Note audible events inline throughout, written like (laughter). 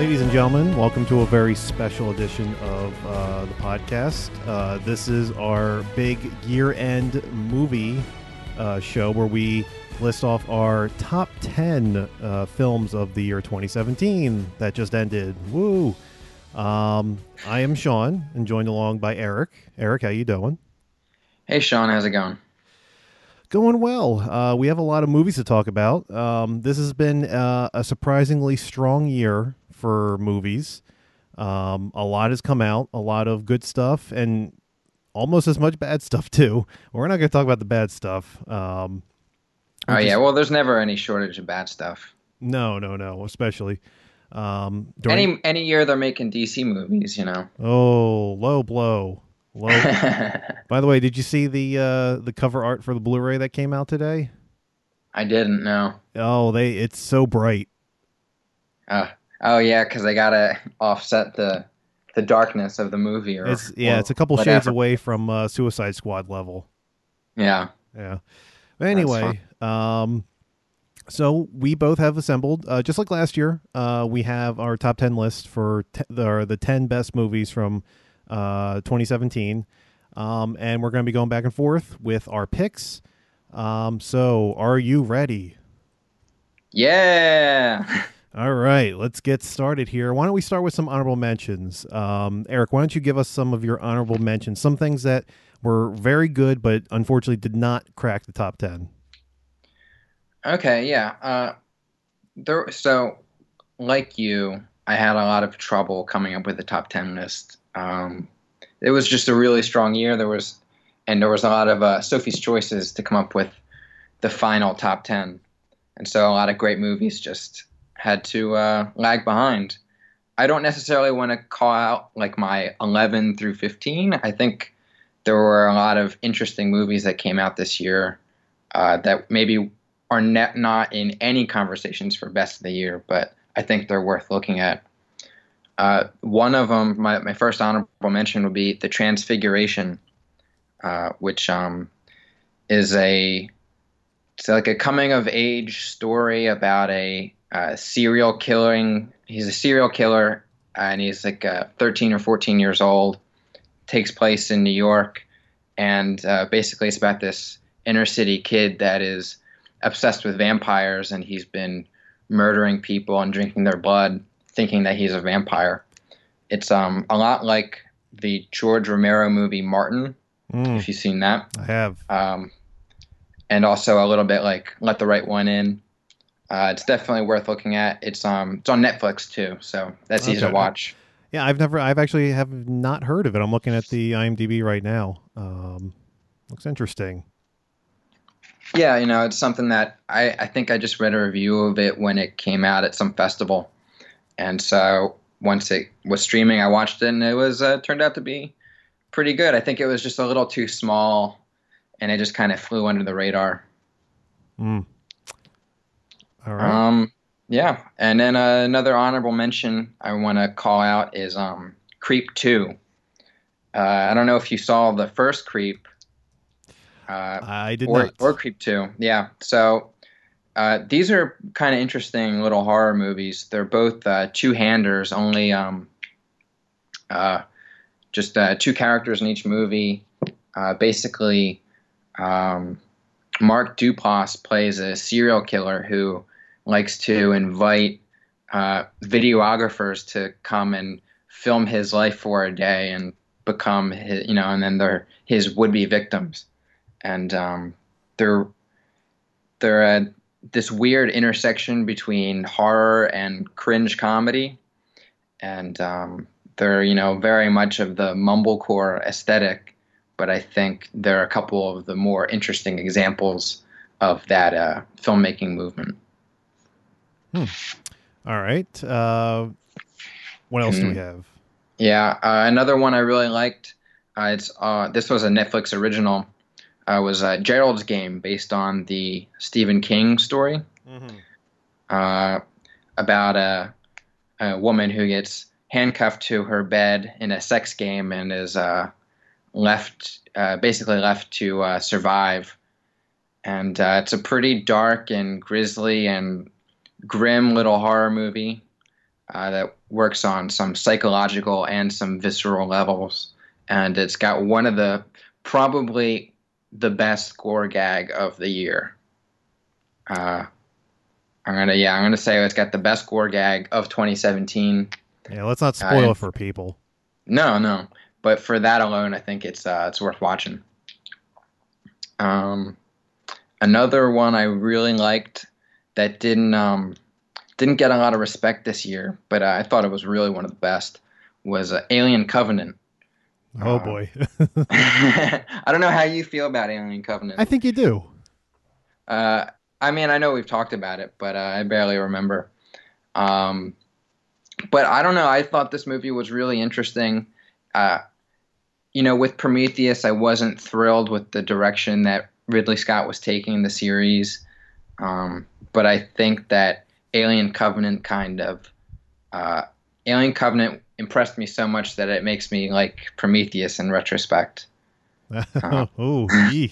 Ladies and gentlemen, welcome to a very special edition of uh, the podcast. Uh, this is our big year end movie uh, show where we list off our top 10 uh, films of the year 2017 that just ended. Woo! Um, I am Sean and joined along by Eric. Eric, how you doing? Hey, Sean, how's it going? Going well. Uh, we have a lot of movies to talk about. Um, this has been uh, a surprisingly strong year for movies. Um, a lot has come out, a lot of good stuff, and almost as much bad (laughs) stuff too. We're not going to talk about the bad stuff. Um, oh just, yeah, well, there's never any shortage of bad stuff. No, no, no. Especially um, during... any any year they're making DC movies, you know. Oh, low blow. Low. (laughs) By the way, did you see the uh, the cover art for the Blu-ray that came out today? I didn't know. Oh, they it's so bright. Uh, oh yeah, because they gotta offset the the darkness of the movie. Or, it's, yeah, or it's a couple whatever. shades away from uh, Suicide Squad level. Yeah. Yeah. But anyway, um, so we both have assembled, uh, just like last year. Uh, we have our top ten list for t- the the ten best movies from uh, 2017, um, and we're going to be going back and forth with our picks. Um, so, are you ready? Yeah. (laughs) All right, let's get started here. Why don't we start with some honorable mentions? Um, Eric, why don't you give us some of your honorable mentions? Some things that were very good, but unfortunately did not crack the top 10. Okay, yeah. Uh, there, so, like you, I had a lot of trouble coming up with the top 10 list. Um, it was just a really strong year. There was, and there was a lot of uh, Sophie's choices to come up with the final top 10. And so a lot of great movies just had to uh, lag behind. I don't necessarily want to call out like my 11 through 15. I think there were a lot of interesting movies that came out this year uh, that maybe are net, not in any conversations for best of the year, but I think they're worth looking at. Uh, one of them, my, my first honorable mention would be The Transfiguration, uh, which um, is a it's like a coming of age story about a uh, serial killing. He's a serial killer, and he's like uh, 13 or 14 years old. Takes place in New York, and uh, basically it's about this inner city kid that is obsessed with vampires, and he's been murdering people and drinking their blood, thinking that he's a vampire. It's um a lot like the George Romero movie Martin, mm. if you've seen that. I have. Um, and also a little bit like Let the Right One In. Uh, it's definitely worth looking at. It's um it's on Netflix too, so that's okay. easy to watch. Yeah, I've never, I've actually have not heard of it. I'm looking at the IMDb right now. Um, looks interesting. Yeah, you know, it's something that I, I think I just read a review of it when it came out at some festival, and so once it was streaming, I watched it, and it was uh, turned out to be pretty good. I think it was just a little too small, and it just kind of flew under the radar. Mm. All right. Um, yeah, and then uh, another honorable mention I want to call out is um, Creep Two. Uh, I don't know if you saw the first Creep. Uh, I did or, not. Or Creep Two. Yeah. So uh, these are kind of interesting little horror movies. They're both uh, two-handers, only um, uh, just uh, two characters in each movie. Uh, basically, um, Mark Duplass plays a serial killer who likes to invite uh, videographers to come and film his life for a day and become his, you know, and then they're his would-be victims, and um, they're they're at this weird intersection between horror and cringe comedy, and um, they're you know very much of the mumblecore aesthetic, but I think there are a couple of the more interesting examples of that uh, filmmaking movement. Hmm. All right. Uh, what else do we hmm. have? Yeah, uh, another one I really liked. Uh, it's uh, this was a Netflix original. Uh, was uh, Gerald's Game, based on the Stephen King story mm-hmm. uh, about a, a woman who gets handcuffed to her bed in a sex game and is uh, left, uh, basically left to uh, survive. And uh, it's a pretty dark and grisly and grim little horror movie. uh, that works on some psychological and some visceral levels, and it's got one of the probably the best gore gag of the year. Uh, I'm gonna yeah, I'm gonna say it's got the best gore gag of 2017. Yeah, let's not spoil Uh, it for people. No, no, but for that alone, I think it's uh, it's worth watching. Um, another one I really liked that didn't um, didn't get a lot of respect this year, but uh, I thought it was really one of the best was uh, Alien Covenant. Oh uh, boy, (laughs) (laughs) I don't know how you feel about Alien Covenant. I think you do. Uh, I mean, I know we've talked about it, but uh, I barely remember. Um, but I don't know. I thought this movie was really interesting. Uh, you know, with Prometheus, I wasn't thrilled with the direction that Ridley Scott was taking the series. Um, but I think that Alien Covenant kind of uh, Alien Covenant impressed me so much that it makes me like Prometheus in retrospect. (laughs) Uh-huh. oh. (laughs)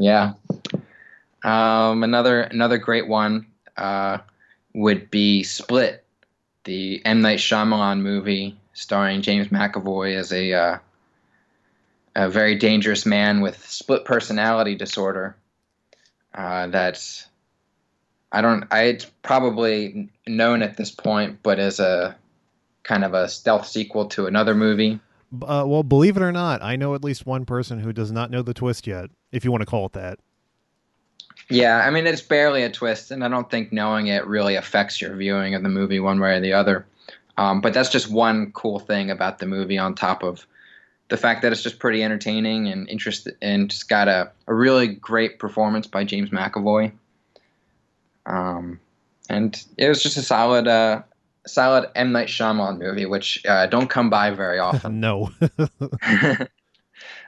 Yeah. Um, another another great one uh, would be Split, the M Night Shyamalan movie starring James McAvoy as a uh, a very dangerous man with split personality disorder. Uh, that's I don't I it's probably known at this point, but as a kind of a stealth sequel to another movie. Uh, well, believe it or not, I know at least one person who does not know the twist yet, if you want to call it that. Yeah, I mean it's barely a twist, and I don't think knowing it really affects your viewing of the movie one way or the other. Um, but that's just one cool thing about the movie, on top of the fact that it's just pretty entertaining and interesting, and just got a, a really great performance by James McAvoy. Um, and it was just a solid, uh, solid M Night Shyamalan movie, which uh, don't come by very (laughs) often. no. (laughs) (laughs)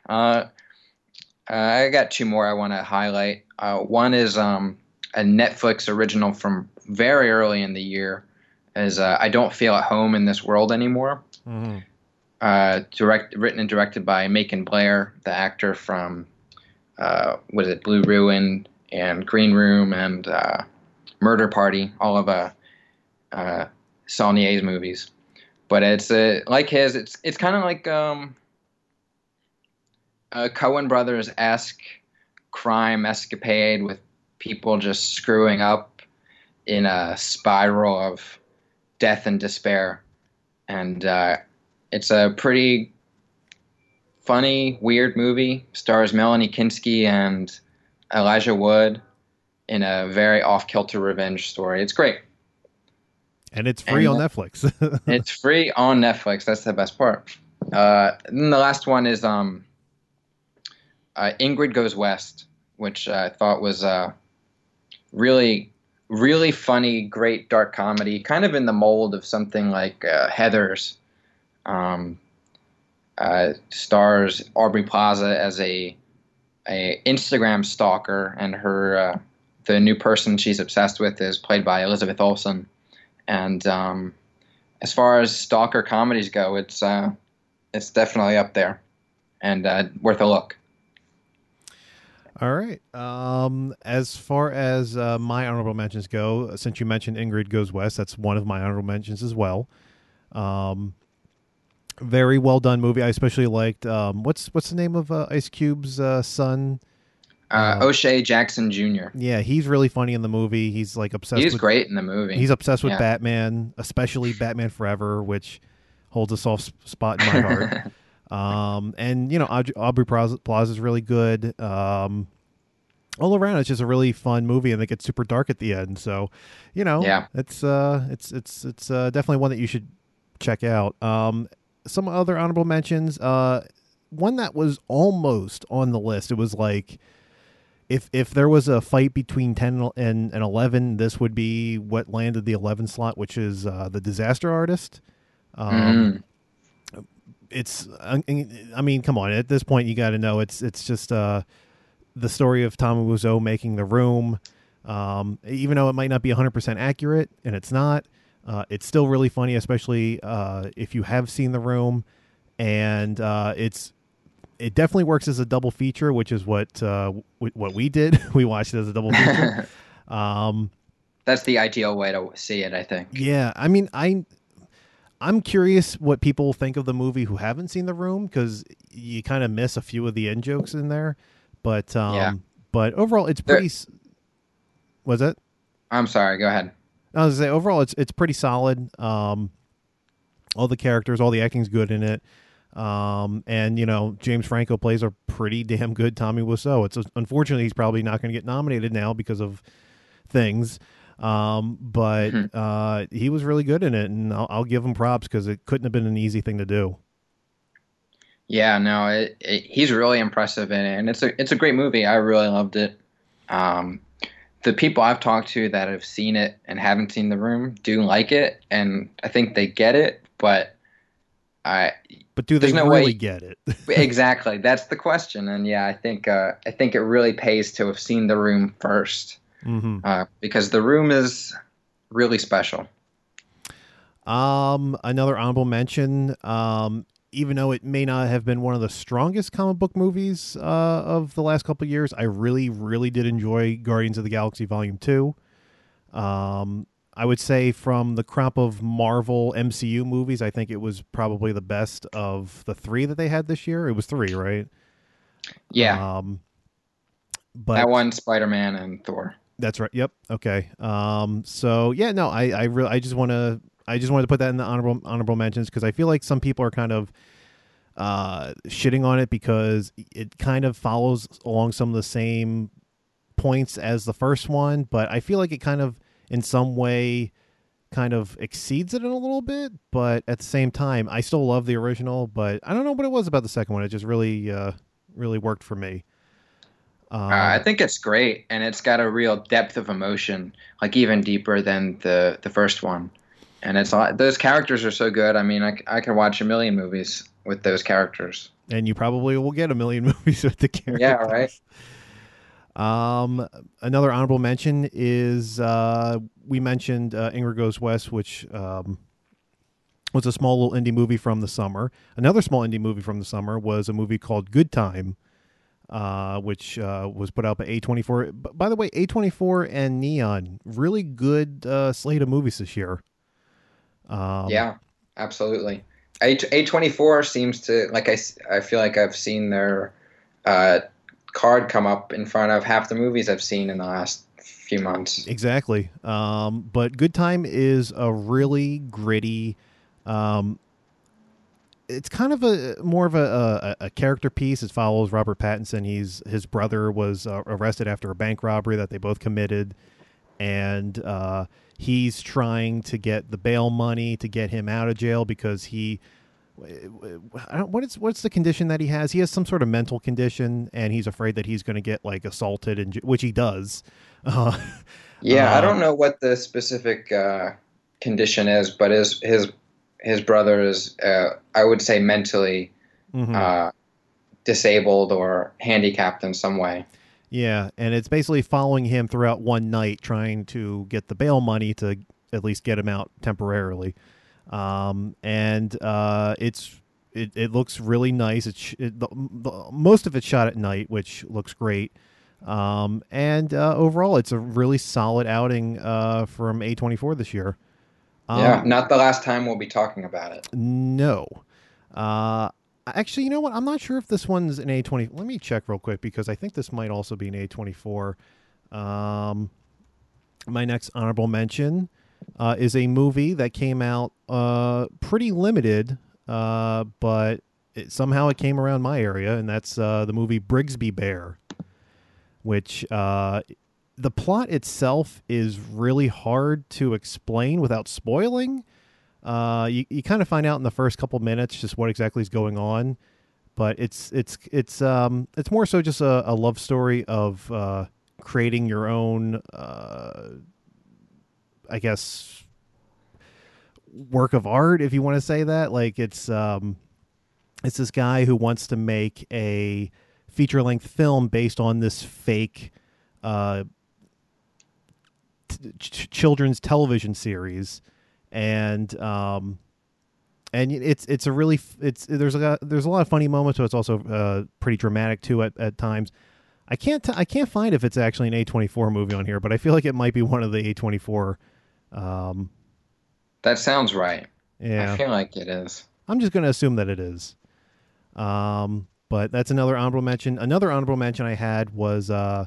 uh, I got two more I want to highlight. Uh, one is um, a Netflix original from very early in the year, is uh, I Don't Feel at Home in This World Anymore. Mhm. Uh, direct, written and directed by Macon Blair, the actor from uh, what is it, Blue Ruin and Green Room and uh, Murder Party, all of uh, uh, Saulnier's movies. But it's uh, like his. It's it's kind of like um, a Coen Brothers esque crime escapade with people just screwing up in a spiral of death and despair, and uh, it's a pretty funny, weird movie. Stars Melanie Lynskey and Elijah Wood in a very off kilter revenge story. It's great. And it's free And- on Netflix. (laughs) It's free on Netflix. That's the best part. Uh, and then the last one is um, uh, Ingrid Goes West, which I thought was uh, really, really funny, great dark comedy, kind of in the mold of something like uh, Heathers. Um, uh, stars Aubrey Plaza as a a Instagram stalker, and her uh, the new person she's obsessed with is played by Elizabeth Olsen. And um, as far as stalker comedies go, it's uh, it's definitely up there, and uh, worth a look. All right. Um, as far as uh, my honorable mentions go, since you mentioned Ingrid Goes West, that's one of my honorable mentions as well. Um, very well done movie. I especially liked um, what's what's the name of uh, Ice Cube's uh, son? Uh, Uh, O'Shea Jackson Jr. Yeah, he's really funny in the movie. He's like obsessed. He's with, great in the movie. He's obsessed with Yeah. Batman, especially Batman Forever, which holds a soft spot in my heart. (laughs) um, and you know, Aud- Aubrey Plaza Plaza is really good. Um, all around, it's just a really fun movie, and it gets super dark at the end. So, you know, Yeah. it's uh, it's it's it's uh, definitely one that you should check out. Um, some other honorable mentions. Uh, one that was almost on the list. It was like. If, if there was a fight between 10 and, and 11, this would be what landed the 11 slot, which is uh, the Disaster Artist. Um, Mhm. it's I I mean, come on. At this point, you got to know it's it's just uh, the story of Tom Wiseau making the room. Um, even though it might not be 100% accurate, and it's not, uh, it's still really funny, especially uh, if you have seen the room. And uh, it's it definitely works as a double feature, which is what uh, w- what we did. (laughs) we watched it as a double feature. (laughs) um, That's the ideal way to see it, I think. yeah, I mean, I I'm curious what people think of the movie who haven't seen The Room because you kind of miss a few of the in jokes in there. But um, Yeah. but overall, it's pretty. s was it? I'm sorry. Go ahead. I was gonna say overall, it's it's pretty solid. Um, all the characters, all the acting's good in it. Um, and you know James Franco plays a pretty damn good Tommy Wiseau. It's unfortunately he's probably not going to get nominated now because of things. Um, but Mhm. uh, he was really good in it, and I'll, I'll give him props because it couldn't have been an easy thing to do. Yeah, no, it, it, he's really impressive in it, and it's a it's a great movie. I really loved it. Um, the people I've talked to that have seen it and haven't seen The Room do like it, and I think they get it. But I But do they There's no really way- get it? (laughs) exactly that's the question, and yeah, I think uh, I think it really pays to have seen The Room first hmm uh, because The Room is really special. Um, another honorable mention. Um, even though it may not have been one of the strongest comic book movies uh, of the last couple of years, I really, really did enjoy Guardians of the Galaxy Volume Two. Um, I would say from the crop of Marvel MCU movies, I think it was probably the best of the three that they had this year. It was three, right? Yeah, Um, but that one, Spider Man and Thor. that's right. Yep. Okay. Um. So yeah. No. I. I really. I just want to. I just wanted to put that in the honorable honorable mentions because I feel like some people are kind of uh shitting on it because it kind of follows along some of the same points as the first one, but I feel like it kind of in some way kind of exceeds it in a little bit. But at the same time, I still love the original. But I don't know what it was about the second one. It just really, uh really worked for me. Um, Uh, I think it's great, and it's got a real depth of emotion, like even deeper than the the first one. And it's a- those characters are so good. I mean, I, I can watch a million movies with those characters. and you probably will get a million (laughs) movies with the characters. Yeah, right. Um, another honorable mention is uh, we mentioned uh, Ingrid Goes West, which um, was a small little indie movie from the summer. Another small indie movie from the summer was a movie called Good Time, uh, which uh, was put out by A24. By the way, A24 and Neon, really good uh, slate of movies this year. Um, yeah, absolutely. A A twenty four seems to like I I feel like I've seen their uh, card come up in front of half the movies I've seen in the last few months. Exactly. Um, but Good Time is a really gritty. Um, it's kind of a more of a, a, a character piece. It follows Robert Pattinson. He's his brother was uh, arrested after a bank robbery that they both committed, and uh, he's trying to get the bail money to get him out of jail because he. I don't, what is what's the condition that he has? He has some sort of mental condition, and he's afraid that he's going to get like assaulted, and which he does. (laughs) Uh, Yeah, I Uh, don't know what the specific uh, condition is, but his his his brother is, uh, I would say, mentally mhm. uh, disabled or handicapped in some way. Yeah, and it's basically following him throughout one night, trying to get the bail money to at least get him out temporarily. Um, and uh, it's it, it looks really nice. It's sh- it, the, the, most of it's shot at night, which looks great. Um, and uh, overall, it's a really solid outing uh, from A24 this year. Um, yeah, not the last time we'll be talking about it. no. Uh, actually, you know what? I'm not sure if this one's an A20. Let me check real quick because I think this might also be an A24. Um, my next honorable mention uh, is a movie that came out uh, pretty limited, uh, but it, somehow it came around my area, and that's uh, the movie Brigsby Bear, which uh, the plot itself is really hard to explain without spoiling. Uh, you you kind of find out in the first couple minutes just what exactly is going on, but it's it's it's um it's more so just a, a love story of creating your own I guess work of art if you want to say that. Like it's um it's this guy who wants to make a feature length film based on this fake uh t- ch- children's television series and um and it's it's a really f- it's there's a there's a lot of funny moments so it's also uh pretty dramatic too at, at times i can't t- i can't find if it's actually an a24 movie on here but i feel like it might be one of the a24 um That sounds right. Yeah, I feel like it is. I'm just going to assume that it is. Um, but that's another honorable mention. Another honorable mention I had was uh,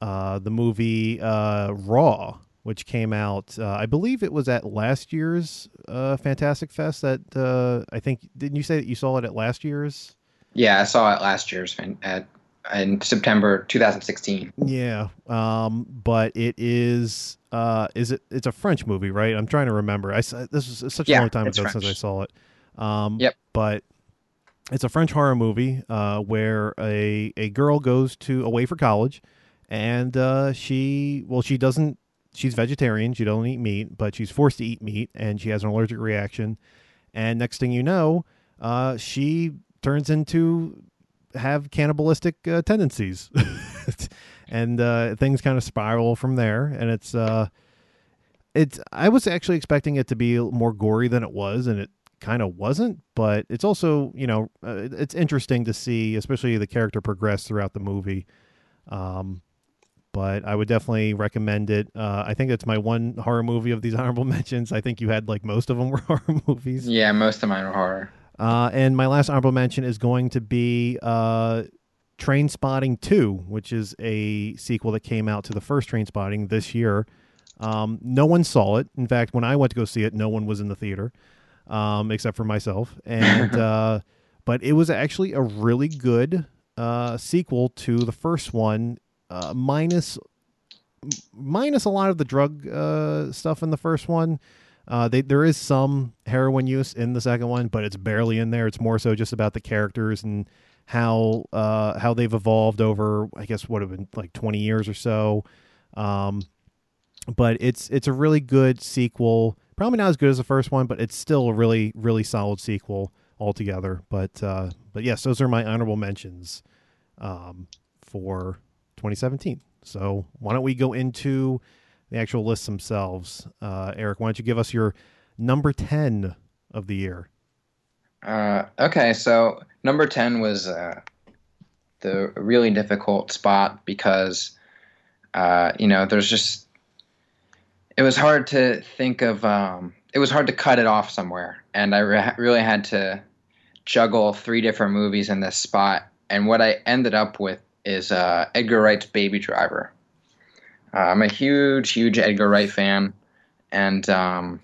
uh, the movie uh, Raw, which came out. Uh, I believe it was at last year's uh, Fantastic Fest. That uh, I think didn't you say that you saw it at last year's? Yeah, I saw it last year's fan- at in September 2016. Yeah, um, but it is uh, is it? It's a French movie, right? I'm trying to remember. I this was such a Yeah, long time ago since I saw it. Um, Yep. But it's a French horror movie uh, where a a girl goes to away for college, and uh, she well she doesn't she's vegetarian. She don't eat meat, but she's forced to eat meat, and she has an allergic reaction. And next thing you know, uh, she turns into have cannibalistic uh, tendencies, (laughs) and uh, things kind of spiral from there. And it's uh, it's I was actually expecting it to be more gory than it was, and it kind of wasn't. But it's also you know uh, it's interesting to see, especially the character progress throughout the movie. Um, but I would definitely recommend it. Uh, I think it's my one horror movie of these (laughs) honorable mentions. I think you had like most of them were (laughs) horror movies. Yeah, most of mine were horror. Uh, and my last honorable mention is going to be uh, Trainspotting 2, which is a sequel that came out to the first Trainspotting this year. Um, no one saw it. In fact, when I went to go see it, no one was in the theater um, except for myself. And (laughs) uh, but it was actually a really good uh, sequel to the first one, uh, minus minus a lot of the drug uh, stuff in the first one. Uh, they, there is some heroin use in the second one, but it's barely in there. It's more so just about the characters and how uh, how they've evolved over, I guess, what have been like twenty years or so. Um, but it's it's a really good sequel. Probably not as good as the first one, but it's still a really really solid sequel altogether. But uh, but yes, those are my honorable mentions um, for 2017. So why don't we go into the actual lists themselves? Uh, Eric, why don't you give us your number 10 of the year? Uh, okay, so number 10 was uh, the really difficult spot because, uh, you know, there's just, it was hard to think of, um, it was hard to cut it off somewhere. And I re- really had to juggle three different movies in this spot. And what I ended up with is uh, Edgar Wright's Baby Driver. Uh, I'm a huge, huge Edgar Wright fan. And, um,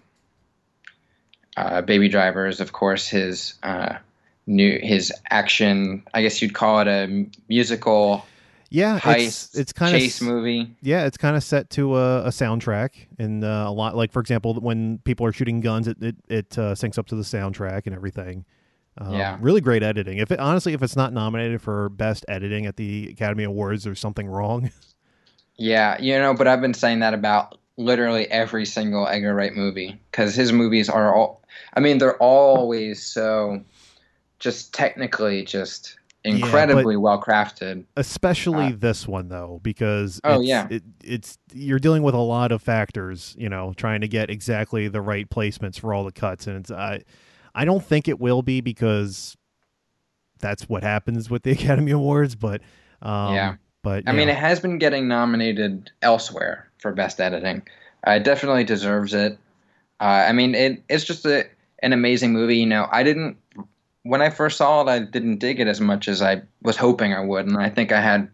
uh, Baby Driver is, of course, his uh, new his action. I guess you'd call it a musical Yeah, heist it's it's kind of chase movie. yeah, it's kind of set to a, a soundtrack, and uh, a lot like for example, when people are shooting guns, it it, it uh, syncs up to the soundtrack and everything. Um, Yeah. really great editing. If it honestly, if it's not nominated for best editing at the Academy Awards, there's something wrong. (laughs) Yeah, you know, but I've been saying that about literally every single Edgar Wright movie because his movies are all. I mean, they're always so just technically just incredibly well crafted. especially Uh, this one though because Oh, it's, yeah. it, it's you're dealing with a lot of factors you know trying to get exactly the right placements for all the cuts and it's i i don't think it will be because that's what happens with the (laughs) academy awards but um Yeah. But I mean, yeah. it has been getting nominated elsewhere for best editing. Uh, it definitely deserves it. Uh, I mean, it, it's just a, an amazing movie. You know, I didn't when I first saw it, I didn't dig it as much as I was hoping I would, and I think I had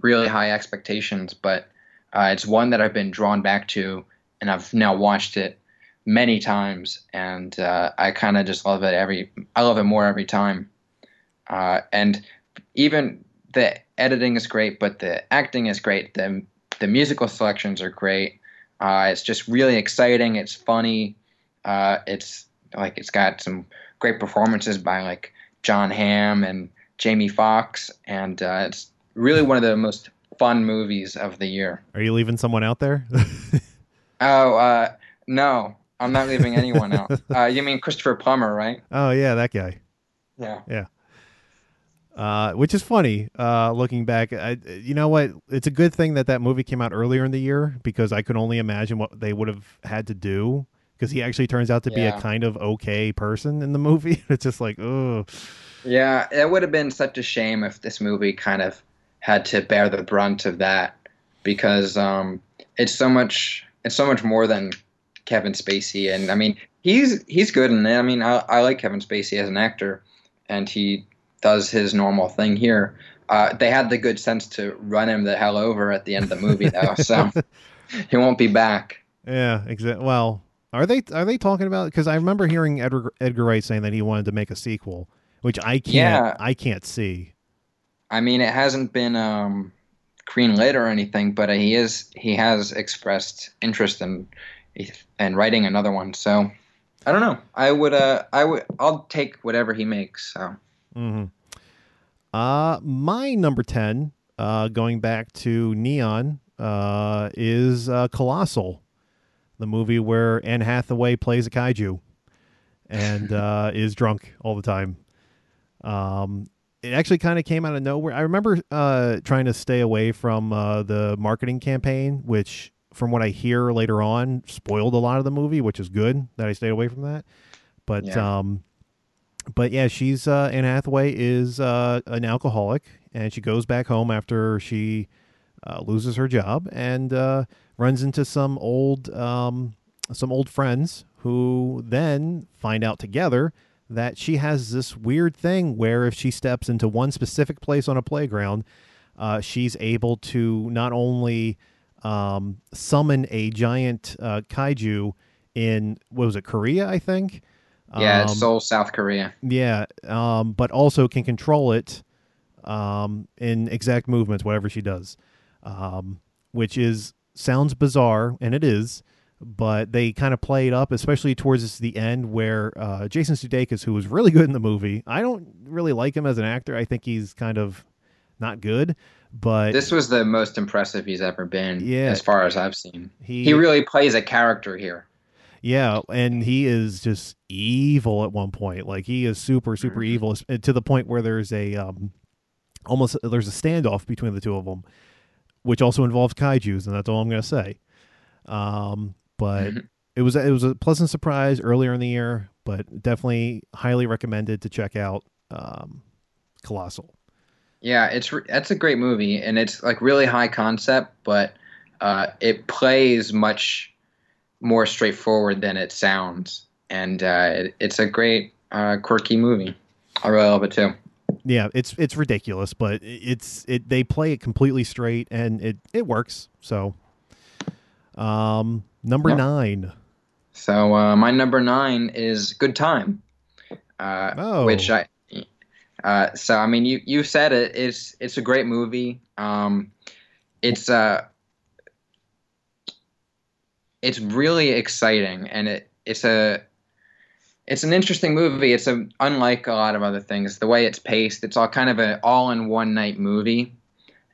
really high expectations. But uh, it's one that I've been drawn back to, and I've now watched it many times, and uh, I kind of just love it every. I love it more every time, uh, and even the editing is great, but the acting is great. the The musical selections are great. Uh, it's just really exciting. It's funny. Uh, it's like it's got some great performances by like Jon Hamm and Jamie Foxx, and uh, it's really one of the most fun movies of the year. are you leaving someone out there (laughs) Oh uh, no, I'm not leaving anyone out. (laughs) Uh, you mean Christopher Plummer, right? oh yeah that guy Yeah. Yeah. Uh, which is funny. Uh, looking back, I, you know what? It's a good thing that that movie came out earlier in the year because I could only imagine what they would have had to do. Because he actually turns out to be a kind of okay person in the (laughs) movie. it's just like, oh, Yeah, it would have been such a shame if this movie kind of had to bear the brunt of that because um, it's so much it's so much more than Kevin Spacey and I mean he's he's good in it. I mean, I, I like Kevin Spacey as an actor, and he does his normal thing here. Uh, they had the good sense to run him the hell over at the end of the movie, though, (laughs) so he won't be back. Yeah, exactly. Well, are they are they talking about? Because I remember hearing Edgar, Edgar Wright saying that he wanted to make a sequel, which I can't. Yeah. I can't see. I mean, it hasn't been um, green lit or anything, but he is he has expressed interest in in writing another one. So I don't know. I would uh I would I'll take whatever he makes. So hmm Uh, my number ten, uh, going back to Neon, uh, is uh, Colossal, the movie where Anne Hathaway plays a kaiju, and (laughs) uh, is drunk all the time. Um, it actually kind of came out of nowhere. I remember uh, trying to stay away from uh, the marketing campaign, which, from what I hear later on, spoiled a lot of the movie, which is good that I stayed away from that. But Yeah. um, but yeah, she's uh, Anne Hathaway is uh, an alcoholic, and she goes back home after she uh, loses her job and uh, runs into some old um, some old friends who then find out together that she has this weird thing where if she steps into one specific place on a playground, uh, she's able to not only um, summon a giant uh, kaiju in what was it Korea, I think. Yeah, Um, it's Seoul, South Korea. yeah, um, but also can control it um, in exact movements, whatever she does, um, which is sounds bizarre, and it is. But they kind of play it up, especially towards the end, where uh, Jason Sudeikis, who was really (laughs) good in the movie, I don't really like him as an actor. I think he's kind of not good, but This was the most impressive he's ever been, Yeah. as far as I've seen. he, He really plays a character here. Yeah, and he is just evil at one point. Like he is super, super Mhm. evil to the point where there's a um, almost there's a standoff between the two of them, which also involves kaiju's, and that's all I'm gonna say. Um, but Mhm. it was it was a pleasant surprise earlier in the year, but definitely highly recommended to check out um, Colossal. Yeah, it's re- that's a great movie, and it's like really high concept, but uh, it plays much more straightforward than it sounds, and uh, it, it's a great uh, quirky movie. I really love it too. Yeah, it's it's ridiculous, but it's it they play it completely straight and it it works. So, um, number Yeah. nine. So uh, my number nine is Good Time, uh, Oh. which I. Uh, so I mean, you you said it. It's it's a great movie. Um, it's uh, it's really exciting, and it it's a it's an interesting movie. It's a unlike a lot of other things. The way it's paced, it's all kind of an all in one night movie,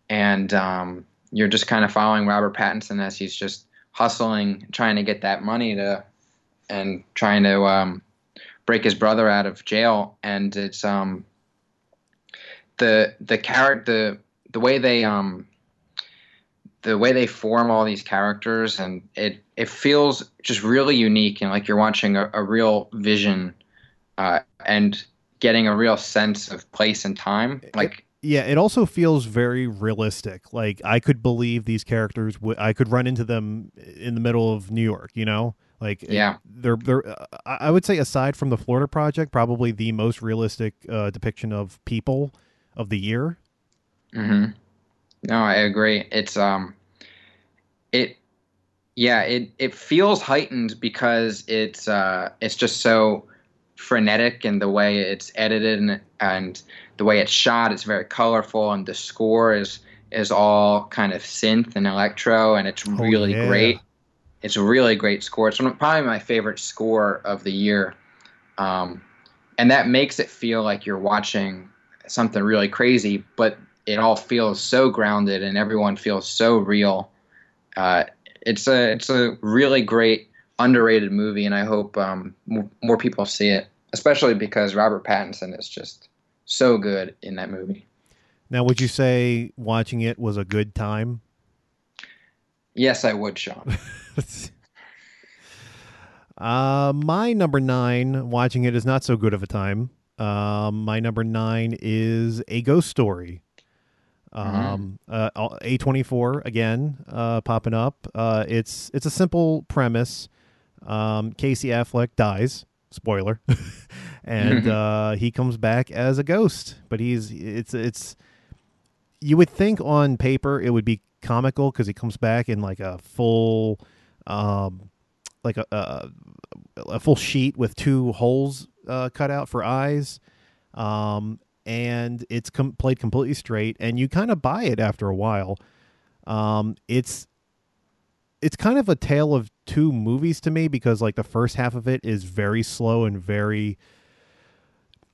and um, you're just kind of following Robert Pattinson as he's just hustling, trying to get that money to, and trying to um, break his brother out of jail. And it's um, the the character, the way they um, the way they form all these characters, and it it feels just really unique and like you're watching a, a real vision, uh, and getting a real sense of place and time. Like Yeah, it also feels very realistic. Like I could believe these characters. W- I could run into them in the middle of New York. You know, like Yeah. they're they're. Uh, I would say aside from the Florida Project, probably the most realistic uh, depiction of people of the year. hmm No, I agree. It's um, it, yeah, it it feels heightened because it's uh, it's just so frenetic in the way it's edited and and the way it's shot. It's very colorful, and the score is is all kind of synth and electro, and it's really yeah. great. It's a really great score. It's one probably my favorite score of the year, um, and that makes it feel like you're watching something really crazy, but it all feels so grounded and everyone feels so real. Uh, it's a it's a really great underrated movie, and I hope um, more, more people see it, especially because Robert Pattinson is just so good in that movie. Now, would you say watching it was a good time? Yes, I would, Sean. (laughs) uh, my number nine, watching it is not so good of a time. Um, my number nine is A Ghost Story. Um, uh, A twenty four again, uh, popping up. Uh, it's it's a simple premise. um, Casey Affleck dies. Spoiler, (laughs) and uh, he comes back as a ghost. But he's it's it's you would think on paper it would be comical because he comes back in like a full, um, like a, a a full sheet with two holes uh, cut out for eyes, um, and it's com- played completely straight, and you kind of buy it after a while. Um, it's it's kind of a tale of two movies to me because like the first half of it is very slow and very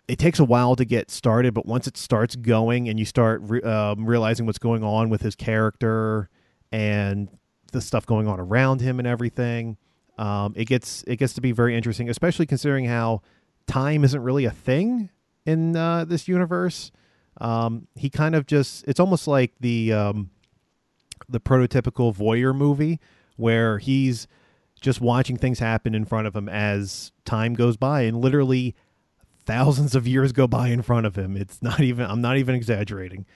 it takes a while to get started but once it starts going and you start re- um, realizing what's going on with his character and the stuff going on around him and everything um, it gets it gets to be very interesting especially considering how time isn't really a thing in uh, this universe. Um, he kind of just it's almost like the um, the prototypical voyeur movie where he's just watching things happen in front of him as time goes by and literally thousands of years go by in front of him. It's not even i'm not even exaggerating.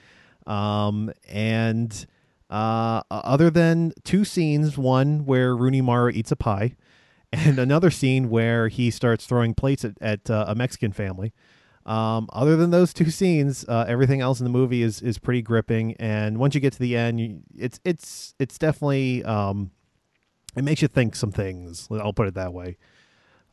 Um, and uh, other than two scenes one where rooney mara eats a pie and another scene where he starts throwing plates at, at uh, a mexican family um, other than those two (laughs) scenes, uh, everything else in the movie is is pretty gripping. And once you get to the end, you, it's it's it's definitely um, it makes you think some things. I'll put it that way.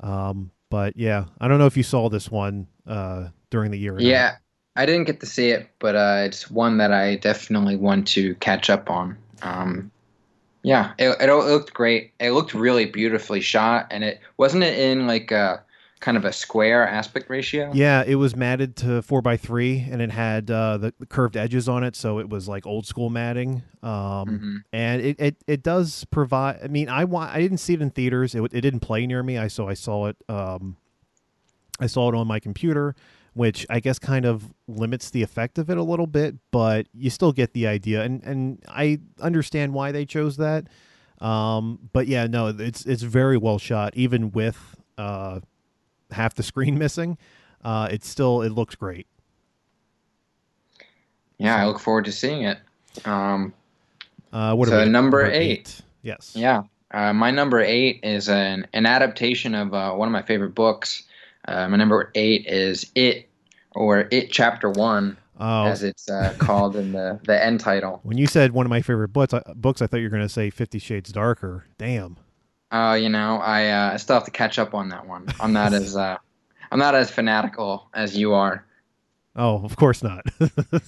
Um, but yeah, I don't know if you saw this one uh, during the year. Yeah. I didn't get to see it, but uh, it's one that I definitely want to catch up on. Um, yeah, it, it, looked great. It looked really beautifully shot, and it wasn't it in like a kind of a square aspect ratio. Yeah, it was matted to four by three, and it had uh, the, the, curved edges on it, so it was like old school matting. Um, mm-hmm. And it, it it does provide. I mean, I want. I didn't see it in theaters. It, it didn't play near me. I so I saw it. Um, I saw it on my computer, which I guess kind of limits the effect of it a little bit, but you still get the idea. And and I understand why they chose that. Um, but yeah, no, it's it's very well shot, even with uh half the screen (laughs) missing, uh, it's still it looks great. Yeah, I look forward to seeing it. Um, uh, what so number, number eight. eight. Yes. Yeah. Uh, my number eight is an, an adaptation of uh, one of my favorite books. Uh, my number eight is It, or It Chapter One, oh. as it's uh, called in the, the end title. (laughs) When you said one of my favorite books, I, books, I thought you were going to say Fifty Shades Darker. Damn. Uh, you know, I uh, I still have to catch up on that one. I'm not (laughs) as uh, I'm not as fanatical as you are. Oh, of course not.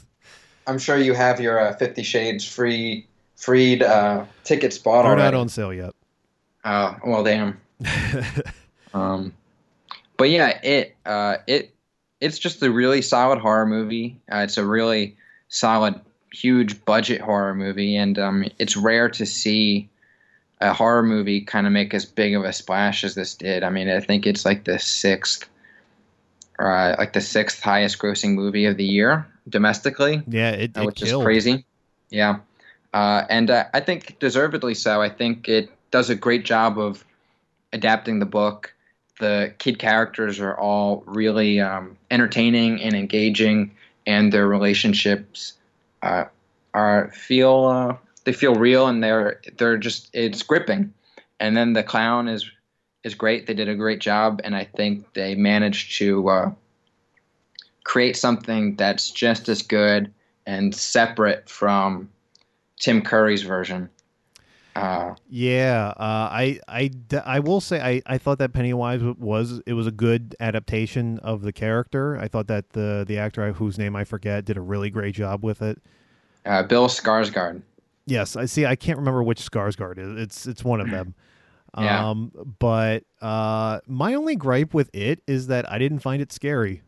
(laughs) I'm sure you have your uh, Fifty Shades free freed uh, ticket spot They're already. not on sale yet. Oh well, damn. (laughs) um, but yeah, it uh, it it's just a really solid horror movie. Uh, it's a really solid, huge budget horror movie, and um, it's rare to see a horror movie kind of make as big of a splash as this did. I mean, I think it's like the sixth, uh, like the sixth highest grossing movie of the year domestically. Yeah, it, uh, which is crazy. Yeah, uh, and uh, I think deservedly so. I think it does a great job of adapting the book. The kid characters are all really um, entertaining and engaging, and their relationships uh, are feel uh, they feel real and they're they're just it's gripping. And then the clown is is great. They did a great job, and I think they managed to uh, create something that's just as good and separate from Tim Curry's version. Uh, yeah, uh, I, I, I will say I, I thought that Pennywise was it was a good adaptation of the character. I thought that the the actor whose name I forget did a really great job with it. Uh, Bill Skarsgård. Yes, I see. I can't remember which Skarsgård is. It's it's one of them. yeah. Um, but uh, my only gripe with it is that I didn't find it scary,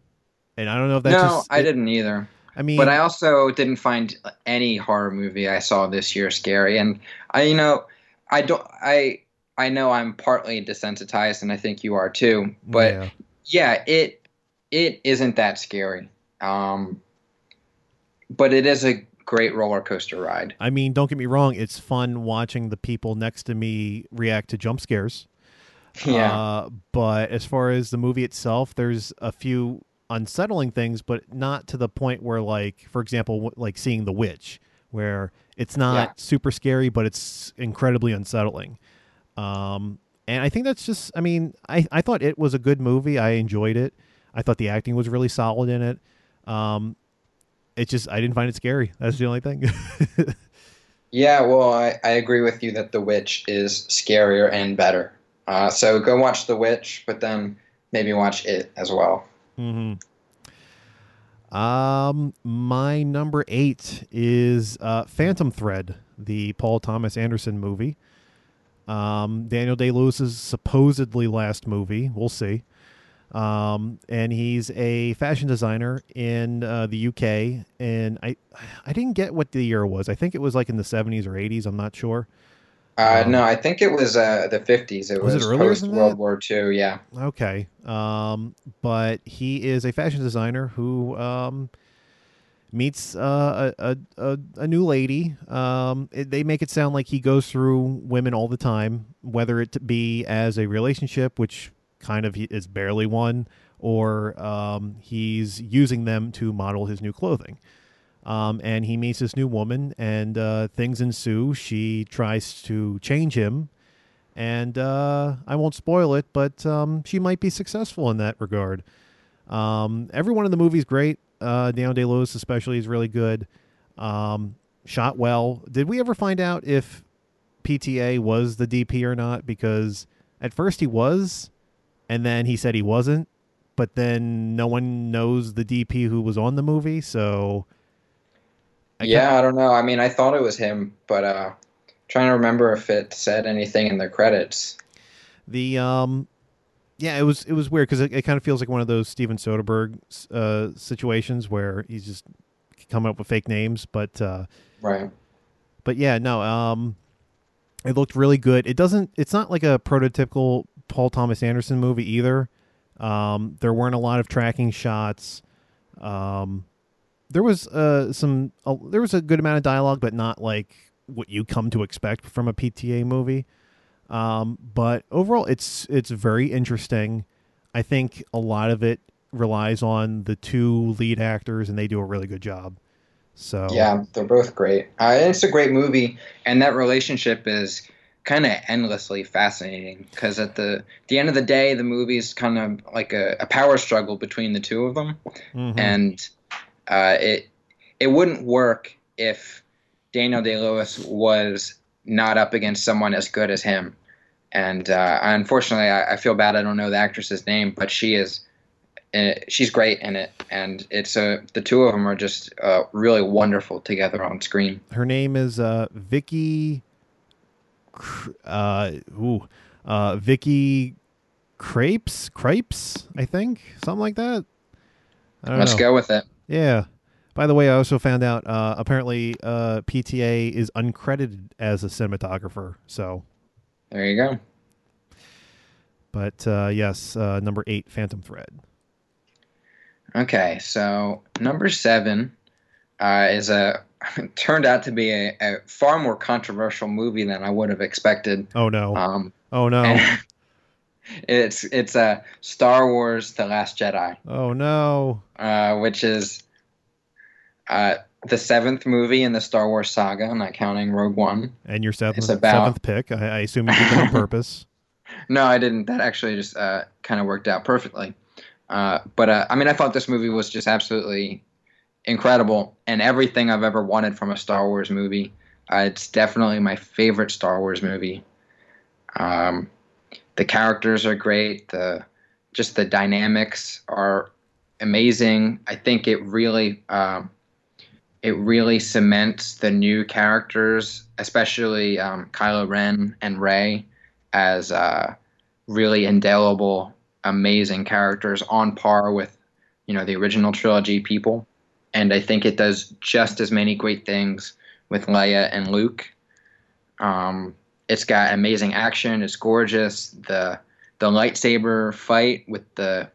and I don't know if that's no, just, I it, didn't either. I mean, but I also didn't find any horror movie I saw this year scary, and I, you know, I don't, I, I know I'm partly desensitized, and I think you are too. But yeah, yeah it, it isn't that scary. Um, but it is a great roller coaster ride. I mean, don't get me wrong; it's fun watching the people next to me react to jump scares. (laughs) Yeah. Uh, but as far as the movie itself, there's a few unsettling things, but not to the point where, like, for example, like seeing the witch, where it's not Yeah. super scary, but it's incredibly unsettling. Um, and I think that's just. I mean, I I thought it was a good movie. I enjoyed it. I thought the acting was really solid in it. Um, it just I didn't find it scary. That's the only thing. (laughs) yeah, well, I, I agree with you that The Witch is scarier and better. Uh, so go watch The Witch, but then maybe watch it as well. hmm Um, my number eight is uh, Phantom Thread, the Paul Thomas Anderson movie. Um, Daniel Day Lewis's supposedly last movie. We'll see. Um, and he's a fashion designer in uh, the UK. And I, I didn't get what the year was. I think it was like in the seventies or eighties. I'm not sure. Uh, Um, no, I think it was uh, the 50s. It Was was, it post World? War II, yeah. Okay. Um, but he is a fashion designer who um, meets uh, a, a, a, a new lady. Um, it, they make it sound like he goes through women all the time, whether it be as a relationship, which kind of is barely one, or um, he's using them to model his new clothing. Um, and he meets this new woman, and uh, things ensue. She tries to change him, and uh, I won't spoil it, but um, she might be successful in that regard. Um, everyone in the movie is great. Uh, Daniel Day Lewis, especially, is really good. Um, shot well. Did we ever find out if PTA was the DP or not? Because at first he was, and then he said he wasn't, but then no one knows the DP who was on the movie, so. I yeah, I don't know. I mean, I thought it was him, but uh, trying to remember if it said anything in the credits. The um, yeah, it was it was weird because it, it kind of feels like one of those Steven Soderbergh uh, situations where he's just coming up with fake names, but uh, Right. but yeah, no, um, it looked really good. It doesn't. It's not like a prototypical Paul Thomas Anderson movie either. Um, there weren't a lot of tracking shots. Um, there was uh some uh, there was a good amount of dialogue, but not like what you come to expect from a PTA movie. Um, but overall, it's it's very interesting. I think a lot of it relies on the two lead actors, and they do a really good job. So Yeah, they're both great. Uh, it's a great movie, and that relationship is kind of endlessly fascinating because at the the end of the day, the movie is kind of like a, a power struggle between the two of them, mhm. and uh, it it wouldn't work if Daniel Day Lewis was not up against someone as good as him. And uh, unfortunately, I, I feel bad. I don't know the actress's name, but she is. Uh, she's great in it, and it's uh, the two of them are just uh, really wonderful together on screen. her name is uh Vicky uh ooh uh Vicky Krieps Krieps I think something like that. Let's know. go with it. yeah. By the way I also found out uh apparently uh PTA is uncredited as a cinematographer so. There you go. but uh yes uh number 8 Phantom Thread. Okay, so number seven uh, is a (laughs) turned out to be a, a far more controversial movie than I would have expected. oh no Um, oh no (laughs) it's it's a Star Wars: The Last Jedi, oh no uh, which is uh, the seventh movie in the Star Wars saga, I'm not counting Rogue One. and your seventh, about- seventh pick I, I assume you did that on (laughs) purpose No, I didn't. That actually just uh, kind of worked out perfectly. Uh, but uh, I mean, I thought this movie was just absolutely incredible and everything I've ever wanted from a Star Wars movie. Uh, it's definitely my favorite Star Wars movie. Um, the characters are great. The just the dynamics are amazing. I think it really um, it really cements the new characters, especially um, Kylo Ren and Rey, as uh, really indelible, amazing characters on par with you know the original trilogy people. And I think it does just as many great things with Leia and Luke. Um, it's got amazing action. It's gorgeous. The the lightsaber fight with the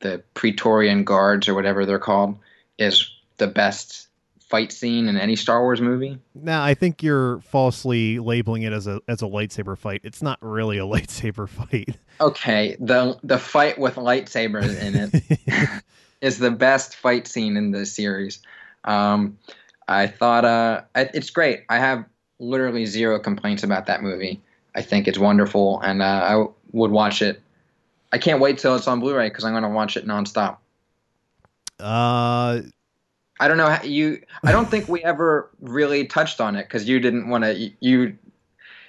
the Praetorian guards or whatever they're called is the best fight scene in any Star Wars movie. Now, I think you're falsely labeling it as a as a lightsaber fight. It's not really a (laughs) lightsaber fight. Okay, the the fight with lightsabers in it (laughs) is the best fight scene in the series. Um, I thought uh, it's great. I have literally zero complaints about that movie. I think it's wonderful, and uh, I would watch it. I can't wait till it's on Blu-ray because I'm going to watch it nonstop. Uh, I don't know how you. I don't think we ever really touched on it because you didn't want to. You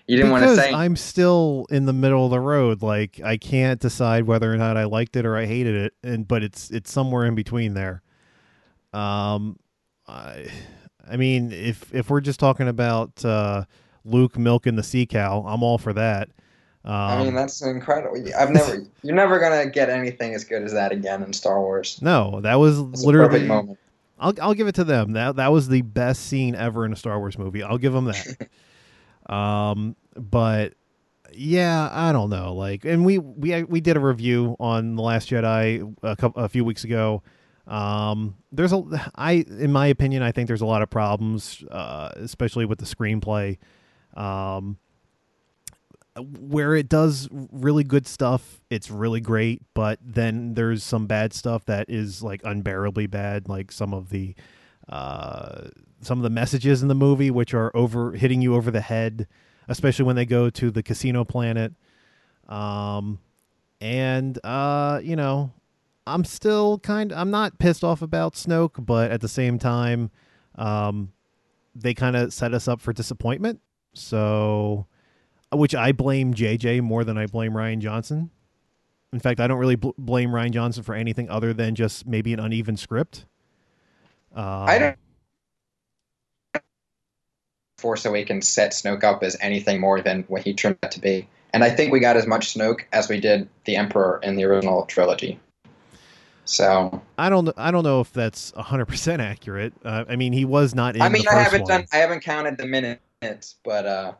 you didn't want to say. I'm still in the middle of the road. Like I can't decide whether or not I liked it or I hated it, and but it's it's somewhere in between there. Um, I, I mean, if if we're just talking about uh, Luke milking the sea cow, I'm all for that. Um, I mean, that's incredible. I've never. you're never gonna get anything as good as that again in Star Wars. No, that was It's a literally. perfect moment. I'll I'll give it to them. That that was the best scene ever in a Star Wars movie. I'll give them that. (laughs) um, but yeah, I don't know. Like, and we we we did a review on the Last Jedi a couple a few weeks ago. Um, there's a I in my opinion, I think there's a lot of problems, uh, especially with the screenplay. Um, where it does really good stuff, it's really great, but then there's some bad stuff that is like unbearably bad, like some of the uh some of the messages in the movie which are over hitting you over the head, especially when they go to the casino planet. Um and uh you know, I'm still kind I'm not pissed off about Snoke, but at the same time um they kind of set us up for disappointment. So which I blame JJ more than I blame Rian Johnson. In fact, I don't really bl- blame Rian Johnson for anything other than just maybe an uneven script. Um, I don't. Force Awakens set Snoke up as anything more than what he turned out to be, and I think we got as much Snoke as we did the Emperor in the original trilogy. So I don't. I don't know if that's hundred percent accurate. Uh, I mean, he was not in. I mean, the I haven't one. done, I haven't counted the minutes, but uh,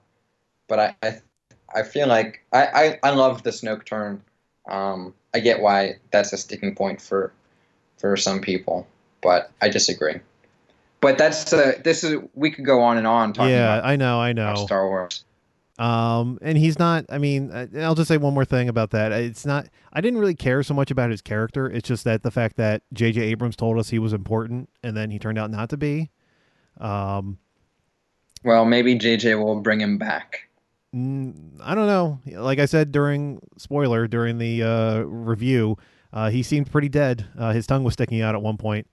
but I, I, I feel like I, I, I love the Snoke turn. Um, I get why that's a sticking point for, for some people, but I disagree. But that's uh, this is we could go on and on talking Yeah, about I know. I know. Star Wars. Um, and he's not. I mean, I'll just say one more thing about that. It's not. I didn't really care so much about his character. It's just that the fact that J.J. Abrams told us he was important, and then he turned out not to be. Um, Well, maybe JJ will bring him back. mm, I don't know. Like I said during spoiler during the uh, review, uh, he seemed pretty dead. Uh, his tongue was sticking out at one point.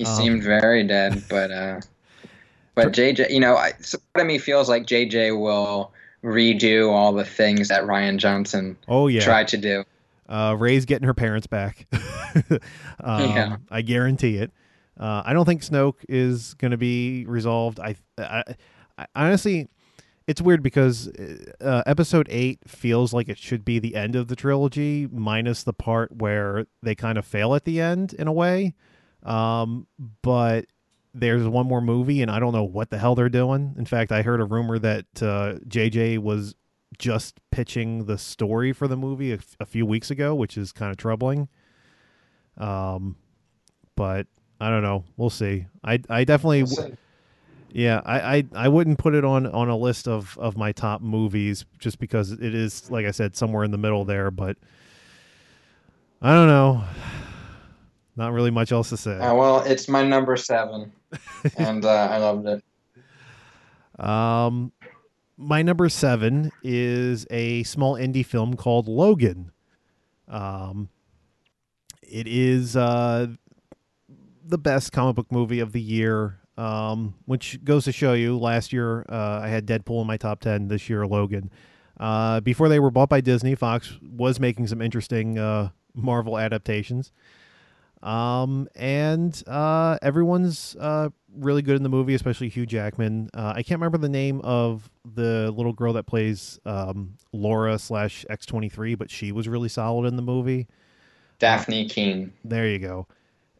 He Um, seemed very dead, but uh, (laughs) but JJ, you know, I, part of me feels like JJ will redo all the things that Rian Johnson Oh yeah, tried to do. Uh, Rey's getting her parents back. (laughs) um, Yeah. I guarantee it. Uh, I don't think Snoke is going to be resolved. I, I, I honestly, it's weird because uh, Episode Eight feels like it should be the end of the trilogy, minus the part where they kind of fail at the end in a way. Um, but there's one more movie, and I don't know what the hell they're doing. In fact, I heard a rumor that uh, JJ was just pitching the story for the movie a, f- a few weeks ago, which is kind of troubling. Um, but I don't know. We'll see. I I definitely We'll yeah. I, I I wouldn't put it on on a list of of my top movies just because it is like I said somewhere in the middle there. But I don't know. Not really much else to say. Uh, well, it's my number seven, (laughs) and uh, I loved it. Um, my number seven is a small indie film called Logan. Um, it is uh, the best comic book movie of the year. Um, which goes to show you, last year uh, I had Deadpool in my top ten. This year, Logan. Uh, before they were bought by Disney, Fox was making some interesting uh, Marvel adaptations. Um, and uh, everyone's uh, really good in the movie, especially Hugh Jackman. Uh, I can't remember the name of the little girl that plays um, Laura slash X twenty three, but she was really solid in the movie. Dafne Keen. There you go,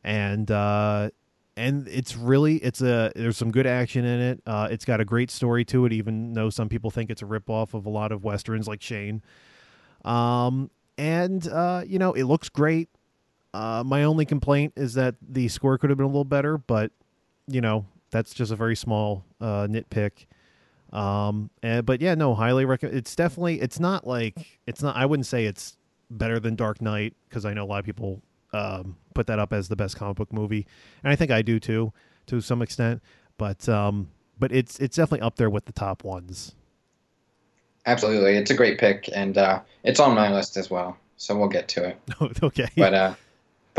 and uh, and it's really it's a there's some good action in it. Uh, it's got a great story to it, even though some people think it's a ripoff of a lot of westerns like Shane. Um, and uh, you know it looks great. Uh, my only complaint is that the score could have been a little better, but you know that's just a very small uh, nitpick. Um, and, but yeah, no, highly recommend. It's definitely it's not like it's not. I wouldn't say it's better than Dark Knight because I know a lot of people um, put that up as the best comic book movie, and I think I do too, to some extent. But um, but it's it's definitely up there with the top ones. Absolutely, it's a great pick, and uh, it's on my list as well. So we'll get to it. (laughs) okay. But uh,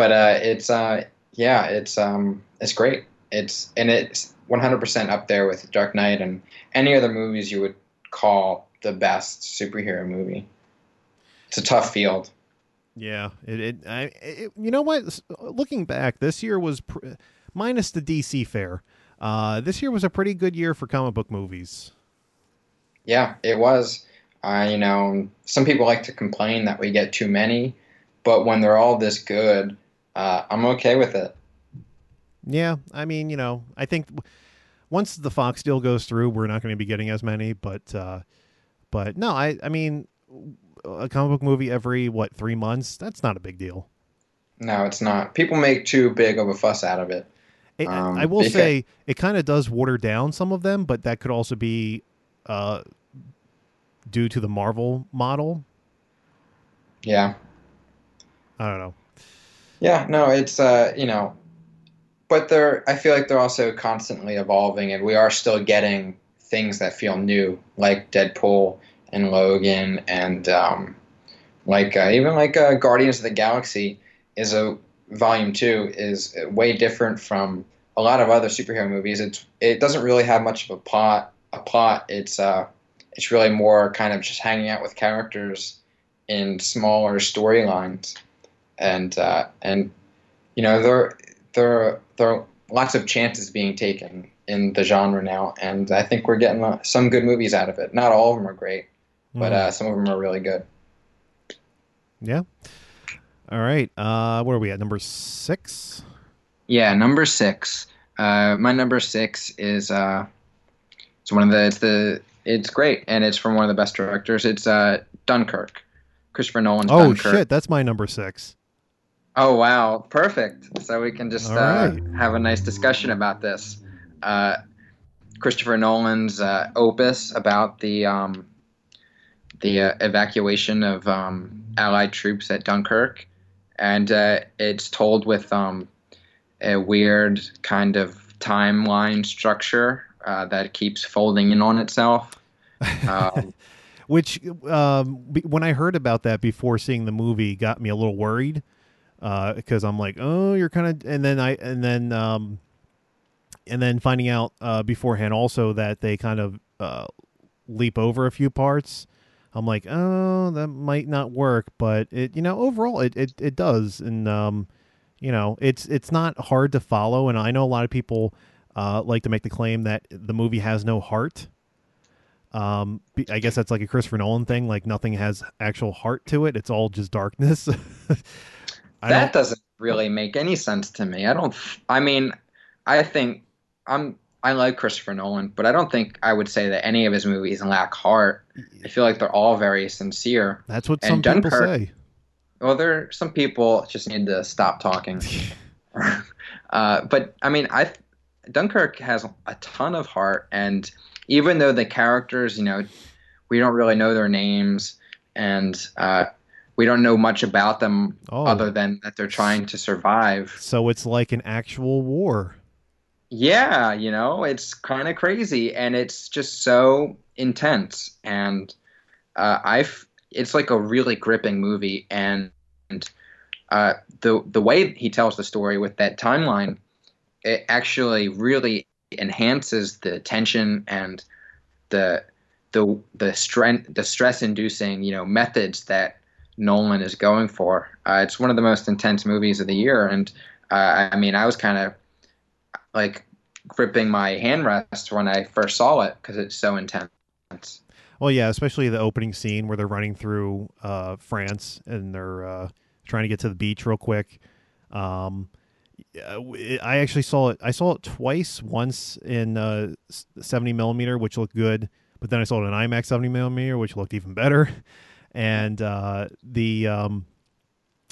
but uh, it's uh, yeah, it's um, it's great. It's and it's 100% up there with Dark Knight and any other movies you would call the best superhero movie. It's a tough field. Yeah, it. it, I, it you know what? Looking back, this year was pr- minus the DC fair. Uh, this year was a pretty good year for comic book movies. Yeah, it was. Uh, you know, some people like to complain that we get too many, but when they're all this good, uh, I'm okay with it. Yeah, I mean, you know, I think once the Fox deal goes through, we're not going to be getting as many. But, uh, but no, I, I mean, a comic book movie every what three months? That's not a big deal. No, it's not. People make too big of a fuss out of it. it um, I will because... say it kind of does water down some of them, but that could also be uh, due to the Marvel model. Yeah. I don't know. Yeah, no, it's uh, you know, but they're I feel like they're also constantly evolving and we are still getting things that feel new, like Deadpool and Logan and um, like uh, even like uh, Guardians of the Galaxy is a volume two is way different from a lot of other superhero movies. It's it doesn't really have much of a plot. A plot. It's uh it's really more kind of just hanging out with characters in smaller storylines, and uh, and you know there there there are lots of chances being taken in the genre now, and I think we're getting uh, some good movies out of it. Not all of them are great, but mm-hmm. uh, some of them are really good. Yeah. All right. Uh, where are we at? Number six. Yeah, number six. Uh, my number six is uh, it's one of the it's the it's great, and it's from one of the best directors. It's uh, Dunkirk, Christopher Nolan's. Oh Dunkirk. shit, that's my number six. Oh wow, perfect. So we can just uh, right. have a nice discussion about this. Uh, Christopher Nolan's uh, opus about the um, the uh, evacuation of um, Allied troops at Dunkirk, and uh, it's told with um, a weird kind of timeline structure uh, that keeps folding in on itself. Um, (laughs) Which, um, when I heard about that before seeing the movie, got me a little worried because uh, I'm like, oh, you're kind of, and then I, and then, um, and then finding out uh, beforehand also that they kind of uh, leap over a few parts. I'm like, oh, that might not work, but it, you know, overall, it it, it does, and um, you know, it's it's not hard to follow, and I know a lot of people uh, like to make the claim that the movie has no heart. Um, I guess that's like a Christopher Nolan thing. Like nothing has actual heart to it. It's all just darkness. (laughs) that doesn't really make any sense to me. I don't. I mean, I think I'm. I like Christopher Nolan, but I don't think I would say that any of his movies lack heart. I feel like they're all very sincere. That's what and some Dunkirk, people say. Well, there are some people just need to stop talking. (laughs) (laughs) uh, but I mean, I Dunkirk has a ton of heart, and even though the characters, you know, we don't really know their names, and uh, we don't know much about them oh. other than that they're trying to survive. So it's like an actual war. Yeah, you know, it's kind of crazy, and it's just so intense, and uh, I've it's like a really gripping movie, and, and uh, the the way he tells the story with that timeline it actually really enhances the tension and the the the strength the stress inducing you know methods that Nolan is going for. Uh, it's one of the most intense movies of the year, and uh, I mean I was kind of like gripping my handrest when I first saw it because it's so intense. Well, yeah, especially the opening scene where they're running through uh, France and they're uh, trying to get to the beach real quick. Um, I actually saw it. I saw it twice. Once in uh, 70 millimeter, which looked good, but then I saw it in IMAX 70 millimeter, which looked even better. (laughs) And uh, the um,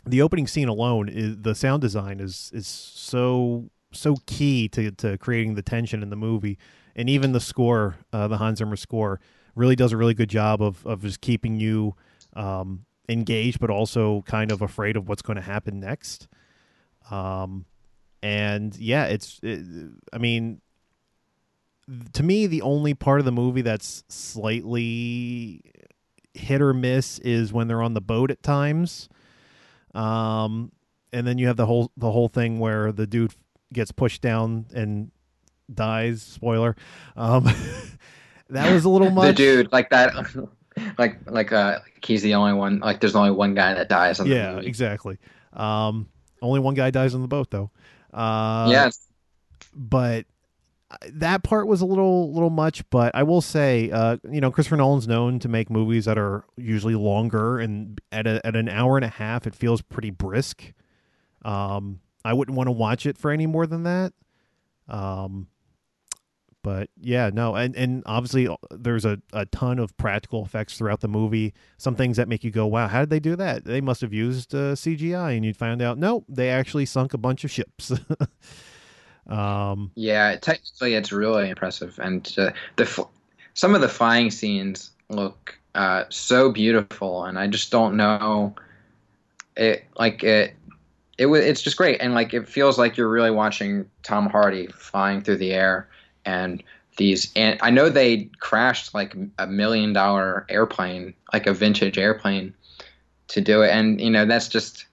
the opening scene alone is the sound design is is so so key to to creating the tension in the movie, and even the score, uh, the Hans Zimmer score, really does a really good job of of just keeping you um, engaged, but also kind of afraid of what's going to happen next. Um, and yeah, it's. It, I mean, to me, the only part of the movie that's slightly hit or miss is when they're on the boat at times. Um, and then you have the whole the whole thing where the dude gets pushed down and dies. Spoiler. Um, (laughs) that was a little (laughs) much. the dude like that, (laughs) like like uh, he's the only one. Like there's only one guy that dies. Yeah, exactly. Um, only one guy dies on the boat though. Uh, yes. but that part was a little little much but i will say uh you know christopher nolan's known to make movies that are usually longer and at, a, at an hour and a half it feels pretty brisk. Um i wouldn't want to watch it for any more than that. Um but yeah no and and obviously uh, there's a, a ton of practical effects throughout the movie. Some things that make you go wow how did they do that? They must have used uh, cgi and you'd find out no they actually sunk a bunch of ships (laughs) um Yeah, technically it's really impressive, and uh, the some of the flying scenes look uh, so beautiful, and I just don't know it like it. It wa it's just great, and like it feels like you're really watching Tom Hardy flying through the air, and these. And I know they crashed like a million dollar airplane, like a vintage airplane, to do it, and you know that's just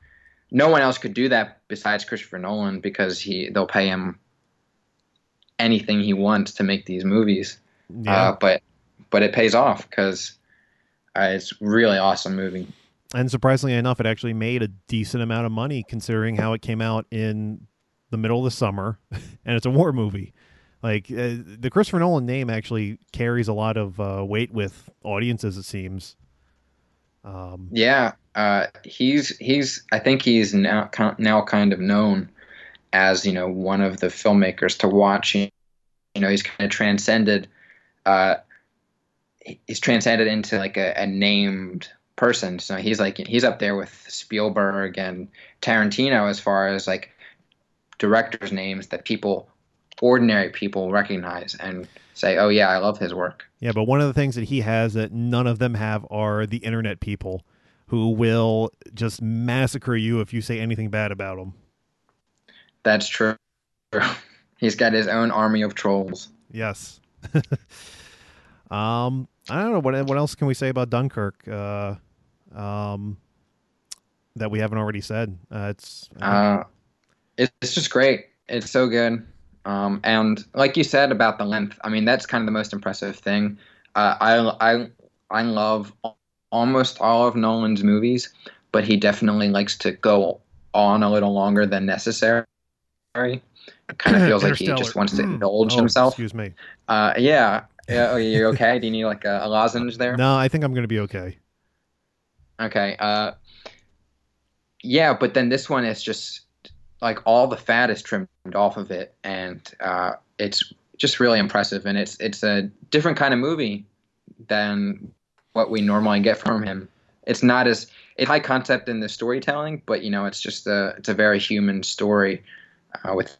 no one else could do that besides Christopher Nolan because he they'll pay him anything he wants to make these movies. yeah Uh, but but it pays off because uh, it's really awesome movie. and surprisingly enough, it actually made a decent amount of money considering how it came out in the middle of the summer, (laughs) and it's a war movie. Like uh, the Christopher Nolan name actually carries a lot of uh, weight with audiences. It seems. Um, Yeah, uh, he's he's I think he's now now kind of known as you know one of the filmmakers to watch. You know, he's kind of transcended. Uh, he's transcended into like a, a named person. So he's like he's up there with Spielberg and Tarantino as far as like directors' names that people, ordinary people, recognize and say, "Oh yeah, I love his work." yeah, but one of the things that he has that none of them have are the internet people who will just massacre you if you say anything bad about them. That's true. He's got his own army of trolls. Yes. (laughs) um, I don't know what what else can we say about Dunkirk. Uh, um, that we haven't already said. Uh, it's Uh, it- it's just great. It's so good. Um, and like you said about the length, I mean that's kind of the most impressive thing. Uh, I I I love almost all of Nolan's movies, but he definitely likes to go on a little longer than necessary. It kind of feels like he just wants to indulge Oh, himself. Excuse me. Uh, yeah. Yeah. Are you okay? Do you need like a, a lozenge there? No, I think I'm going to be okay. Okay. Uh, yeah, but then this one is just like all the fat is trimmed off of it, and uh, it's just really impressive. And it's it's a different kind of movie than what we normally get from him. It's not as it's high concept in the storytelling, but you know, it's just a it's a very human story uh, with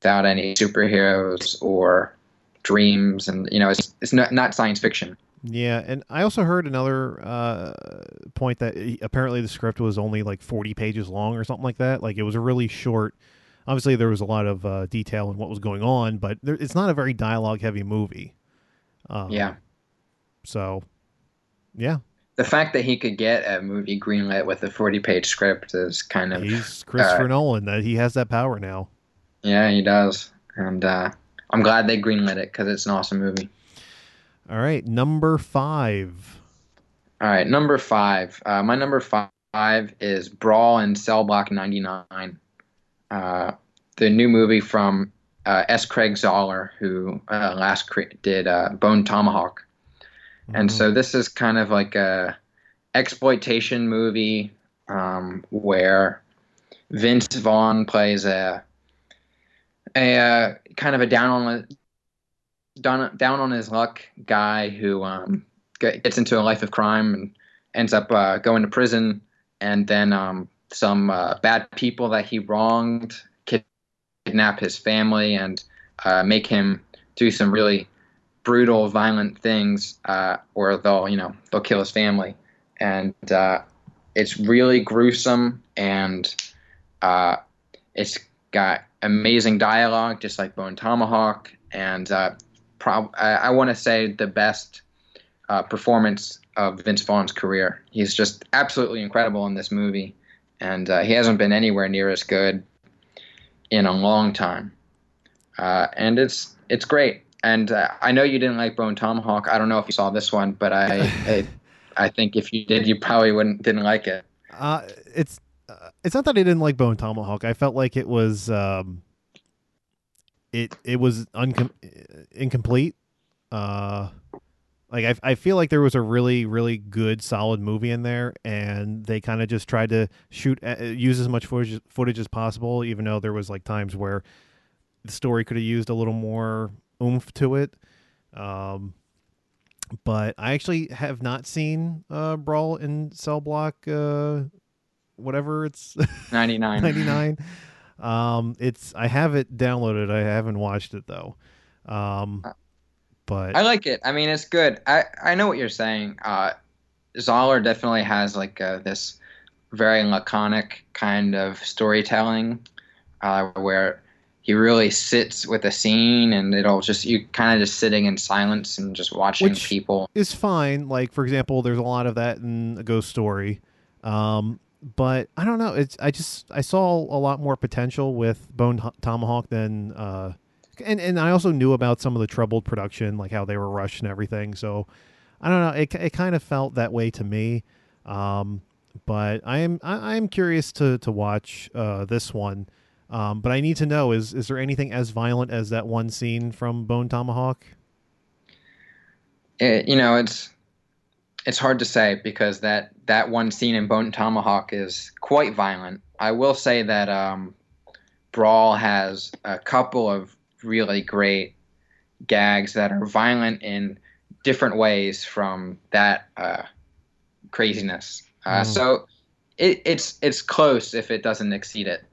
without any superheroes or dreams, and you know, it's it's not not science fiction. Yeah, and I also heard another uh, point that he- apparently the script was only like 40 pages long or something like that. Like it was a really short. Obviously, there was a lot of uh, detail in what was going on, but there, it's not a very dialogue heavy movie. Um, Yeah. So, yeah, the fact that he could get a movie greenlit with a 40 page script is kind of he's Christopher uh, Nolan. That he has that power now. yeah he does and uh, i'm glad they greenlit it because it's an awesome movie All right, number five. all right number five uh, my number five is brawl in cell block 99 uh, the new movie from uh, s craig Zahler who uh, last cre- did uh, bone tomahawk And so this is kind of like a exploitation movie um, where Vince Vaughn plays a a uh, kind of a down on down, down on his luck guy who um, gets into a life of crime and ends up uh, going to prison, and then um, some uh, bad people that he wronged kidnap his family and uh, make him do some really brutal, violent things, uh, or they'll, you know, they'll kill his family, and uh, it's really gruesome, and uh, it's got amazing dialogue, just like Bone Tomahawk, and uh, prob- I, I want to say the best uh, performance of Vince Vaughn's career. He's just absolutely incredible in this movie, and uh, he hasn't been anywhere near as good in a long time. And it's it's great. And uh, I know you didn't like Bone Tomahawk. I don't know if you saw this one, but I (laughs) I, I think if you did, you probably wouldn't didn't like it. Uh, it's uh, it's not that I didn't like Bone Tomahawk. I felt like it was um, it it was uncom- incomplete. Uh, like I, I feel like there was a really really good solid movie in there and they kind of just tried to shoot uh, use as much footage footage as possible even though there was like times where the story could have used a little more oomph to it um, but I actually have not seen uh, Brawl in Cell Block uh, whatever it's (laughs) 99 99 um, it's I have it downloaded I haven't watched it though um, uh, but I like it. I mean, it's good. I I know what you're saying. Uh, Zahler definitely has like uh, this very laconic kind of storytelling, uh, where he really sits with a scene and it'll just you kind of just sitting in silence and just watching Which people is fine like for example there's a lot of that in a ghost story um, but i don't know it's i just i saw a lot more potential with bone tomahawk than uh, and and I also knew about some of the troubled production, like how they were rushed and everything. So I don't know. It it kind of felt that way to me. Um, but I am I, am curious to to watch uh, this one. Um, but I need to know is is there anything as violent as that one scene from Bone Tomahawk? It, you know, it's it's hard to say because that that one scene in Bone Tomahawk is quite violent. I will say that um, Brawl has a couple of really great gags that are violent in different ways from that uh, craziness. Uh, mm. So it, it's it's close if it doesn't exceed it.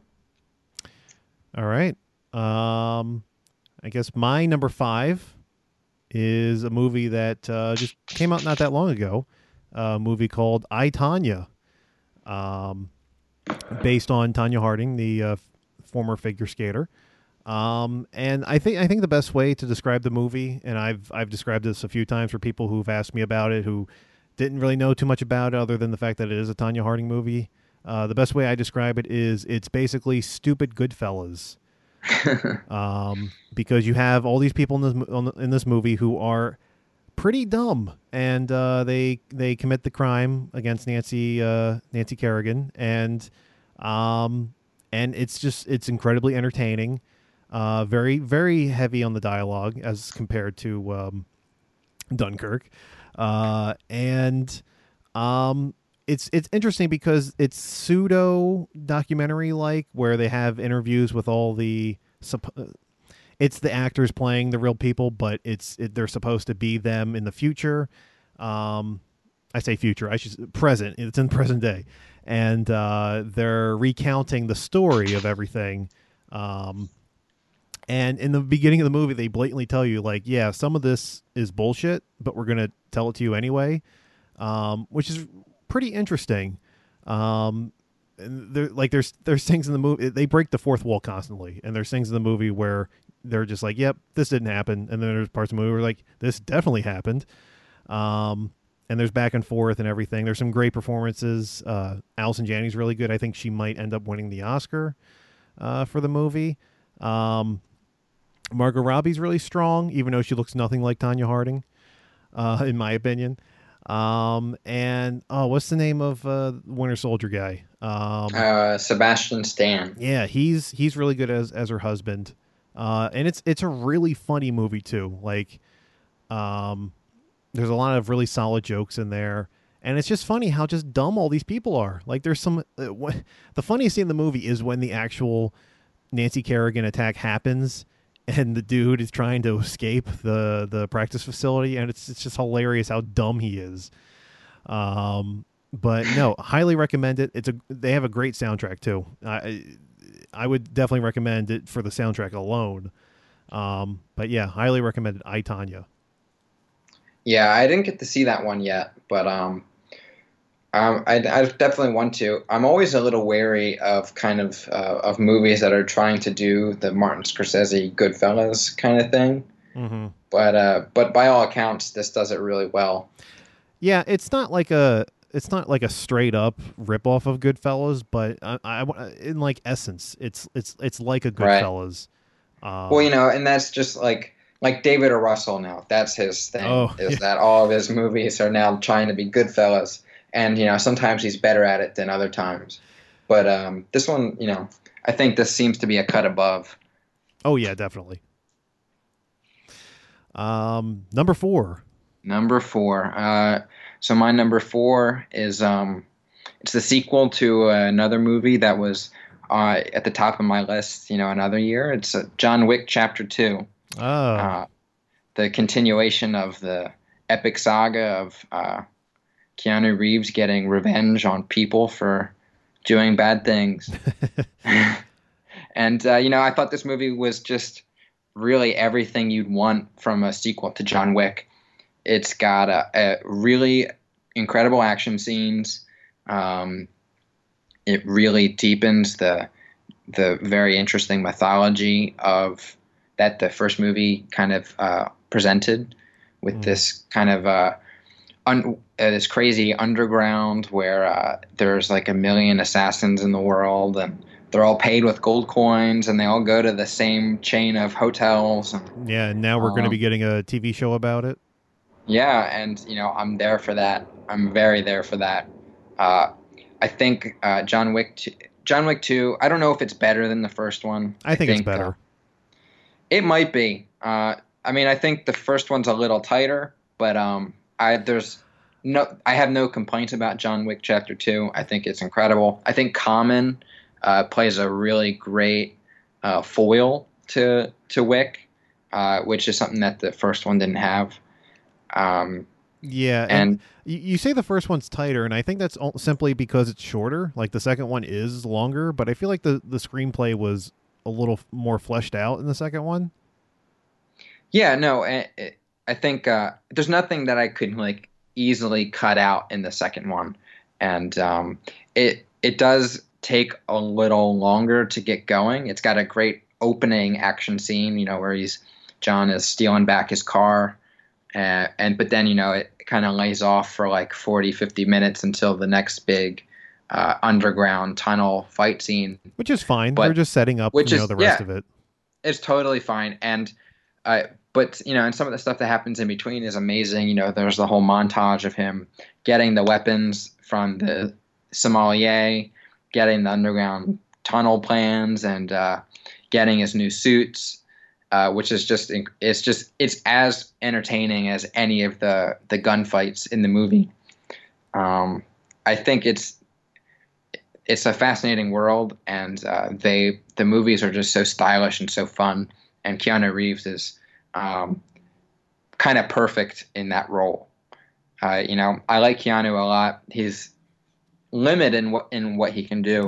All right. Um, I guess my number five is a movie that uh, just came out not that long ago. A movie called I Tonya, um, based on Tonya Harding, the uh, former figure skater. Um, and I think I think the best way to describe the movie, and I've I've described this a few times for people who've asked me about it who didn't really know too much about it other than the fact that it is a Tonya Harding movie. Uh, the best way I describe it is it's basically stupid Goodfellas. (laughs) um, because you have all these people in this in this movie who are pretty dumb, and uh, they they commit the crime against Nancy uh, Nancy Kerrigan, and um, and it's just it's incredibly entertaining. Uh, very very heavy on the dialogue as compared to um, Dunkirk, uh, and um, it's it's interesting because it's pseudo documentary like where they have interviews with all the. it's the actors playing the real people, but it's it, they're supposed to be them in the future. Um, I say future, I should present. It's in present day, and uh, they're recounting the story of everything. Um, and in the beginning of the movie, they blatantly tell you, like, yeah, some of this is bullshit, but we're gonna tell it to you anyway, um, which is pretty interesting. Um, there, like, there's there's things in the movie they break the fourth wall constantly, and there's things in the movie where they're just like, yep, this didn't happen, and then there's parts of the movie where like this definitely happened. Um, and there's back and forth and everything. There's some great performances. Uh, Allison Janney's really good. I think she might end up winning the Oscar uh, for the movie. Um, Margot Robbie's really strong, even though she looks nothing like Tonya Harding, uh, in my opinion. Um, and oh, what's the name of uh, Winter Soldier guy? Um, uh, Sebastian Stan. Yeah, he's he's really good as as her husband. Uh, and it's it's a really funny movie too. Like, um, there's a lot of really solid jokes in there, and it's just funny how just dumb all these people are. Like, there's some uh, (laughs) the funniest scene in the movie is when the actual Nancy Kerrigan attack happens and the dude is trying to escape the the practice facility, and it's it's just hilarious how dumb he is. Um, but no, (laughs) highly recommend it. It's a they have a great soundtrack too. I I would definitely recommend it for the soundtrack alone. Um, but yeah, highly recommended. I Tonya. Yeah, I didn't get to see that one yet, but um, um, I, I definitely want to. I'm always a little wary of kind of uh, of movies that are trying to do the Martin Scorsese Goodfellas kind of thing. Mm-hmm. But uh, but by all accounts, this does it really well. Yeah, it's not like a it's not like a straight up rip off of Goodfellas, but I, I in like essence, it's it's it's like a Right. Goodfellas. Um, Well, you know, and that's just like like David O. Russell now. That's his thing. Oh, is (laughs) yeah. that all of his movies are now trying to be Goodfellas, and you know sometimes he's better at it than other times. But um, this one, you know, I think this seems to be a cut above. oh yeah, definitely. Um, number four. Number four. Uh, so my number four is um, it's the sequel to another movie that was uh, at the top of my list. You know, another year. It's uh, John Wick Chapter Two. Oh, uh, the continuation of the epic saga of uh, Keanu Reeves getting revenge on people for doing bad things. (laughs) and, uh, you know, I thought this movie was just really everything you'd want from a sequel to John Wick. It's got a, a really incredible action scenes. Um, it really deepens the the very interesting mythology of that the first movie kind of uh, presented with Mm. this kind of uh, un- uh, this crazy underground where uh, there's like a million assassins in the world and they're all paid with gold coins and they all go to the same chain of hotels and yeah. and Now we're going to um, be getting a TV show about it. yeah and you know i'm there for that i'm very there for that uh, i think uh, john wick t- john wick 2 i don't know if it's better than the first one I think, it's uh, better. It might be. Uh, I mean, I think the first one's a little tighter, but um, I there's no, I have no complaints about John Wick Chapter Two. I think it's incredible. I think Common uh, plays a really great uh, foil to to Wick, uh, which is something that the first one didn't have. Um, yeah, and, and you, say the first one's tighter, and I think that's simply because it's shorter. Like the second one is longer, but I feel like the the screenplay was a little more fleshed out in the second one. Yeah, no, I, I think uh, there's nothing that I couldn't like easily cut out in the second one, and um, it it does take a little longer to get going. It's got a great opening action scene, you know, where he's John is stealing back his car, uh, and but then you know it kind of lays off for like 40, 50 minutes until the next big uh, underground tunnel fight scene Which is fine. But- They're just setting up which you know, is- the rest yeah. of it. it's totally fine and uh, but you know and some of the stuff that happens in between is amazing you know there's the whole montage of him getting the weapons from the sommelier getting the underground tunnel plans and uh, getting his new suits uh, which is just it's just it's as entertaining as any of the the gunfights in the movie um, i think it's it's a fascinating world, and uh, they the movies are just so stylish and so fun. And Keanu Reeves is um, kind of perfect in that role. Uh, you know, I like Keanu a lot. He's limited in what in what he can do,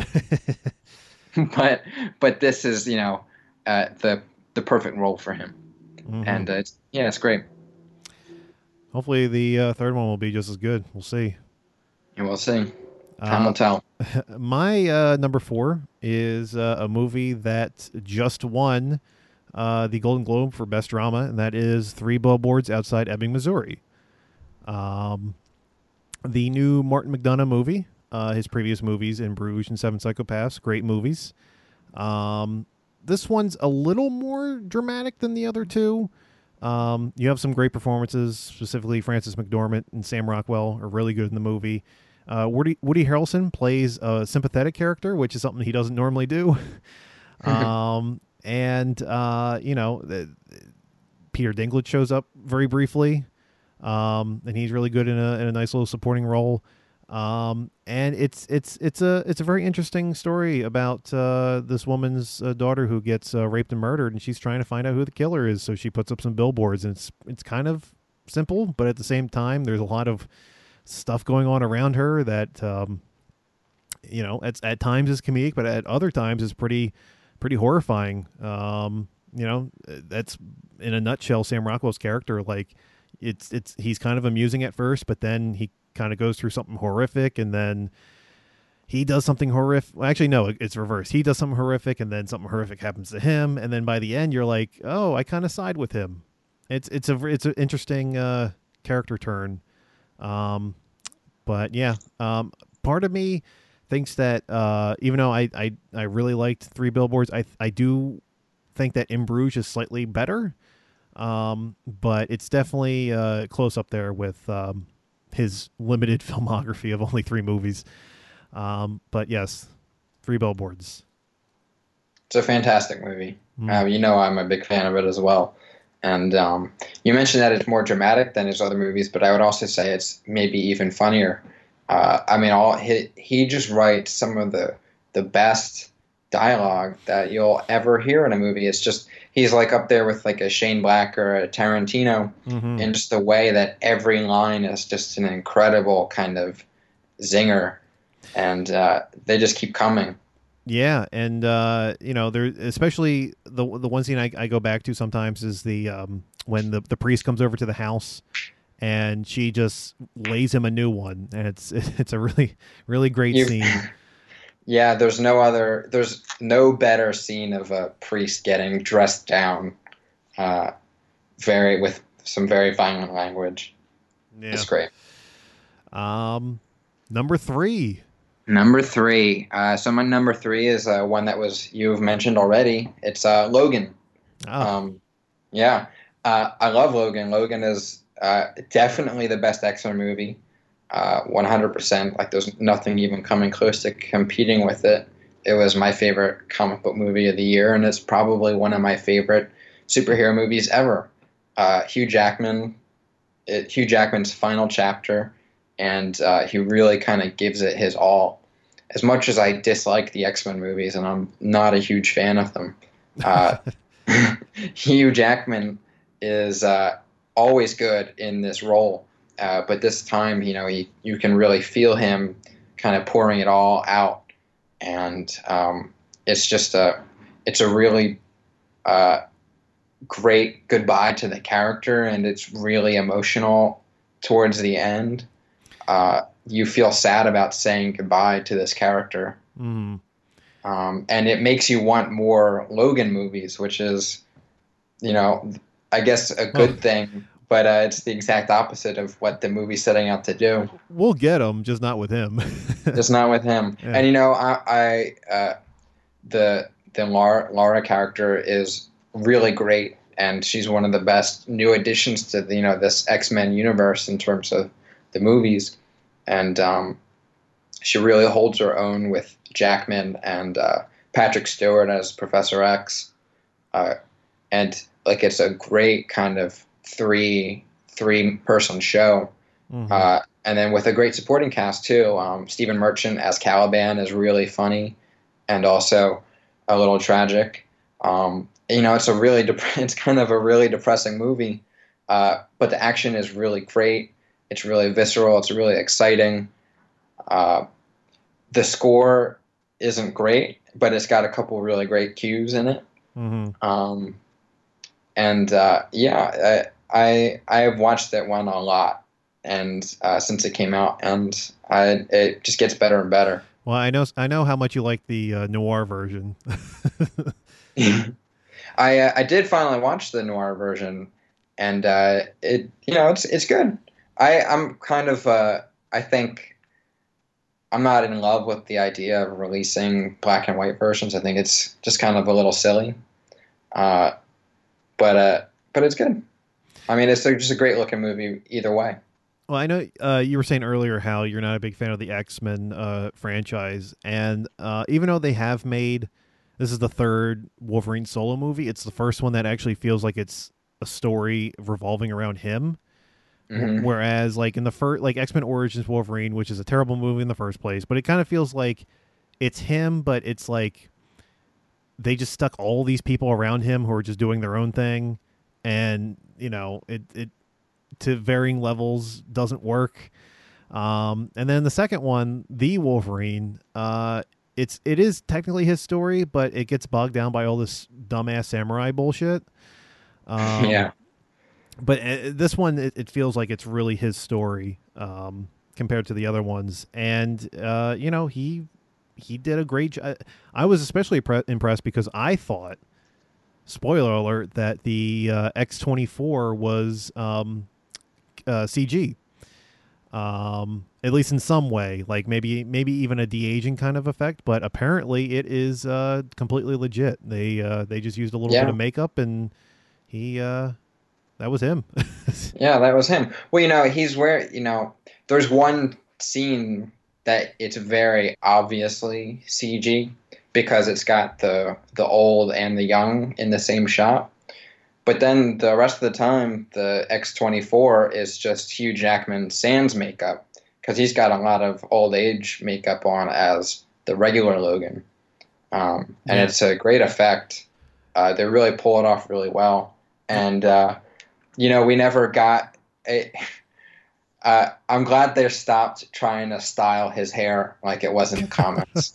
(laughs) (laughs) but but this is you know uh, the the perfect role for him. Mhm. And uh, it's, yeah, it's great. Hopefully, the uh, third one will be just as good. We'll see. And we'll see. Time Uh, will tell. (laughs) my uh, number four is uh, a movie that just won uh, the Golden Globe for Best Drama, and that is Three Billboards Outside Ebbing, Missouri. Um, the new Martin McDonagh movie. Uh, his previous movies in Bruges and Seven Psychopaths, great movies. Um, this one's a little more dramatic than the other two. Um, you have some great performances, specifically Frances McDormand and Sam Rockwell are really good in the movie. Uh, Woody Woody Harrelson plays a sympathetic character, which is something he doesn't normally do. (laughs) (laughs) um, and uh, you know, the, Peter Dinklage shows up very briefly, um, and he's really good in a in a nice little supporting role. Um, and it's it's it's a it's a very interesting story about uh, this woman's uh, daughter who gets uh, raped and murdered, and she's trying to find out who the killer is. So she puts up some billboards, and it's it's kind of simple, but at the same time, there's a lot of stuff going on around her that um, you know at at times is comedic, but at other times is pretty pretty horrifying. Um, you know, that's in a nutshell Sam Rockwell's character. Like it's it's he's kind of amusing at first, but then he kind of goes through something horrific, and then he does something horrific. Well, actually, no, it's reversed. He does something horrific, and then something horrific happens to him, and then by the end, you're like, oh, I kind of side with him. it's it's a it's an interesting uh, character turn. Um, but yeah, um, part of me thinks that uh, even though I, I I really liked Three Billboards, I I do think that In Bruges is slightly better. Um, but it's definitely uh, close up there with um, his limited (laughs) filmography of only three movies. Um, but yes, Three Billboards. It's a fantastic movie. Mm. Uh, you know, I'm a big fan of it as well. And um, you mentioned that it's more dramatic than his other movies, but I would also say it's maybe even funnier. Uh, I mean, all he, he just writes some of the the best dialogue that you'll ever hear in a movie. It's just he's like up there with like a Shane Black or a Tarantino, Mhm. in just the way that every line is just an incredible kind of zinger, and uh, they just keep coming. Yeah, and uh, you know, there especially the the one scene I, I go back to sometimes is the um, when the the priest comes over to the house and she just lays him a new one, and it's (laughs) it's a really really great You- scene. (laughs) Yeah, there's no other, there's no better scene of a priest getting dressed down, uh, very with some very violent language. Yeah. It's great. Um, number three. Number three. Uh, so my number three is uh, one that was you've mentioned already. It's uh, Logan. Oh, Um, yeah, uh, I love Logan. Logan is uh, definitely the best X Men movie. Uh, 100%. Like there's nothing even coming close to competing with it. It was my favorite comic book movie of the year, and it's probably one of my favorite superhero movies ever. Uh, Hugh Jackman, it, Hugh Jackman's final chapter, and uh, he really kind of gives it his all. As much as I dislike the X Men movies, and I'm not a huge fan of them, uh, (laughs) (laughs) Hugh Jackman is uh, always good in this role, uh, but this time, you know, he, you can really feel him kind of pouring it all out, and um, it's just a, it's a really uh, great goodbye to the character, and it's really emotional towards the end. Uh, you feel sad about saying goodbye to this character mhm. um, and it makes you want more Logan movies, which is, you know, I guess a good thing, but uh, it's the exact opposite of what the movie's setting out to do. we'll get him, just not with him. (laughs) Just not with him. Yeah. And you know, I, I uh, the the Laura, Laura character is really great, and she's one of the best new additions to the, you know this X Men universe in terms of the movies, and um, she really holds her own with Jackman and uh, Patrick Stewart as Professor X, uh, and like it's a great kind of three three person show. Mhm. Uh, and then with a great supporting cast too. Um, Stephen Merchant as Caliban is really funny, and also a little tragic. Um, you know, it's a really dep- (laughs) it's kind of a really depressing movie, uh, but the action is really great. It's really visceral. It's really exciting. Uh, the score isn't great, but it's got a couple really great cues in it. Mhm. Um, and uh, yeah, I, I I have watched that one a lot, and uh, since it came out, and I, it just gets better and better. Well, I know I know how much you like the uh, noir version. (laughs) I uh, I did finally watch the noir version, and uh, it you know it's it's good. I I'm kind of uh, I think I'm not in love with the idea of releasing black and white versions. I think it's just kind of a little silly, uh, but uh, but it's good. I mean, it's just a great looking movie either way. Well, I know uh, you were saying earlier how you're not a big fan of the X Men uh, franchise, and uh, even though they have made this is the third Wolverine solo movie, it's the first one that actually feels like it's a story revolving around him. Mhm. Whereas, like in the first, like X Men Origins Wolverine, which is a terrible movie in the first place, but it kind of feels like it's him, but it's like they just stuck all these people around him who are just doing their own thing, and you know, it it to varying levels doesn't work. Um, and then the second one, the Wolverine, uh, it's it is technically his story, but it gets bogged down by all this dumbass samurai bullshit. (laughs) Um, yeah, but uh, this one it, it feels like it's really his story um, compared to the other ones and uh, you know he he did a great job i was especially pre- impressed because i thought spoiler alert that the uh, X24 was um, uh, CG. Um, at least in some way, like maybe maybe even a de aging kind of effect, but apparently it is uh, completely legit. They uh, they just used a little Yeah. bit of makeup and he uh, that was him. (laughs) Yeah, that was him. Well, you know, he's where you know, there's one scene that it's very obviously CG because it's got the the old and the young in the same shot. But then the rest of the time, the X24 is just Hugh Jackman sans makeup because he's got a lot of old age makeup on as the regular Logan, um, and Yeah. it's a great effect. Uh, they really pull it off really well, and uh, you know we never got a. Uh, I'm glad they stopped trying to style his hair like it was in the comics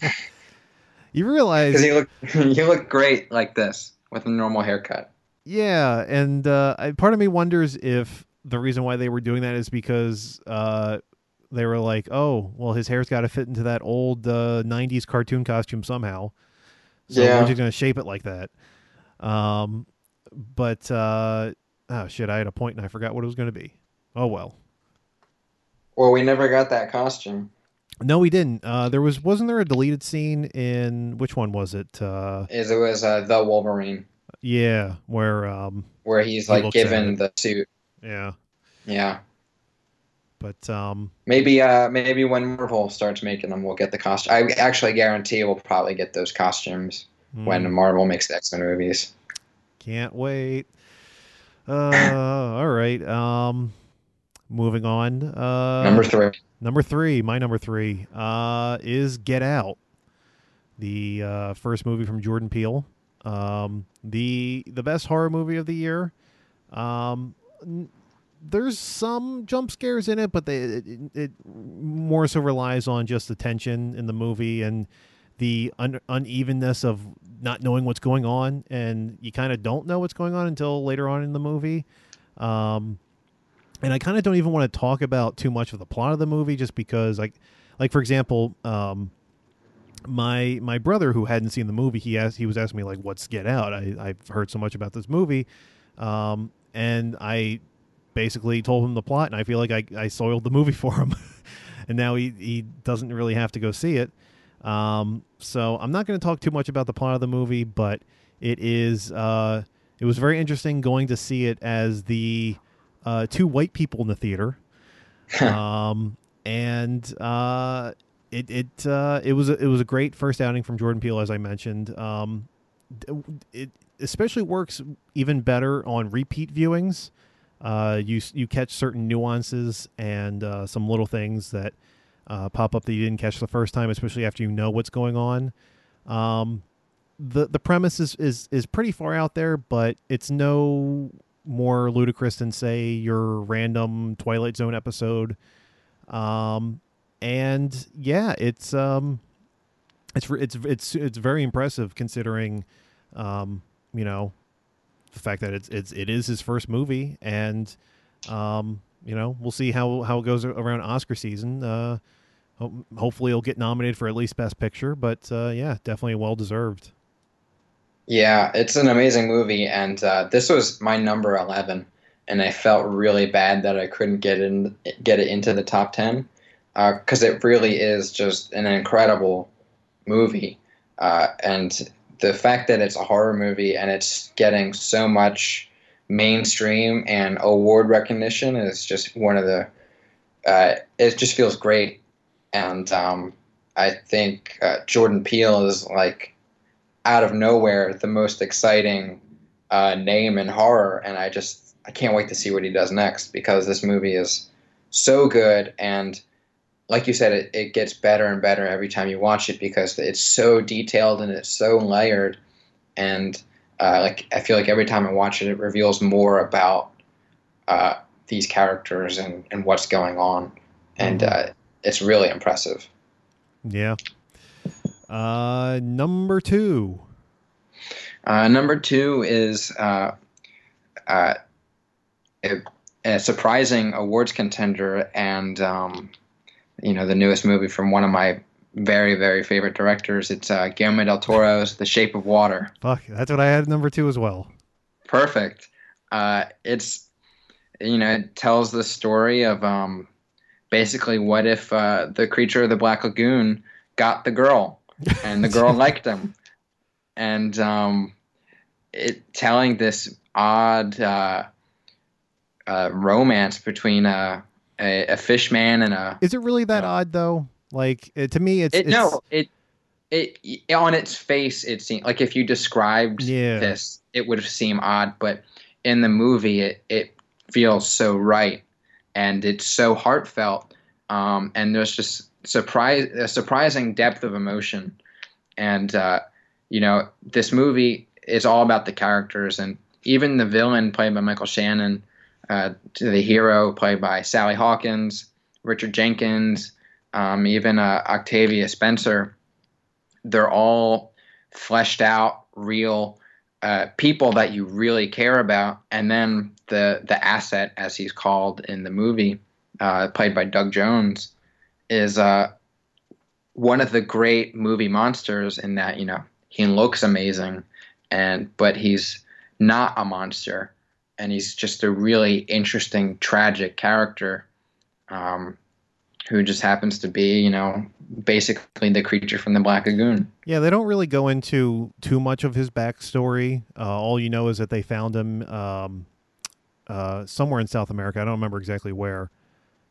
you realize because he looked (laughs) he looked great like this with a normal haircut. Yeah, and uh, I, part of me wonders if the reason why they were doing that is because uh, they were like, "Oh, well, his hair's got to fit into that old uh, '90s cartoon costume somehow." So Yeah. we're just gonna shape it like that. Um, but uh, oh shit, I had a point and I forgot what it was gonna be. Oh well. Well, we never got that costume. No, we didn't. Uh, there was wasn't there a deleted scene in which one was it? Uh, Is it was uh, the Wolverine yeah, where um, where he's He like given the suit. yeah, Yeah, but um, maybe uh maybe when Marvel starts making them, we'll get the costume. I actually guarantee we'll probably get those costumes when hmm. Marvel makes the X Men movies. Can't wait. Uh, (laughs) all right. Um, moving on. Uh, Number three. number three. My number three. Uh, is Get Out, the uh, first movie from Jordan Peele. Um, the the best horror movie of the year. Um, n- there's some jump scares in it, but they it, it, more so relies on just the tension in the movie and the un- unevenness of not knowing what's going on, and you kind of don't know what's going on until later on in the movie. Um, and I kind of don't even want to talk about too much of the plot of the movie, just because, like, like for example, um, my my brother who hadn't seen the movie, he asked, he was asking me like, "What's Get Out?" I I've heard so much about this movie, um, and I basically told him the plot, and I feel like I I soiled the movie (laughs) for him, and now he he doesn't really have to go see it. Um, so I'm not going to talk too much about the plot of the movie, but it is uh, it was very interesting going to see it as the uh, two white people in the theater, (laughs) um, and uh, it it uh, it was a, it was a great first outing from Jordan Peele, as I mentioned. Um, it especially works even better on repeat viewings. Uh, you you catch certain nuances and uh, some little things that uh, pop up that you didn't catch the first time, especially after you know what's going on. Um, the the premise is, is is pretty far out there, but it's no more ludicrous than say your random Twilight Zone episode. Um, and yeah, it's um, it's it's it's it's very impressive considering, um, you know, the fact that it's it's it is his first movie, and um, you know, we'll see how how it goes around Oscar season. Uh, ho- hopefully, he'll get nominated for at least Best Picture, but uh, yeah, definitely well deserved. Yeah, it's an amazing movie, and uh, this was my number eleven, and I felt really bad that I couldn't get in get it into the top ten, because it really is just an incredible movie, uh, and the fact that it's a horror movie and it's getting so much mainstream and award recognition is just one of the. Uh, it just feels great, and um, I think uh, Jordan Peele is like out of nowhere the most exciting uh, name in horror, and I just I can't wait to see what he does next because this movie is so good and like you said, it, it gets better and better every time you watch it because it's so detailed and it's so layered, and uh, like I feel like every time I watch it, it reveals more about uh, these characters and, and what's going on, and Mhm. uh, it's really impressive. Yeah. Uh, number two. Uh, number two is uh, uh, a, a surprising awards contender, and um, you know the newest movie from one of my very very favorite directors. It's uh, Guillermo del Toro's The Shape of Water. Fuck, that's what I had number two as well. Perfect. Uh, it's you know it tells the story of um, basically what if uh, the creature of the Black Lagoon got the girl and the girl liked him, and um, it telling this odd uh, uh, romance between a, a a fish man and a Is it really that odd though? Like it, to me, it's, it it's no it it on its face it seemed like if you described Yeah. this it would seem odd but in the movie it it feels so right and it's so heartfelt um, and there's just surprise a surprising depth of emotion. And uh, you know this movie is all about the characters. And even the villain played by Michael Shannon uh, to the hero played by Sally Hawkins Richard Jenkins um, even uh, Octavia Spencer they're all fleshed out, real uh, people that you really care about, and then the the asset, as he's called in the movie, uh, played by Doug Jones, is uh, one of the great movie monsters in that you know he looks amazing, and but he's not a monster, and he's just a really interesting, tragic character. Um, who just happens to be, you know, basically the creature from the Black Lagoon. Yeah, they don't really go into too much of his backstory. Uh, all you know is that they found him um, uh, somewhere in South America. I don't remember exactly where.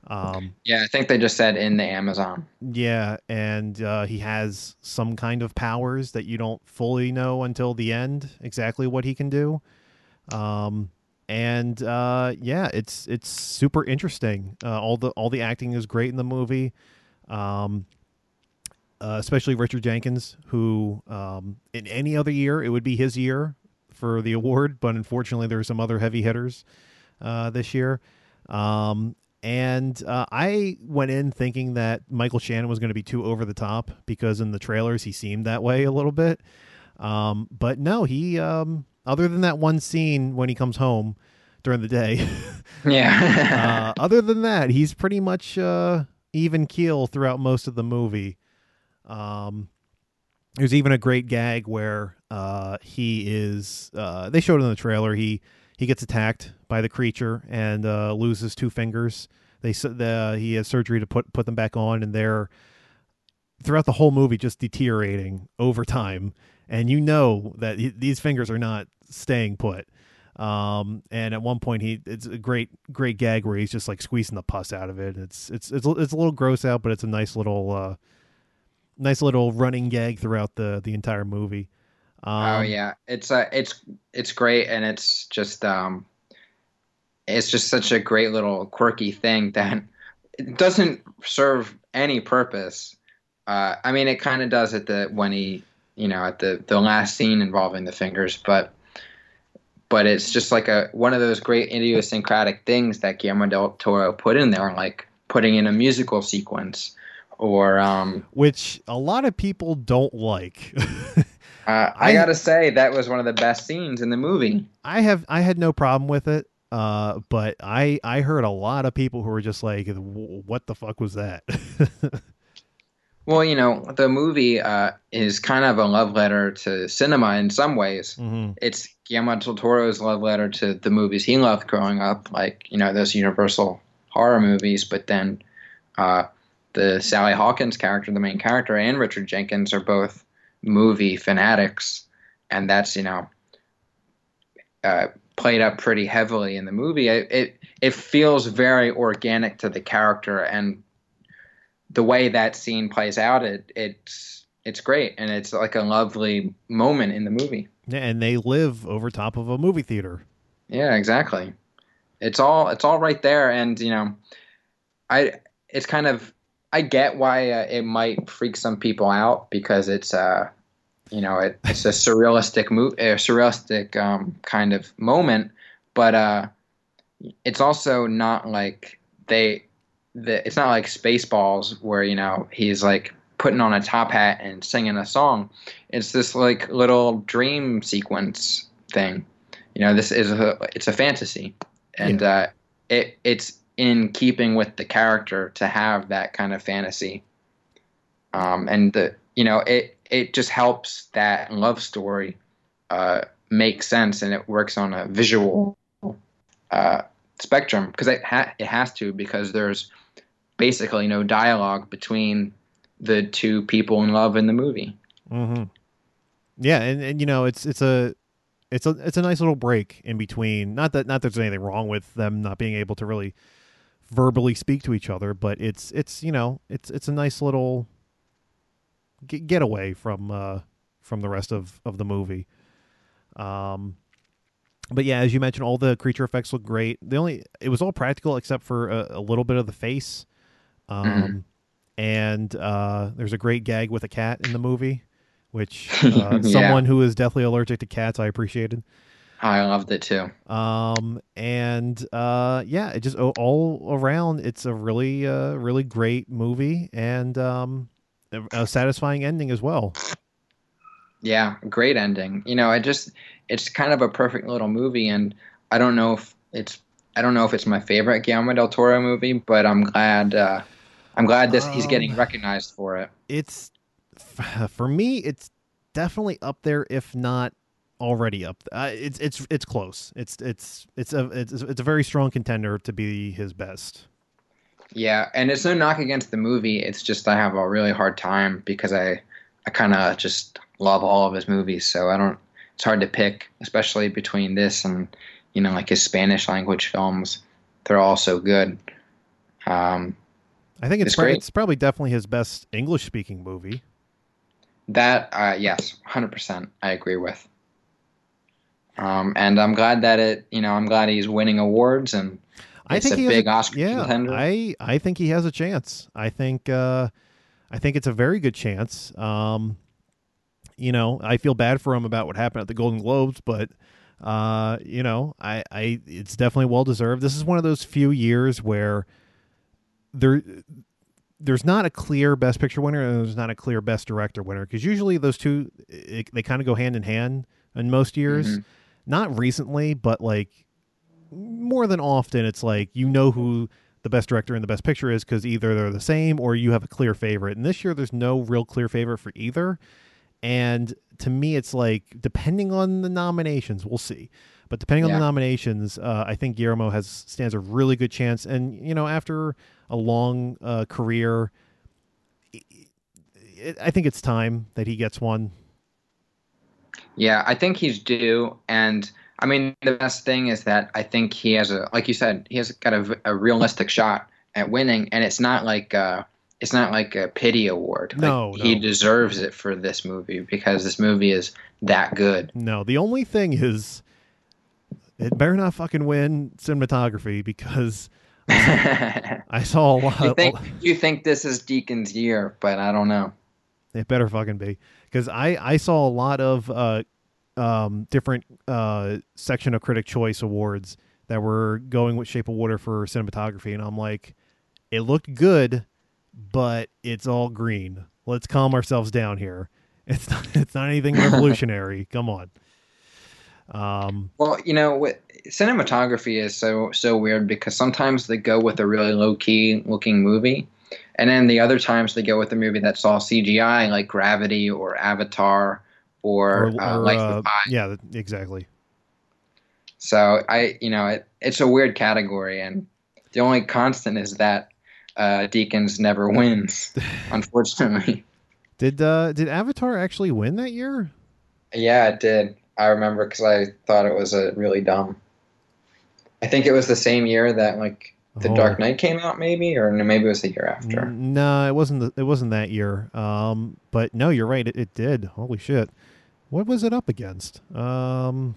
Um, Yeah, I think they just said in the Amazon. yeah, and uh, he has some kind of powers that you don't fully know until the end exactly what he can do. Um, and uh, yeah, it's it's super interesting. Uh, all the all the acting is great in the movie. Um, uh, especially Richard Jenkins, who um, in any other year it would be his year for the award, but unfortunately there are some other heavy hitters uh, this year. Um, and uh, I went in thinking that Michael Shannon was going to be too over the top because in the trailers he seemed that way a little bit. Um, but no, he um, other than that one scene when he comes home during the day, (laughs) Yeah. uh, (laughs) other than that, he's pretty much uh, even keel throughout most of the movie. Um, there's even a great gag where uh, he is. Uh, they showed it in the trailer. He he gets attacked by the creature and uh, loses two fingers. They s- the, he has surgery to put put them back on, and they're throughout the whole movie just deteriorating over time. And you know that he, these fingers are not staying put. Um, and at one point he it's a great great gag where he's just like squeezing the pus out of it. It's it's it's it's a little gross out, but it's a nice little uh nice little running gag throughout the the entire movie. Um, oh yeah, it's uh, it's it's great, and it's just um, it's just such a great little quirky thing that it doesn't serve any purpose. Uh, I mean, it kind of does at the when he, you know, at the the last scene involving the fingers, but but it's just like a one of those great idiosyncratic things that Guillermo del Toro put in there, like putting in a musical sequence, or um, which a lot of people don't like. (laughs) uh, I, I- gotta say that was one of the best scenes in the movie. I have I had no problem with it. Uh, but I I heard a lot of people who were just like, "What the fuck was that?" (laughs) Well, you know, the movie uh, is kind of a love letter to cinema in some ways. hmm It's Guillermo del Toro's love letter to the movies he loved growing up, like you know those Universal horror movies. But then, uh, the Sally Hawkins character, the main character, and Richard Jenkins are both movie fanatics, and that's you know uh, played up pretty heavily in the movie. It, it it feels very organic to the character and the way that scene plays out. It it's it's great and it's like a lovely moment in the movie. Yeah, and they live over top of a movie theater. Yeah, exactly. It's all it's all right there, and you know, I it's kind of I get why uh, it might freak some people out because it's uh you know it, it's a surrealistic mo- a surrealistic um, kind of moment, but uh it's also not like they the it's not like Spaceballs where you know he's like putting on a top hat and singing a song. It's this like little dream sequence thing. You know this is a it's a fantasy. And uh, it it's in keeping with the character to have that kind of fantasy. Um, and the you know it it just helps that love story uh, make sense, and it works on a visual uh, spectrum because it ha- it has to because there's basically no dialogue between the two people in love in the movie. Mm-hmm. Yeah, and, and you know it's it's a it's a it's a nice little break in between. Not that not that there's anything wrong with them not being able to really verbally speak to each other, but it's it's you know it's it's a nice little get, get away from uh from the rest of of the movie. Um, but yeah, as you mentioned, all the creature effects look great. The only it was all practical except for a, a little bit of the face. Um, Mm-hmm. and uh, there's a great gag with a cat in the movie, which (laughs) uh, Yeah. someone who is deathly allergic to cats I appreciated. I loved it too. Um, and uh, yeah, it just all- all around, it's a really, uh, really great movie and um, a, satisfying ending as well. Yeah, great ending. You know, I just it's kind of a perfect little movie, and I don't know if it's I don't know if it's my favorite Guillermo del Toro movie, but I'm glad uh, I'm glad this he's getting Um, recognized for it. It's for me, it's definitely up there, if not already up. Uh, it's it's it's close. It's it's it's a it's it's a very strong contender to be his best. Yeah, and it's no knock against the movie. It's just I have a really hard time because I I kind of just love all of his movies, so I don't. It's hard to pick, especially between this and you know like his Spanish language films. They're all so good. Um, I think it's It's it's probably definitely his best English speaking movie. That uh, yes, hundred percent, I agree with. Um, and I'm glad that it, you know, I'm glad he's winning awards, and I think a he has big Oscar yeah, contender. I I think he has a chance. I think uh, I think it's a very good chance. Um, you know, I feel bad for him about what happened at the Golden Globes, but uh, you know, I, I it's definitely well deserved. This is one of those few years where there there's not a clear best picture winner and there's not a clear best director winner because usually those two it, they kind of go hand in hand in most years. Mhm. Not recently, but like more than often, it's like you know who the best director and the best picture is because either they're the same or you have a clear favorite. And this year, there's no real clear favorite for either. And to me, it's like depending on the nominations, we'll see. But depending on Yeah. the nominations, uh, I think Guillermo has stands a really good chance. And you know, after a long uh, career, it, it, I think it's time that he gets one. Yeah, I think he's due, and I mean the best thing is that I think he has a, like you said, he has got a, a realistic shot at winning, and it's not like uh, it's not like a pity award. Like, No, he deserves it for this movie because this movie is that good. No, the only thing is, it better not fucking win cinematography because (laughs) I saw a lot. think you think this is Deakins' year, but I don't know. It better fucking be because I I saw a lot of uh um different uh section of critic choice awards that were going with Shape of Water for cinematography, and I'm like, it looked good, but it's all green. Let's calm ourselves down here. (laughs) It's not it's not anything (laughs) revolutionary. Come on. Um. Well, you know, cinematography is so so weird because sometimes they go with a really low key looking movie, and then the other times they go with a movie that's all CGI, like Gravity or Avatar or, uh, Life uh, of Pi. yeah, exactly. So I, you know, it, it's a weird category, and the only constant is that uh, Deakins never wins, (laughs) unfortunately. Did uh did Avatar actually win that year? Yeah, it did. I remember because I thought it was a really dumb. I think it was the same year that like The Oh. Dark Knight came out, maybe, or maybe it was the year after. No, it wasn't. The, it wasn't that year. Um, but no, you're right. It, it did. Holy shit! What was it up against? Um,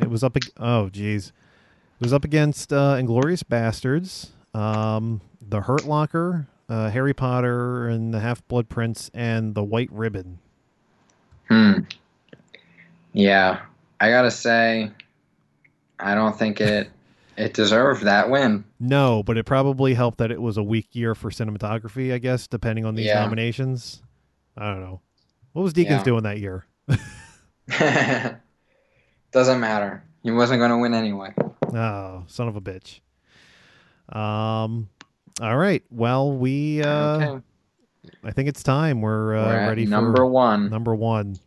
it was up. Oh, geez, it was up against uh, Inglourious Basterds, um, The Hurt Locker, uh, Harry Potter and the Half Blood Prince, and The White Ribbon. Hmm. Yeah, I gotta say, I don't think it (laughs) it deserved that win. No, but it probably helped that it was a weak year for cinematography. I guess depending on these Yeah. nominations. I don't know. What was Deakins Yeah. doing that year? (laughs) (laughs) Doesn't matter. He wasn't gonna win anyway. Oh, son of a bitch. Um, All right. Well, we. Uh, okay. I think it's time. We're, uh, We're ready number for one. number one.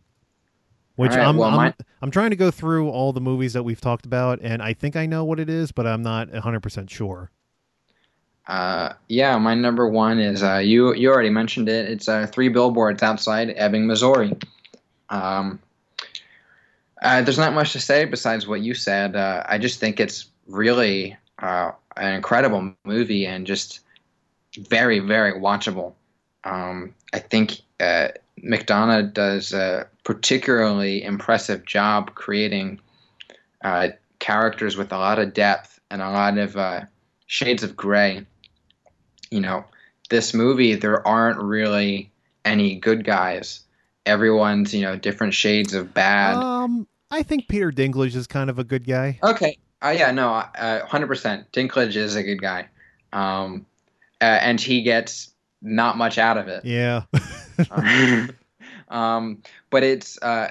Which right, I'm, well, I'm, mine- I'm trying to go through all the movies that we've talked about, and I think I know what it is, but I'm not 100 percent sure. Uh, yeah, my number one is uh, you. You already mentioned it. It's uh, three billboards outside Ebbing, Missouri. Um, uh, there's not much to say besides what you said. Uh, I just think it's really uh, an incredible movie and just very, very watchable. Um, I think McDonagh does a particularly impressive job creating characters with a lot of depth and a lot of shades of gray. You know, this movie, there aren't really any good guys. Everyone's, you know, different shades of bad. Um, I think Peter Dinklage is kind of a good guy. Okay. Uh, yeah, no, uh, 100%. Dinklage is a good guy. Um, uh, and he gets not much out of it. Yeah. (laughs) (laughs) um, but it's, uh,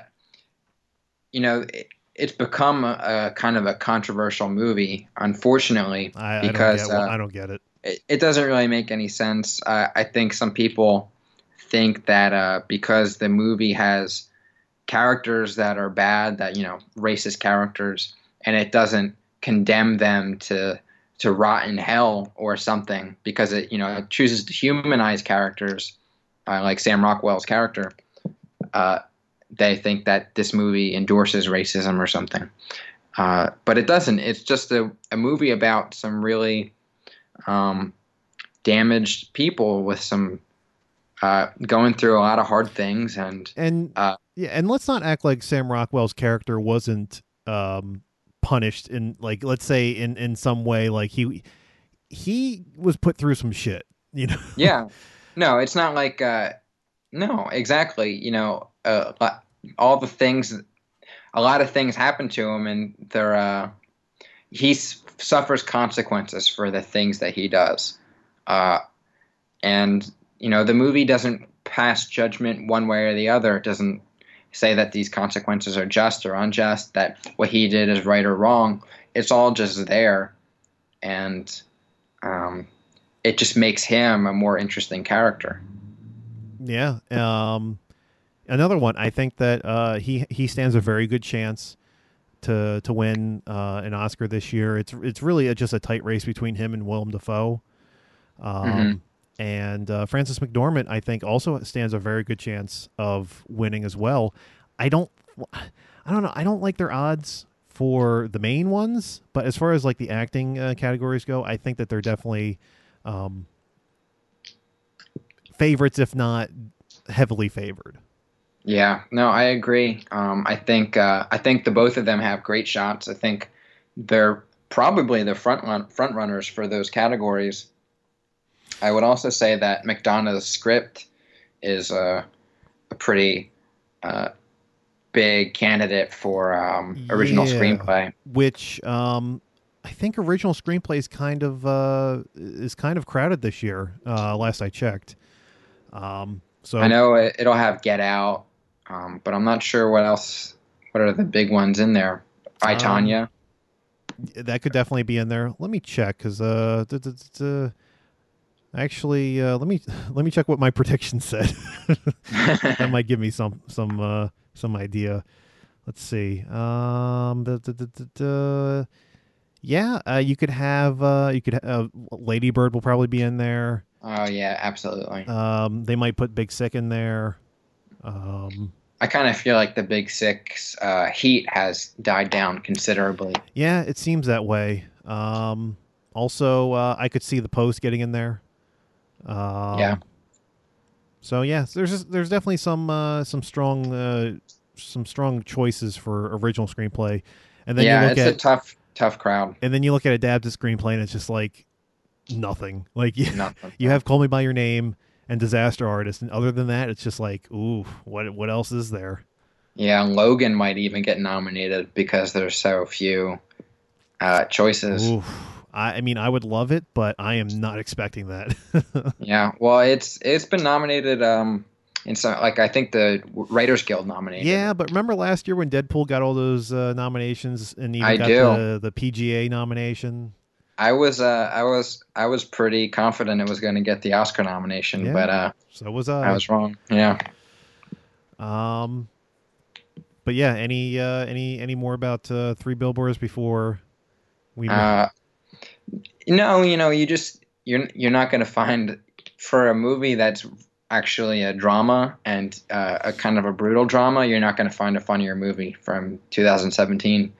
you know, it, it's become a, a kind of a controversial movie, unfortunately, I, because I don't get, uh, I don't get it. It, doesn't really make any sense. Uh, I think some people think that uh, because the movie has characters that are bad, that you know, racist characters, and it doesn't condemn them to to rot in hell or something because it you know it chooses to humanize characters uh, like Sam Rockwell's character. Uh, they think that this movie endorses racism or something, uh, but it doesn't. It's just a, a movie about some really um, damaged people with some uh, going through a lot of hard things and And uh, yeah, and let's not act like Sam Rockwell's character wasn't um punished in like let's say in in some way like he he was put through some shit, you know. (laughs) yeah no it's not like uh, no exactly you know uh, all the things a lot of things happen to him and they're uh, he suffers consequences for the things that he does. Uh, and you know the movie doesn't pass judgment one way or the other. It doesn't say that these consequences are just or unjust that what he did is right or wrong. It's all just there. And um, it just makes him a more interesting character. Yeah. Um another one, I think that uh he he stands a very good chance to to win uh an Oscar this year. It's it's really a, just a tight race between him and Willem Dafoe. Um Mhm. and uh Frances McDormand I think also stands a very good chance of winning as well. I don't I don't know. I don't like their odds for the main ones, but as far as like the acting uh, categories go, I think that they're definitely um favorites if not heavily favored. Yeah, no, I agree. Um, I think uh, I think the both of them have great shots. I think they're probably the front run, front runners for those categories. I would also say that McDonagh's script is a, a pretty uh, big candidate for um, original Yeah. screenplay. which um I think original screenplay is kind of uh is kind of crowded this year. Uh last I checked. Um so I know it, it'll have Get Out, um, but I'm not sure what else. What are the big ones in there? I Um, Tonya. that could definitely be in there. Let me check cuz uh duh, duh, duh. actually uh let me (laughs) let me check what my (laughs) prediction said. (laughs) that might give me some some uh some idea. Let's see. Um yeah, uh, you could have uh you could ha- uh, Lady Bird will probably be in there. oh yeah, absolutely. Um, they might put Big Sick in there. Um, I kind of feel like the Big Sick uh, heat has died down considerably. yeah, it seems that way. Um, also, uh, I could see the post getting in there. Um, Yeah. So yeah, there's just, there's definitely some uh, some strong uh, some strong choices for original screenplay, and then yeah, you look it's at a tough, tough crowd. and then you look at adapted screenplay, and it's just like nothing. Like you, (laughs) Nothing. you have Call Me by Your Name and Disaster Artist, and other than that, it's just like, ooh, what what else is there? Yeah, Logan might even get nominated because there's so few uh, choices. Oof. I, I mean, I would love it, but I am not expecting that. (laughs) Yeah, well, it's it's been nominated. Um, in some like I think the Writers Guild nominated. yeah, but remember last year when Deadpool got all those uh, nominations and even I got do. the the PGA nomination? I was uh, I was I was pretty confident it was going to get the Oscar nomination, Yeah. but uh, So was I. I was wrong. Yeah. Um, but yeah, any uh, any any more about uh, Three Billboards before we? Uh, no, you know, you just you're you're not going to find for a movie that's actually a drama and uh, a kind of a brutal drama. You're not going to find a funnier movie from 2017,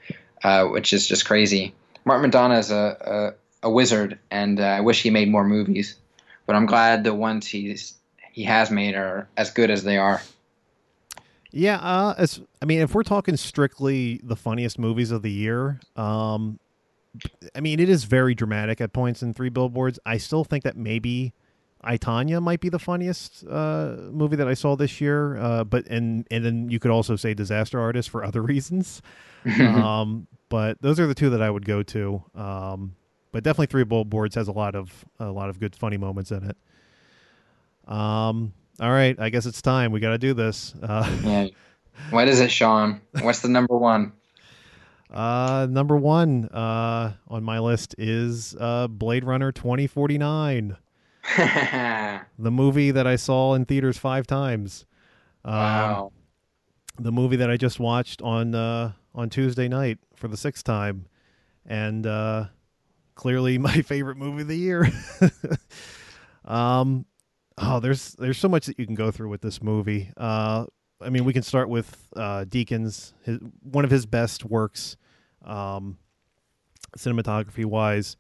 uh, which is just crazy. Martin McDonagh is a a, a wizard, and uh, I wish he made more movies. But I'm glad the ones he's he has made are as good as they are. yeah, uh, as I mean, if we're talking strictly the funniest movies of the year, um, I mean, it is very dramatic at points in Three Billboards. I still think that maybe I Tonya might be the funniest uh, movie that I saw this year. Uh, but and and then you could also say Disaster Artist for other (laughs) reasons. Um, but those are the two that I would go to. Um, but definitely Three Billboards has a lot of a lot of good funny moments in it. Um, all right, I guess it's time. We got to do this. Uh, yeah. What is it, Sean? What's the number one? (laughs) uh, number one uh, on my list is uh, Blade Runner twenty forty nine. (laughs) the movie that I saw in theaters five times. Um, The movie that I just watched on uh, on Tuesday night for the sixth time, and uh, clearly (laughs) my favorite movie of the year. (laughs) um, oh, there's there's so much that you can go through with this movie. Uh, I mean, we can start with uh, Deakins, his, one of his best works, um, cinematography wise.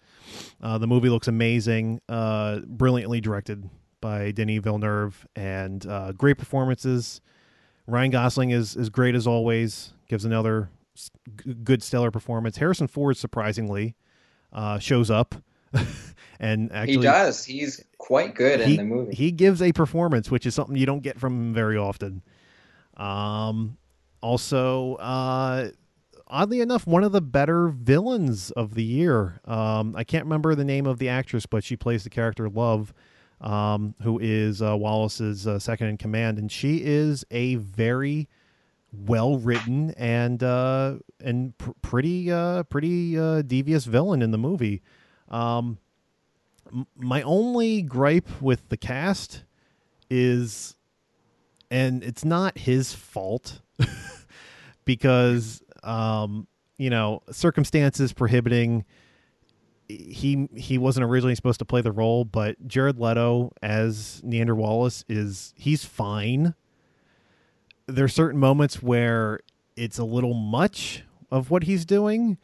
Uh, the movie looks amazing, uh, brilliantly directed by Denis Villeneuve, and uh, great performances. Ryan Gosling is is great as always. Gives another g- good stellar performance. Harrison Ford surprisingly uh, shows up, (laughs) and actually he does. He's quite good in the movie. he gives a performance, which is something you don't get from him very often. Um, also, uh, oddly enough, one of the better villains of the year. Um, I can't remember the name of the actress, but she plays the character Love, um, who is uh, Wallace's uh, second in command, and she is a very well written and uh, and pr- pretty uh, pretty uh, devious villain in the movie. Um, m- my only gripe with the cast is and it's not his fault (laughs) because um you know circumstances prohibiting he he wasn't originally supposed to play the role but Jared Leto as Niander Wallace is he's fine. There are certain moments where it's a little much of what he's doing.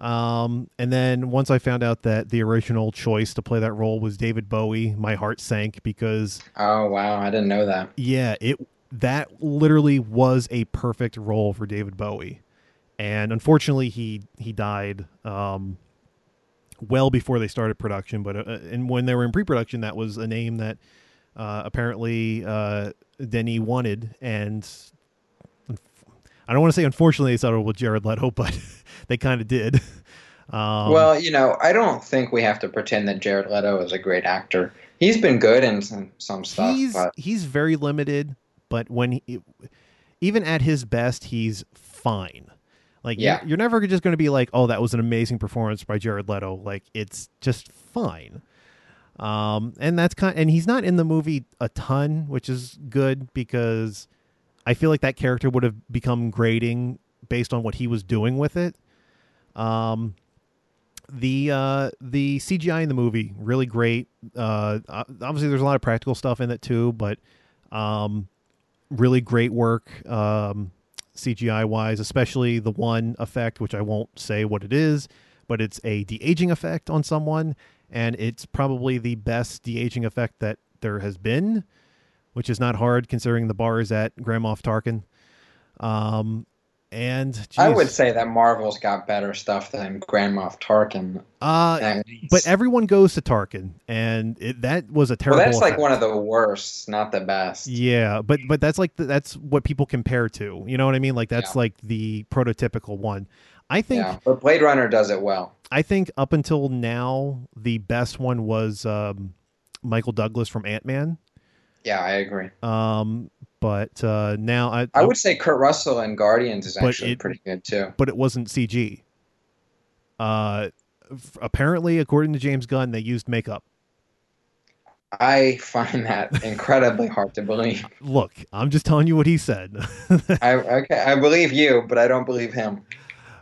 Um, and then once I found out that the original choice to play that role was David Bowie, my heart sank because oh wow, I didn't know that. yeah, it that literally was a perfect role for David Bowie, and unfortunately he he died um, well before they started production. But uh, and when they were in pre-production, that was a name that uh, apparently uh, Denny wanted, and I don't want to say unfortunately they settled with Jared Leto, (laughs) but they kind of did. (laughs) Um, well, you know, I don't think we have to pretend that Jared Leto is a great actor. He's been good in some some stuff, he's but he's very limited, but when he, even at his best, he's fine. Like Yeah. you're, you're never just going to be like, oh, that was an amazing performance by Jared Leto. Like it's just fine. Um, and that's kind, and he's not in the movie a ton, which is good because I feel like that character would have become grating based on what he was doing with it. Um, the uh the CGI in the movie really great. Uh obviously there's a lot of practical stuff in it too, but um really great work um CGI wise, especially the one effect which I won't say what it is, but it's a de-aging effect on someone and it's probably the best de-aging effect that there has been, which is not hard considering the bar is at Grand Moff Tarkin. Um and I would say that Marvel's got better stuff than Grand Moff Tarkin. uh. But everyone goes to Tarkin, and it, that was a well, terrible. that's like one of the worst, not the best. Yeah, but but that's like the, that's what people compare to. You know what I mean? Like that's Yeah. like the prototypical one. I think yeah, but Blade Runner does it well. I think up until now the best one was um, Michael Douglas from Ant Man. Yeah, I agree. Um, but uh, now I, I would say Kurt Russell and Guardians is actually it- pretty good too. but it wasn't CG. Uh, f- apparently, according to James Gunn, they used makeup. I find that (laughs) incredibly hard to believe. Look, I'm just telling you what he said. (laughs) I okay, I believe you, but I don't believe him.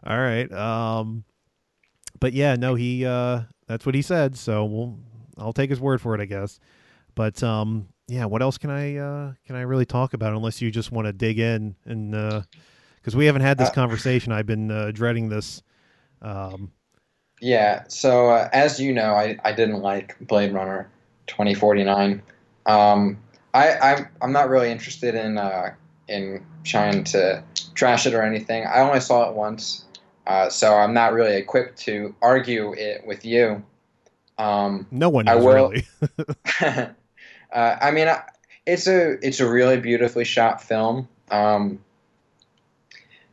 All right. Um, but yeah, no, he uh, that's what he said. So we'll I'll take his word for it, I guess. But um, yeah, what else can I uh, can I really talk about unless you just want to dig in and because we haven't had this Uh, conversation. I've been uh, dreading this. Um, Yeah. So uh, as you know, I, I didn't like Blade Runner 2049. Um, I I'm, I'm not really interested in uh, in trying to trash it or anything. I only saw it once, uh, so I'm not really equipped to argue it with you. Um, no one I will- really. (laughs) (laughs) uh, I mean, it's a it's a really beautifully shot film. Um,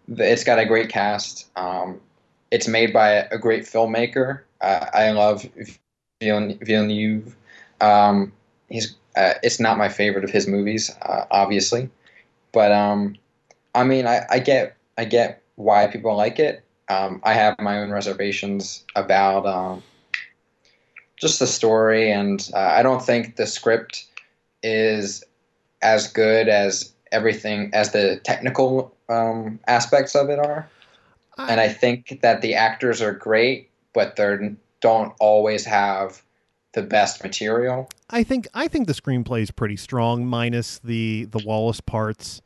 it's got a great cast. Um, it's made by a great filmmaker. Uh, I love Villeneuve. Um, he's uh, it's not my favorite of his movies, uh, obviously, but um, I mean, I, I get I get why people like it. Um, I have my own reservations about um, just the story, and uh, I don't think the script is as good as everything as the technical um, aspects of it are. And I think that the actors are great, but they don't always have the best material. I think I think the screenplay is pretty strong, minus the the Wallace parts,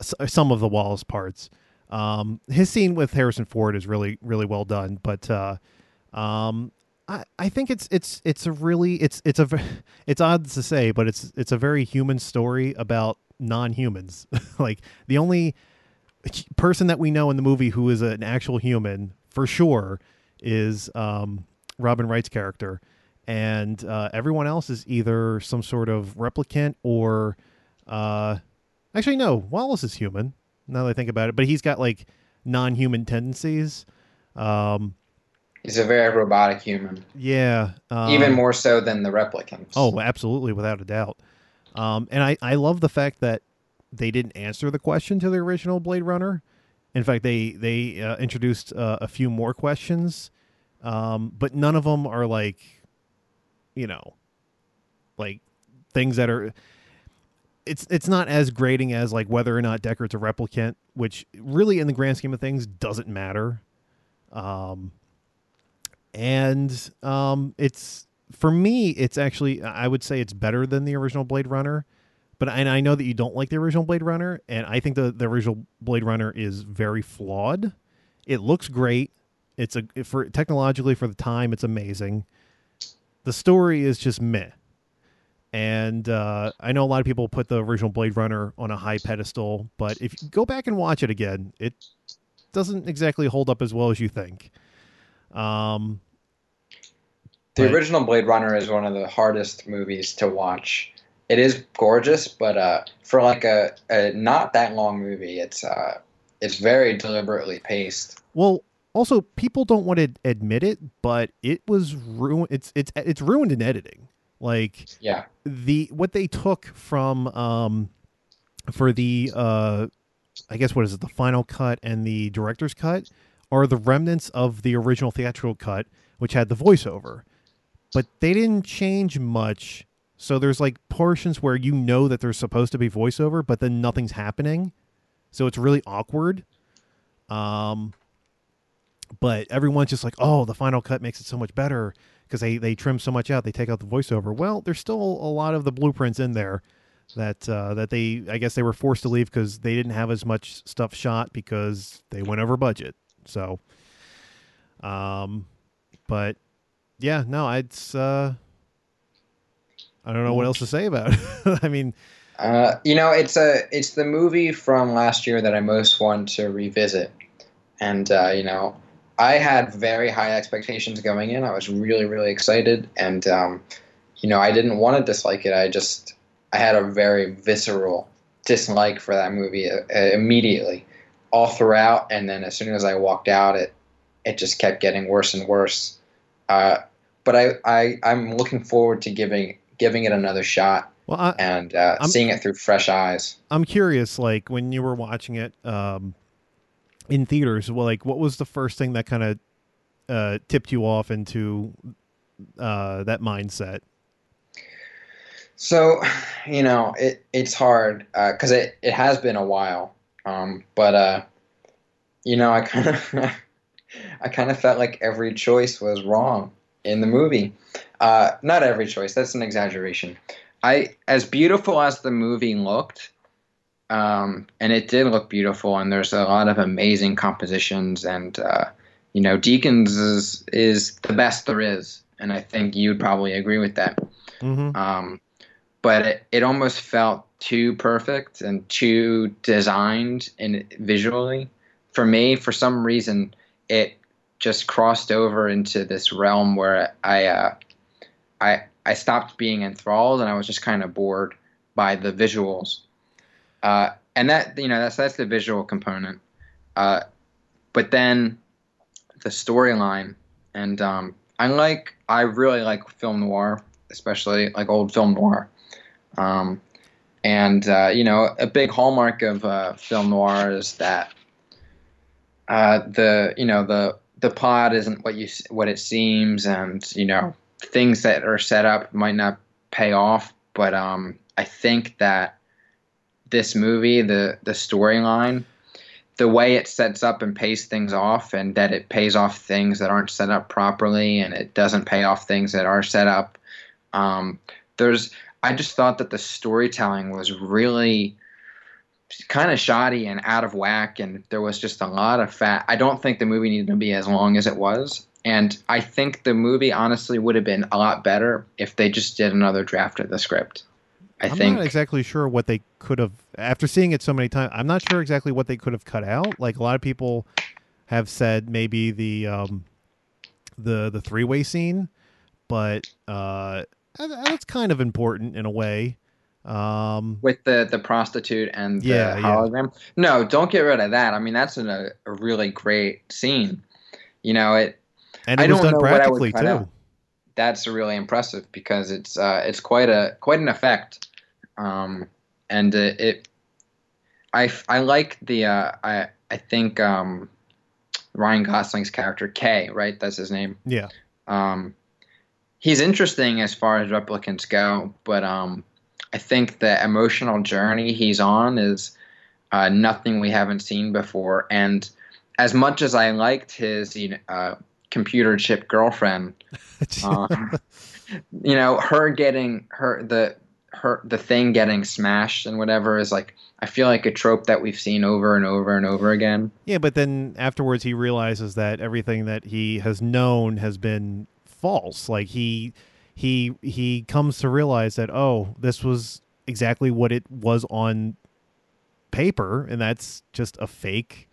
some of the Wallace parts. Um, his scene with Harrison Ford is really really well done, but uh, um, I I think it's it's it's a really it's it's a (laughs) it's odd to say, but it's it's a very human story about non-humans. (laughs) like the only person that we know in the movie who is an actual human for sure is um, Robin Wright's character. And uh, everyone else is either some sort of replicant or uh, actually no wallace is human now that i think about it. But he's got like non-human tendencies. Um, He's a very robotic human, yeah um, even more so than the replicants. oh absolutely without a doubt um, and I, I love the fact that they didn't answer the question to the original blade runner in fact they they uh, introduced uh, a few more questions um, but none of them are like you know like things that are it's it's not as grating as like whether or not Deckard's a replicant, which really in the grand scheme of things doesn't matter. Um and um it's for me it's actually I would say it's better than the original Blade Runner. But and I know that you don't like the original Blade Runner, and I think the, the original Blade Runner is very flawed. It looks great. It's a for technologically for the time, it's amazing. The story is just meh. And uh, I know a lot of people put the original Blade Runner on a high pedestal, but if you go back and watch it again, it doesn't exactly hold up as well as you think. Um, The But- original Blade Runner is one of the hardest movies to watch. It is gorgeous, but uh, for like a, a not that long movie, it's uh, it's very deliberately paced. well, also people don't want to admit it, but it was ruined. It's it's it's ruined in editing. Like Yeah, the what they took from um for the uh I guess what is it the final cut and the director's cut are the remnants of the original theatrical cut which had the voiceover. But they didn't change much. So there's like portions where you know that there's supposed to be voiceover but then nothing's happening. So it's really awkward. Um but everyone's just like oh the final cut makes it so much better because they they trim so much out they take out the voiceover. Well there's still a lot of the blueprints in there that uh, that they i guess they were forced to leave because they didn't have as much stuff shot because they went over budget so um but yeah no it's uh i don't know what else to say about it (laughs) i mean uh, you know, it's a it's the movie from last year that I most want to revisit, and uh, you know, I had very high expectations going in. I was really really excited, and um, you know, I didn't want to dislike it. I just I had a very visceral dislike for that movie uh, immediately, all throughout, and then as soon as I walked out, it it just kept getting worse and worse. Uh, but I, I I'm looking forward to giving giving it another shot well I, and uh, seeing it through fresh eyes. i'm curious like when you were watching it um in theaters well like what was the first thing that kind of uh, tipped you off into uh, that mindset? So, you know, it it's hard because it it has been a while. Um, but uh, you know, I kind of (laughs) I kind of felt like every choice was wrong in the movie. Uh, not every choice. That's an exaggeration. I as beautiful as the movie looked, um, and it did look beautiful, and there's a lot of amazing compositions, and uh, you know, Deakins is is the best there is, and I think you'd probably agree with that. Mm-hmm. Um, but it, it almost felt too perfect and too designed in visually for me. For some reason, it just crossed over into this realm where I uh, I I stopped being enthralled and I was just kind of bored by the visuals. Uh, and that you know that's that's the visual component. Uh, but then the storyline and um, I like I really like film noir, especially like old film noir. Um, and uh, you know, a big hallmark of uh, film noir is that uh, the you know the the plot isn't what you what it seems, and you know things that are set up might not pay off. But um, I think that this movie, the the storyline, the way it sets up and pays things off, and that it pays off things that aren't set up properly, and it doesn't pay off things that are set up. Um, there's I just thought that the storytelling was really kind of shoddy and out of whack, and there was just a lot of fat. I don't think the movie needed to be as long as it was, and I think the movie honestly would have been a lot better if they just did another draft of the script. I am not exactly sure what they could have. After seeing it so many times, I'm not sure exactly what they could have cut out. Like a lot of people have said, maybe the um, the the three way scene, but uh, that's kind of important in a way. Um, with the the prostitute and the Yeah, yeah. hologram. No, don't get rid of that. I mean, that's an, a, a really great scene. You know, it and I it was don't done know what I would practically too. out. that's really impressive because it's uh, it's quite a quite an effect, um, and uh, it. I, I like the uh, I I think um, Ryan Gosling's character K right that's his name Yeah, um, he's interesting as far as replicants go, but um, I think the emotional journey he's on is uh, nothing we haven't seen before. And as much as I liked his you know, uh, computer chip girlfriend, uh, (laughs) you know, her getting her the her the thing getting smashed and whatever is like I feel like a trope that we've seen over and over and over again. yeah, but then afterwards he realizes that everything that he has known has been false. Like he he he comes to realize that oh, this was exactly what it was on paper, and that's just a fake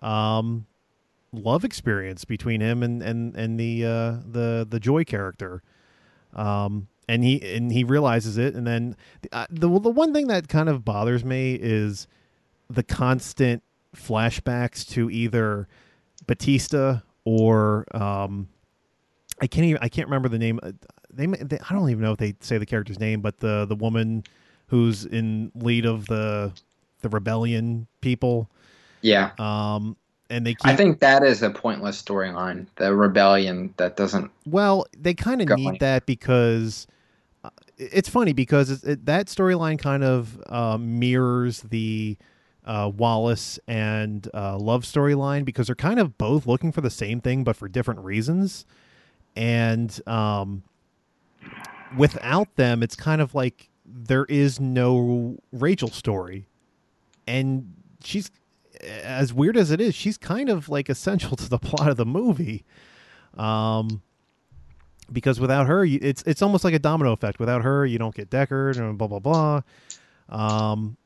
um, love experience between him and and and the uh, the the Joy character. Um, and he and he realizes it, and then uh, the the one thing that kind of bothers me is the constant flashbacks to either Bautista or um, I can't even I can't remember the name. Uh, They, they I don't even know if they say the character's name, but the the woman who's in lead of the the rebellion people. Yeah. Um, and they keep I think that is a pointless storyline. The rebellion that doesn't Well, they kind of need on. that because uh, it's funny because it, it, that storyline kind of uh, mirrors the uh, Wallace and uh, love storyline because they're kind of both looking for the same thing but for different reasons, and um, without them, it's kind of like there is no Rachael story, and she's as weird as it is, she's kind of like essential (laughs) to the plot of the movie. Um, because without her, it's it's almost like a domino effect. Without her, you don't get Deckard and blah blah blah. Um,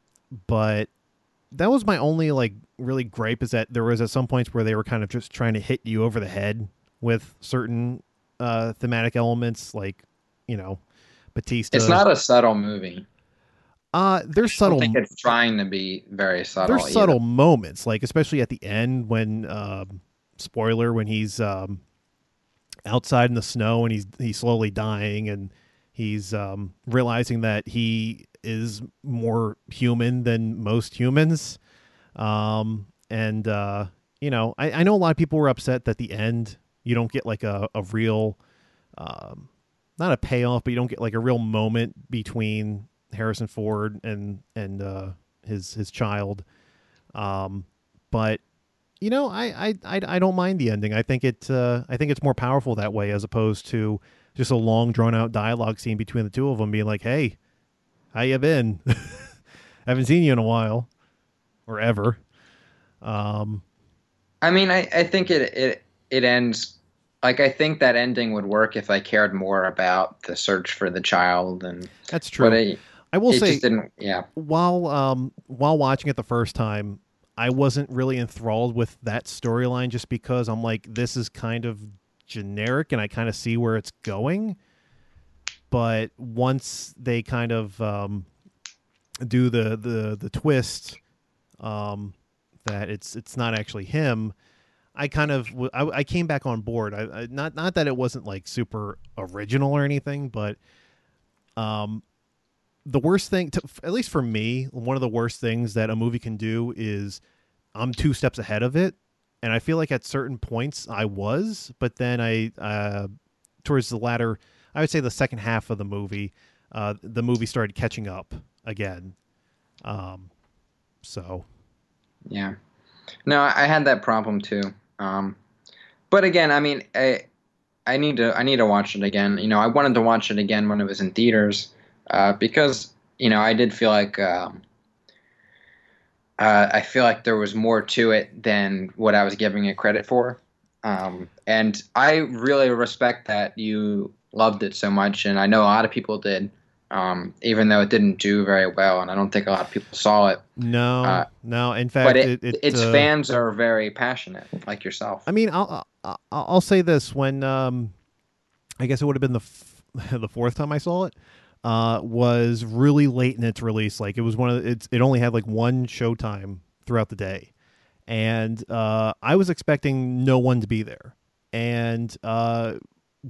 but that was my only like really gripe is that there was at some points where they were kind of just trying to hit you over the head with certain uh, thematic elements, like you know, Bautista. it's not a subtle movie. Uh, there's I subtle. don't think it's trying to be very subtle. there's either. subtle moments, like especially at the end when um, spoiler when he's um, outside in the snow and he's he's slowly dying and he's um, realizing that he is more human than most humans. Um, and uh, you know, I, I know a lot of people were upset that the end You don't get like a a real, um, not a payoff, but you don't get like a real moment between Harrison Ford and and uh, his his child. Um, but you know, I, I I I don't mind the ending. I think it uh, I think it's more powerful that way as opposed to just a long drawn out dialogue scene between the two of them being like, "Hey, how you been? (laughs) I haven't seen you in a while, or ever." Um, I mean, I, I think it it it ends like I think that ending would work if I cared more about the search for the child and that's true. But it, I will it say, just didn't. Yeah. while um while watching it the first time, I wasn't really enthralled with that storyline just because I'm like, this is kind of generic, and I kind of see where it's going. But once they kind of um, do the the the twist, um, that it's it's not actually him. I kind of I came back on board. I, I not not that it wasn't like super original or anything, but um, the worst thing, to, at least for me, one of the worst things that a movie can do is I'm two steps ahead of it, and I feel like at certain points I was, but then I uh, towards the latter, I would say the second half of the movie, uh, the movie started catching up again. Um, so Yeah. No, I I had that problem too. Um, but again, I mean, I I need to I need to watch it again. You know, I wanted to watch it again when it was in theaters uh, because you know I did feel like um, uh, I feel like there was more to it than what I was giving it credit for. Um, and I really respect that you loved it so much, and I know a lot of people did. Um, even though it didn't do very well, and I don't think a lot of people saw it. no, Uh, no. In fact, but it, it, its uh, fans are very passionate, like yourself. I mean, I'll I'll, I'll say this: when um, I guess it would have been the f- (laughs) the fourth time I saw it, uh, was really late in its release. Like it was one of the, it's it only had like one showtime throughout the day, and uh, I was expecting no one to be there, and uh,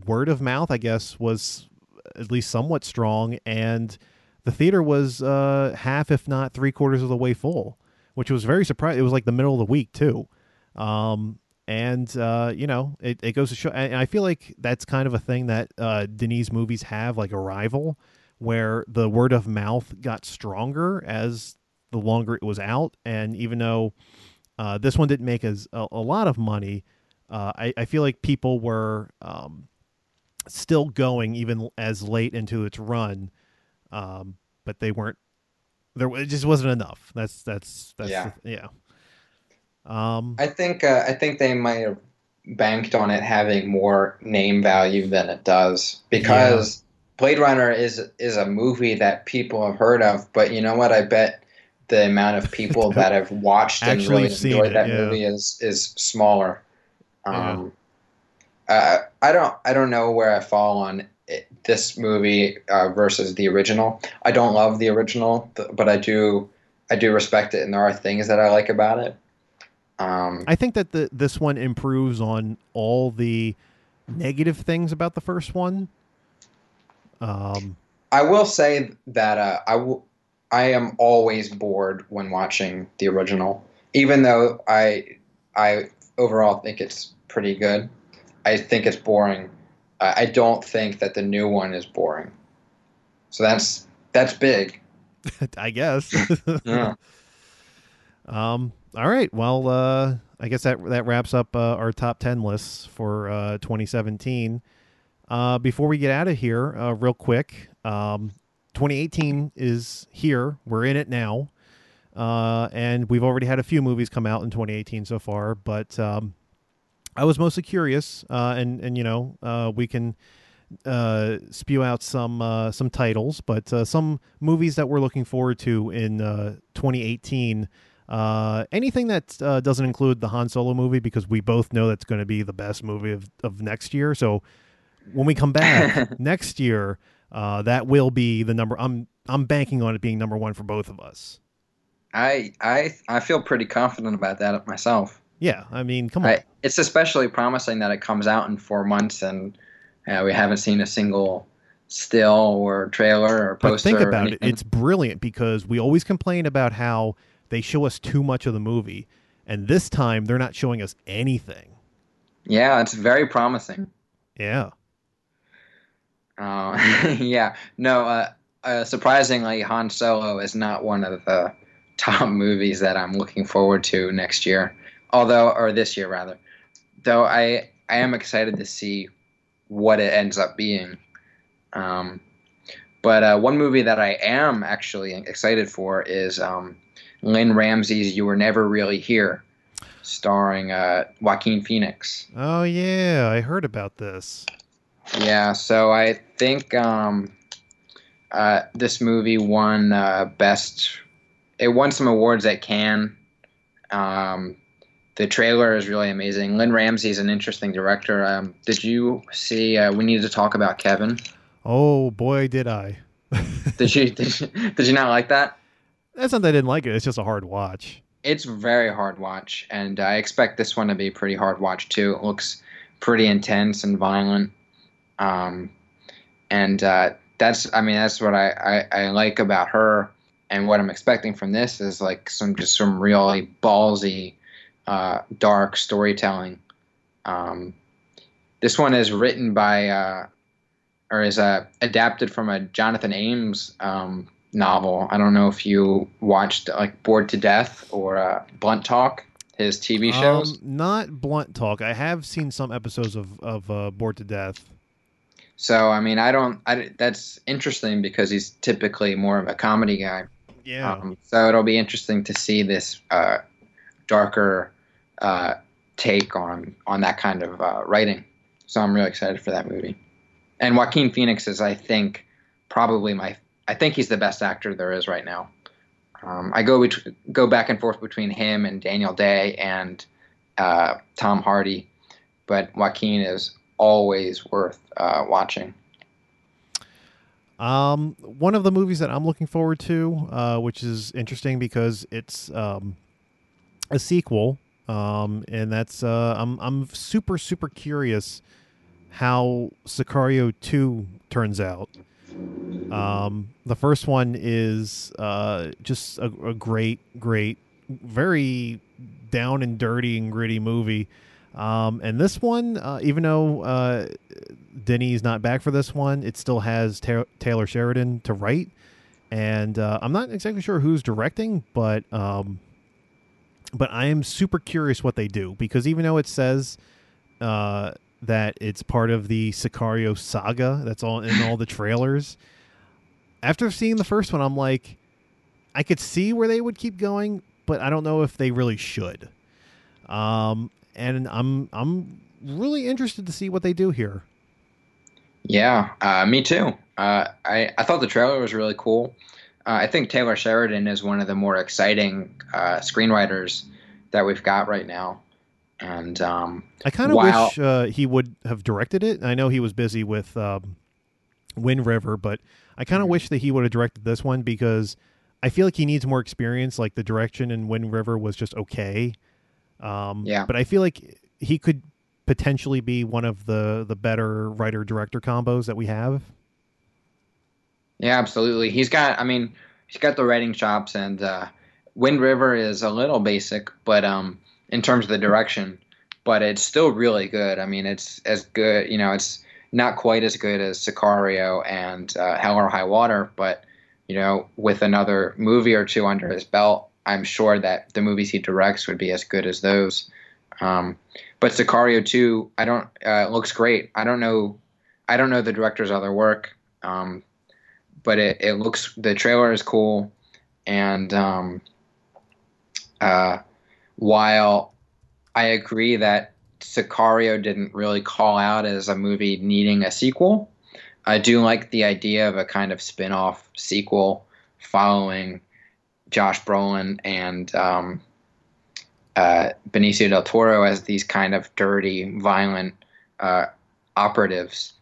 word of mouth, I guess, was at least somewhat strong, and the theater was uh, half, if not three quarters of the way full, which was very surprising. It was like the middle of the week too. Um, and uh, you know, it, it goes to show. And I feel like that's kind of a thing that uh, Denise movies have, like Arrival, where the word of mouth got stronger as the longer it was out. And even though uh, this one didn't make as a, a lot of money, uh, I, I feel like people were um, still going even as late into its run, um, but they weren't. There, it just wasn't enough. That's that's that's Yeah. the- yeah. Um, I think uh, I think they might have banked on it having more name value than it does because Blade Runner is is a movie that people have heard of, but you know what? I bet the amount of people (laughs) that have watched and really enjoyed it, that yeah. movie is is smaller. Yeah. Uh, I don't I don't know where I fall on it, this movie uh, versus the original. I don't love the original, but I do I do respect it, and there are things that I like about it. Um, I think that the this one improves on all the negative things about the first one. Um, I will say that uh, I w- I am always bored when watching the original, even though I I overall think it's pretty good. I think it's boring. I don't think that the new one is boring. So that's that's big. (laughs) I guess. (laughs) Yeah. Um. All right. Well, uh, I guess that that wraps up uh, our top ten lists for uh, 2017. Uh, before we get out of here, uh, real quick, um, 2018 is here. We're in it now, uh, and we've already had a few movies come out in 2018 so far. But um, I was mostly curious, uh, and and you know, uh, we can uh, spew out some uh, some titles, but uh, some movies that we're looking forward to in uh, 2018. Uh, anything that uh, doesn't include the Han Solo movie, because we both know that's going to be the best movie of, of next year. So when we come back (laughs) next year, uh, that will be the number. I'm I'm banking on it being number one for both of us. I I I feel pretty confident about that myself. Yeah, I mean, come on. I, it's especially promising that it comes out in four months and uh, we haven't seen a single still or trailer or poster. But think about it; it's brilliant because we always complain about how they show us too much of the movie, and this time they're not showing us anything. Yeah, it's very promising. Yeah. Uh, (laughs) yeah. No, uh, uh, surprisingly, Han Solo is not one of the top movies that I'm looking forward to next year. Although, or this year rather. Though I, I am excited to see what it ends up being. Um, but uh, one movie that I am actually excited for is um, Lynne Ramsay's "You Were Never Really Here," starring uh, Joaquin Phoenix. Oh yeah, I heard about this. Yeah, so I think um, uh, this movie won uh, best. It won some awards at Cannes. Um, the trailer is really amazing. Lynne Ramsay is an interesting director. Um, did you see? Uh, we need to talk about Kevin. Oh boy, did I! (laughs) did you (laughs) did you, did you not like that? That's not that I didn't like it. It's just a hard watch. It's very hard watch, and I expect this one to be pretty hard watch too. It looks pretty intense and violent, um, and uh, that's I mean that's what I, I, I like about her, and what I'm expecting from this is like some just some really ballsy, uh, dark storytelling. Um, this one is written by uh, or is uh, adapted from a Jonathan Ames um, novel. I don't know if you watched like Bored to Death or uh, Blunt Talk, his TV shows. Um, not Blunt Talk. I have seen some episodes of of uh, Bored to Death. So I mean, I don't. I, that's interesting because he's typically more of a comedy guy. Yeah. Um, so it'll be interesting to see this uh, darker uh, take on on that kind of uh, writing. So I'm really excited for that movie and Joaquin Phoenix is, I think, probably my. I think he's the best actor there is right now. Um, I go bet- go back and forth between him and Daniel Day and uh, Tom Hardy, but Joaquin is always worth uh, watching. Um, one of the movies that I'm looking forward to, uh, which is interesting because it's um, a sequel, um, and that's uh, I'm I'm super super curious how Sicario 2 turns out. Um, the first one is uh, just a, a, great, great, very down and dirty and gritty movie. Um, and this one, uh, even though uh, Denny's not back for this one, it still has ta- Taylor Sheridan to write. And uh, I'm not exactly sure who's directing, but um, but I am super curious what they do because even though it says uh, that it's part of the Sicario saga that's all in all the trailers. After seeing the first one, I'm like, I could see where they would keep going, but I don't know if they really should. Um, and I'm I'm really interested to see what they do here. Yeah, uh, me too. Uh, I I thought the trailer was really cool. Uh, I think Taylor Sheridan is one of the more exciting uh, screenwriters that we've got right now. And um, I kind of wish uh, he would have directed it. I know he was busy with um, Wind River, but I kind of mm-hmm. wish that he would have directed this one because I feel like he needs more experience. Like the direction in Wind River was just okay. Um, yeah. But I feel like he could potentially be one of the the better writer director combos that we have. Yeah, absolutely. He's got. I mean, he's got the writing chops, and uh, Wind River is a little basic, but um, in terms of the direction, but it's still really good. I mean, it's as good. You know, it's not quite as good as Sicario and uh, Hell or High Water, but you know, with another movie or two under his belt, I'm sure that the movies he directs would be as good as those. Um, but Sicario 2, I don't uh, looks great. I don't know, I don't know the director's other work, um, but it, it looks the trailer is cool, and um, uh, while I agree that Sicario didn't really call out as a movie needing a sequel, I do like the idea of a kind of spin off sequel following Josh Brolin and um, uh, Benicio del Toro as these kind of dirty, violent uh, operatives.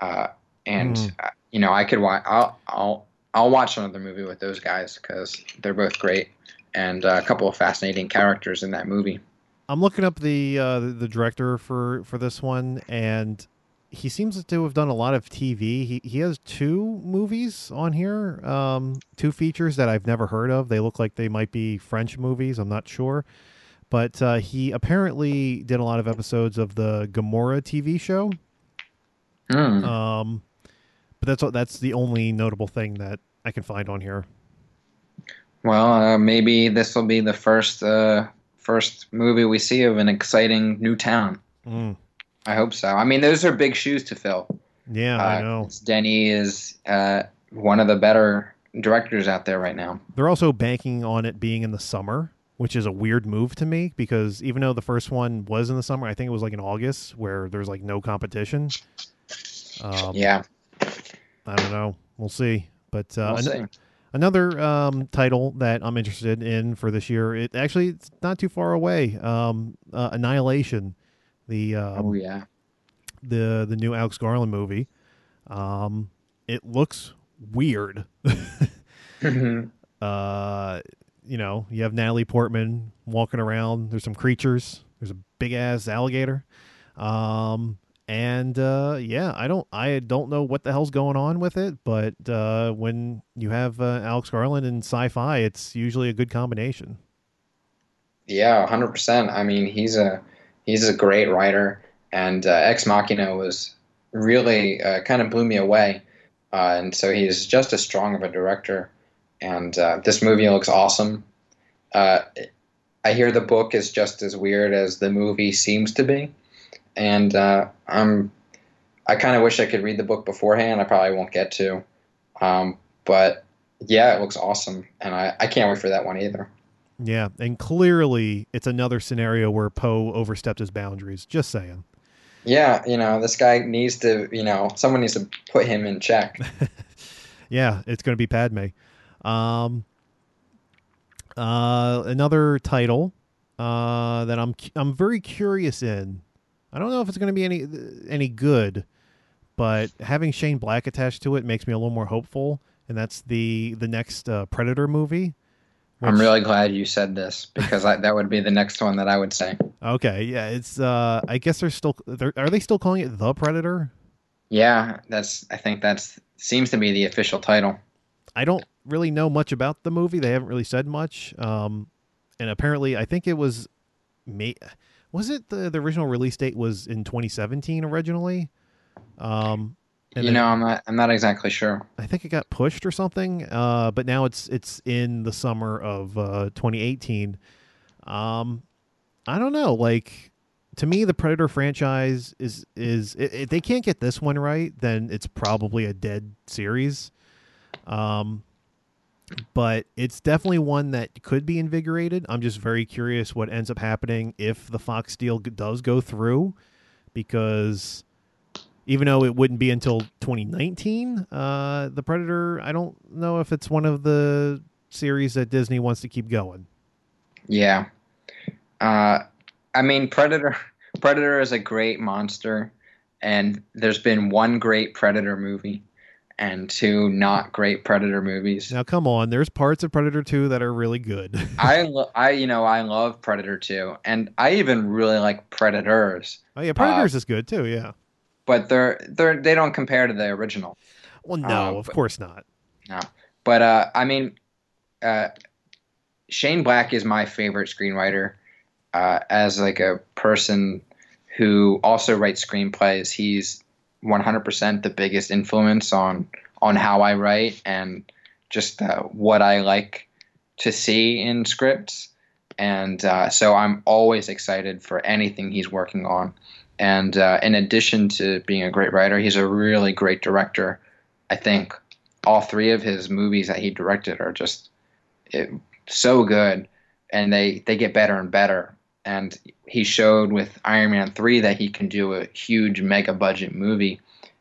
Uh, and mm. You know, I could watch. I'll I'll I'll watch another movie with those guys because they're both great and uh, a couple of fascinating characters in that movie. I'm looking up the uh, the director for for this one, and he seems to have done a lot of TV. He he has two movies on here, um, two features that I've never heard of. They look like they might be French movies. I'm not sure, but uh, he apparently did a lot of episodes of the Gomorra TV show. Hmm. Um, but that's that's the only notable thing that I can find on here. Well, uh, maybe this will be the first uh, first movie we see of an exciting new town. Mm. I hope so. I mean, those are big shoes to fill. Yeah, Uh, I know. Denny is uh, one of the better directors out there right now. They're also banking on it being in the summer, which is a weird move to me because even though the first one was in the summer, I think it was like in August where there's like no competition. Um, Yeah, I don't know. We'll see. But uh, we'll an- see. another um, title that I'm interested in for this year, it actually it's not too far away. Um, uh, Annihilation, the um, oh yeah. the the new Alex Garland movie. Um, it looks weird. (laughs) uh, you know, you have Natalie Portman walking around. There's some creatures. There's a big ass alligator. Um, and uh, yeah, I don't, I don't know what the hell's going on with it, but uh, when you have uh, Alex Garland and sci-fi, it's usually a good combination. Yeah, hundred percent. I mean, he's a he's a great writer, and uh, Ex Machina was really uh, kind of blew me away. Uh, and so he's just as strong of a director. And this movie looks awesome. I hear the book is just as weird as the movie seems to be, and uh, I'm I kind of wish I could read the book beforehand. I probably won't get to, um, but yeah, it looks awesome, and I, I can't wait for that one either. Yeah, and clearly it's another scenario where Poe overstepped his boundaries. Just saying. Yeah, you know, this guy needs to, you know, someone needs to put him in check. (laughs) yeah, it's going to be Padme. Um, uh, another title uh, that I'm I'm very curious in. I don't know if it's going to be any any good, but having Shane Black attached to it makes me a little more hopeful. And that's the the next uh, Predator movie. I'm really glad you said this because I, that would be the next one that I would say. okay. Yeah, it's. Uh, I guess they're still. They're, are they still calling it the Predator? Yeah, that's. I think that's seems to be the official title. I don't really know much about the movie. They haven't really said much. Um, and apparently, I think it was, May. Was it the the original release date was in 2017 originally? Um, you know, I'm not. I'm not exactly sure. I think it got pushed or something. Uh, but now it's it's in the summer of uh 2018. Um, I don't know. Like to me, the Predator franchise is is if they can't get this one right, then it's probably a dead series. Um, but it's definitely one that could be invigorated. I'm just very curious what ends up happening if the Fox deal does go through, because even though it wouldn't be until 2019, uh, the Predator, I don't know if it's one of the series that Disney wants to keep going. Yeah. Uh, I mean, Predator. Predator is a great monster, and there's been one great Predator movie, and two not great Predator movies. Now, come on, there's parts of Predator 2 that are really good. (laughs) I, lo- I, you know, I love Predator 2, and I even really like Predators, oh yeah, Predators is good too. Yeah. but they're they're they don't compare to the original. Well, no, Uh, of but- course not. No, but uh, I mean, uh, Shane Black is my favorite screenwriter. Uh, as like a person who also writes screenplays, he's 100% the biggest influence on on how I write and just uh, what I like to see in scripts. And uh, so I'm always excited for anything he's working on. And uh, in addition to being a great writer, he's a really great director. I think all three of his movies that he directed are just it, so good, and they they get better and better. And he showed with Iron Man three that he can do a huge mega budget movie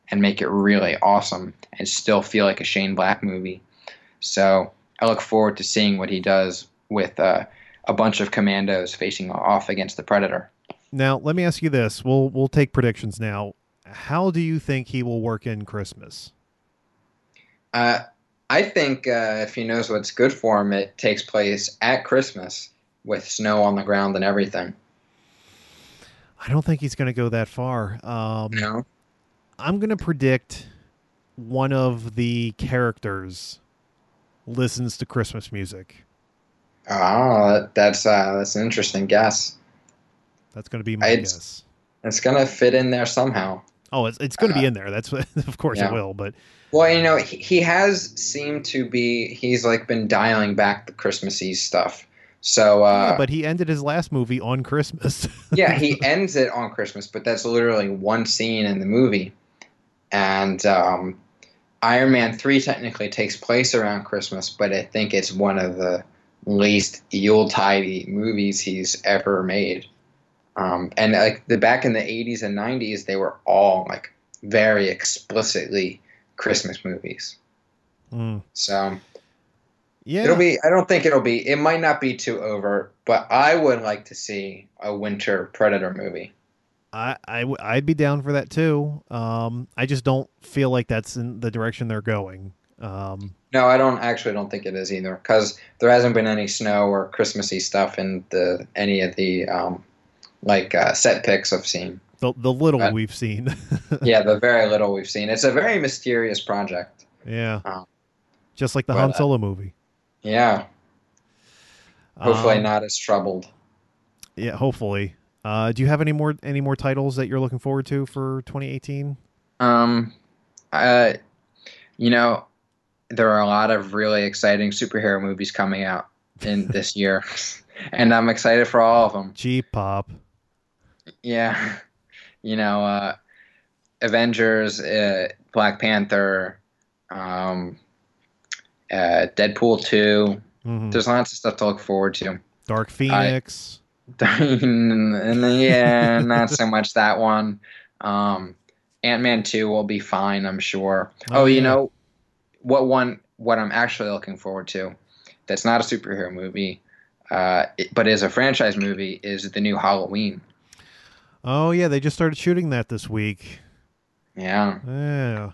and make it really awesome and still feel like a Shane Black movie. So I look forward to seeing what he does with uh, a bunch of commandos facing off against the Predator. Now, let me ask you this. We'll we'll take predictions now. How do you think he will work in Christmas? Uh, I think uh, if he knows what's good for him, it takes place at Christmas with snow on the ground and everything. I don't think he's going to go that far. Um, No. I'm going to predict one of the characters listens to Christmas music. Oh, that's uh, that's an interesting guess. That's going to be my It's- guess. It's gonna fit in there somehow. Oh, it's it's going to be uh, in there. That's what, (laughs) of course yeah. it will. But Well, you know, he, he has seemed to be. He's like been dialing back the Christmassy stuff. So uh, yeah, but he ended his last movie on Christmas. (laughs) yeah, he ends it on Christmas, but that's literally one scene in the movie. And um, Iron Man 3 technically takes place around Christmas, but I think it's one of the least Yuletide movies he's ever made. Um, and like the back in the 80s and 90s, they were all like very explicitly Christmas movies. Mm. So Yeah, it'll be, I don't think it'll be, it might not be too overt, but I would like to see a winter Predator movie. I I'd be down for that too. Um, I just don't feel like that's in the direction they're going. Um, No, I don't actually don't think it is either because there hasn't been any snow or Christmassy stuff in the any of the um, like uh, set pics I've seen. the the little Right. we've seen. (laughs) yeah, the very little we've seen. It's a very mysterious project. yeah, Oh. just like the But, Han uh, Solo movie. Yeah, hopefully Um, not as troubled. Yeah, hopefully. Uh, do you have any more any more titles that you're looking forward to for 2018? Um, uh, you know, there are a lot of really exciting superhero movies coming out in (laughs) this year, and I'm excited for all of them. G pop. Yeah, you know, uh, Avengers, uh, Black Panther, um, uh, Deadpool 2. Mhm. There's lots of stuff to look forward to. Dark Phoenix. (laughs) and yeah, not so much that one. Um, Ant Man 2 will be fine, I'm sure. Oh, Oh, you yeah. know, what one, what I'm actually looking forward to that's not a superhero movie, uh, it- but is a franchise movie is the new Halloween. oh yeah, they just started shooting that this week. Yeah. Yeah.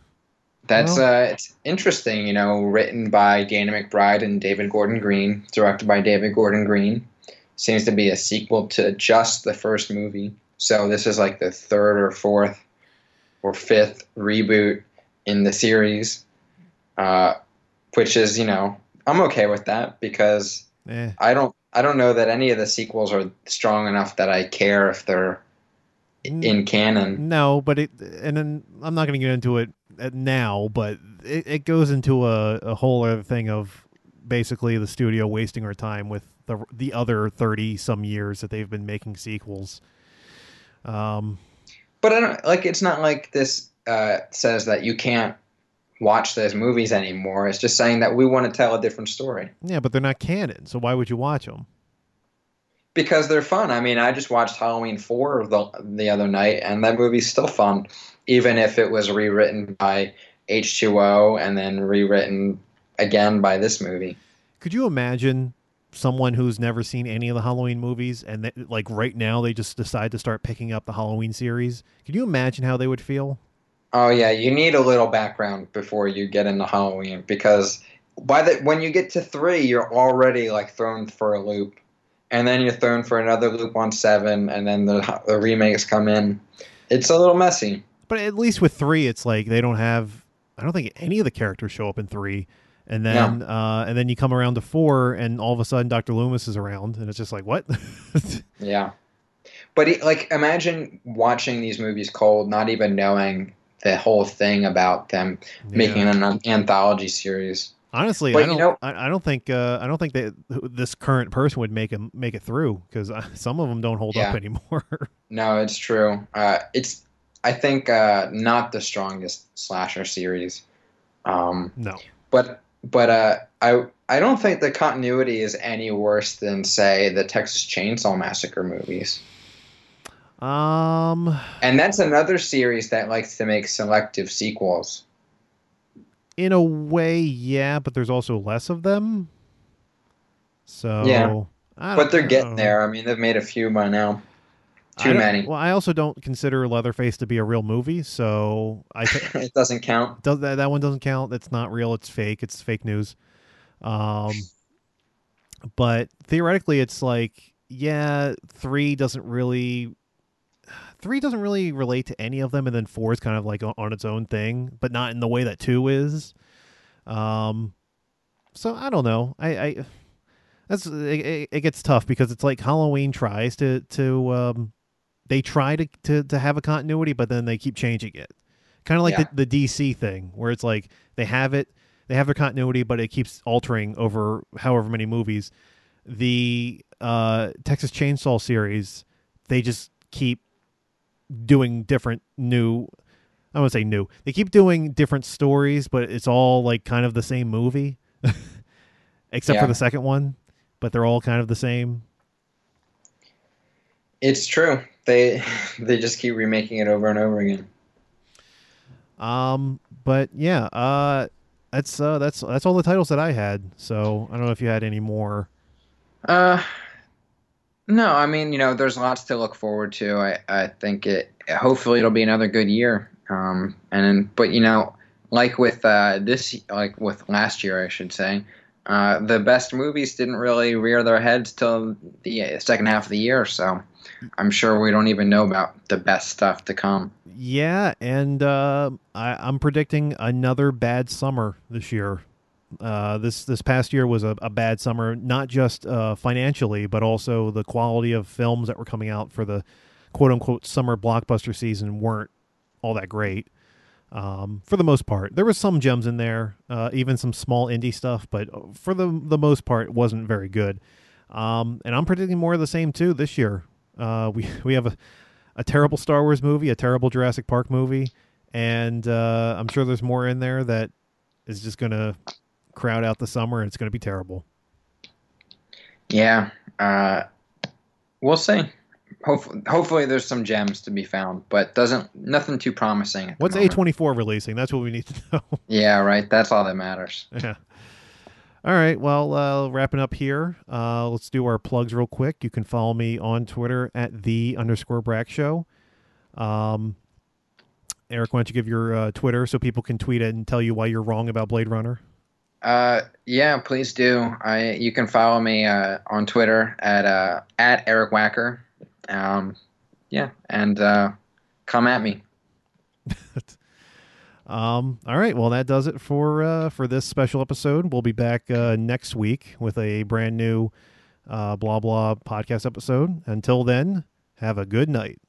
That's Well- uh, it's interesting, you know, written by Danny McBride and David Gordon Green, directed by David Gordon Green. Seems to be a sequel to just the first movie. So this is like the third or fourth or fifth reboot in the series, uh, which is, you know, I'm okay with that because Eh. I don't I don't know that any of the sequels are strong enough that I care if they're in canon. No, but it and then I'm not going to get into it uh, now, but it, it goes into a, a whole other thing of basically the studio wasting our time with the the other 30 some years that they've been making sequels. Um But I don't like. It's not like this uh, says that you can't watch those movies anymore. It's just saying that we want to tell a different story yeah, but they're not canon, so why would you watch them? because they're fun. I mean, I just watched Halloween four the the other night, and that movie's still fun, even if it was rewritten by H two O and then rewritten again by this movie. Could you imagine someone who's never seen any of the Halloween movies and they, like right now they just decide to start picking up the Halloween series? Could you imagine how they would feel? Oh yeah, you need a little background before you get into Halloween because by the when you get to three, you're already like thrown for a loop, and then you're thrown for another loop on seven, and then the the remakes come in. It's a little messy. But at least with three, it's like they don't have. I don't think any of the characters show up in three, and then uh, and then you come around to four, and all of a sudden Doctor Loomis is around, and it's just like what? (laughs) Yeah, but it, like imagine watching these movies cold, not even knowing the whole thing about them making Yeah. an anthology series. Honestly, But I don't. know- I, I don't think. Uh, I don't think that this current person would make him make it through because (laughs) some of them don't hold up anymore. (laughs) No, it's true. Uh, it's I think uh, not the strongest slasher series. Um, no. but but uh, I I don't think the continuity is any worse than say the Texas Chainsaw Massacre movies. Um. And that's another series that likes to make selective sequels. In a way, yeah, but there's also less of them. So Yeah. But they're don't getting there. I mean, they've made a few by now. Too many. Well, I also don't consider Leatherface to be a real movie, so I (laughs) th- it doesn't count. does that that one doesn't count. That's not real. It's fake. It's fake news. Um, but theoretically, it's like yeah, three doesn't really. Three doesn't really relate to any of them, and then four is kind of like on, on its own thing, but not in the way that two is. Um, so I don't know. I, I that's it, it gets tough because it's like Halloween tries to to um, they try to, to to have a continuity, but then they keep changing it. Kind of like Yeah. the, the DC thing, where it's like they have it, they have their continuity, but it keeps altering over however many movies. The uh, Texas Chainsaw series, they just keep doing different new. I want to say new. They keep doing different stories, but it's all like kind of the same movie, (laughs) except Yeah. for the second one. But they're all kind of the same. It's true. They (laughs) they just keep remaking it over and over again. Um, but yeah, uh, that's uh, that's that's all the titles that I had. So I don't know if you had any more. Uh, no, I mean, you know, there's lots to look forward to. I, I think it. Hopefully, it'll be another good year. Um, and then, but you know, like with uh, this, like with last year, I should say, uh, the best movies didn't really rear their heads till the second half of the year. So, I'm sure we don't even know about the best stuff to come. Yeah, and uh, I, I'm predicting another bad summer this year. Uh, this this past year was a, a bad summer, not just uh, financially, but also the quality of films that were coming out for the quote unquote summer blockbuster season weren't all that great. Um, for the most part, there was some gems in there, uh, even some small indie stuff, but for the the most part, it wasn't very good. Um, and I'm predicting more of the same too this year. Uh, we (laughs) we have a a terrible Star Wars movie, a terrible Jurassic Park movie, and uh, I'm sure there's more in there that is just gonna crowd out the summer, and it's gonna be terrible. Yeah, uh, we'll see. Hopefully, hopefully, there's some gems to be found, but doesn't nothing too promising. What's. A24 releasing? That's what we need to (laughs) know. Yeah, right. That's all that matters. yeah. All right. Well, uh, wrapping up here. Uh, let's do our plugs real quick. You can follow me on Twitter at the underscore Brack Show. Um, Eric, why don't you give your uh, Twitter so people can tweet it and tell you why you're wrong about Blade Runner? Uh, yeah, please do. I you can follow me uh, on Twitter at uh, at Eric Wacker. Um, yeah, and uh, come at me. (laughs) Um, all right, well that does it for uh, for this special episode. We'll be back uh, next week with a brand new uh, blah blah podcast episode. Until then, have a good night.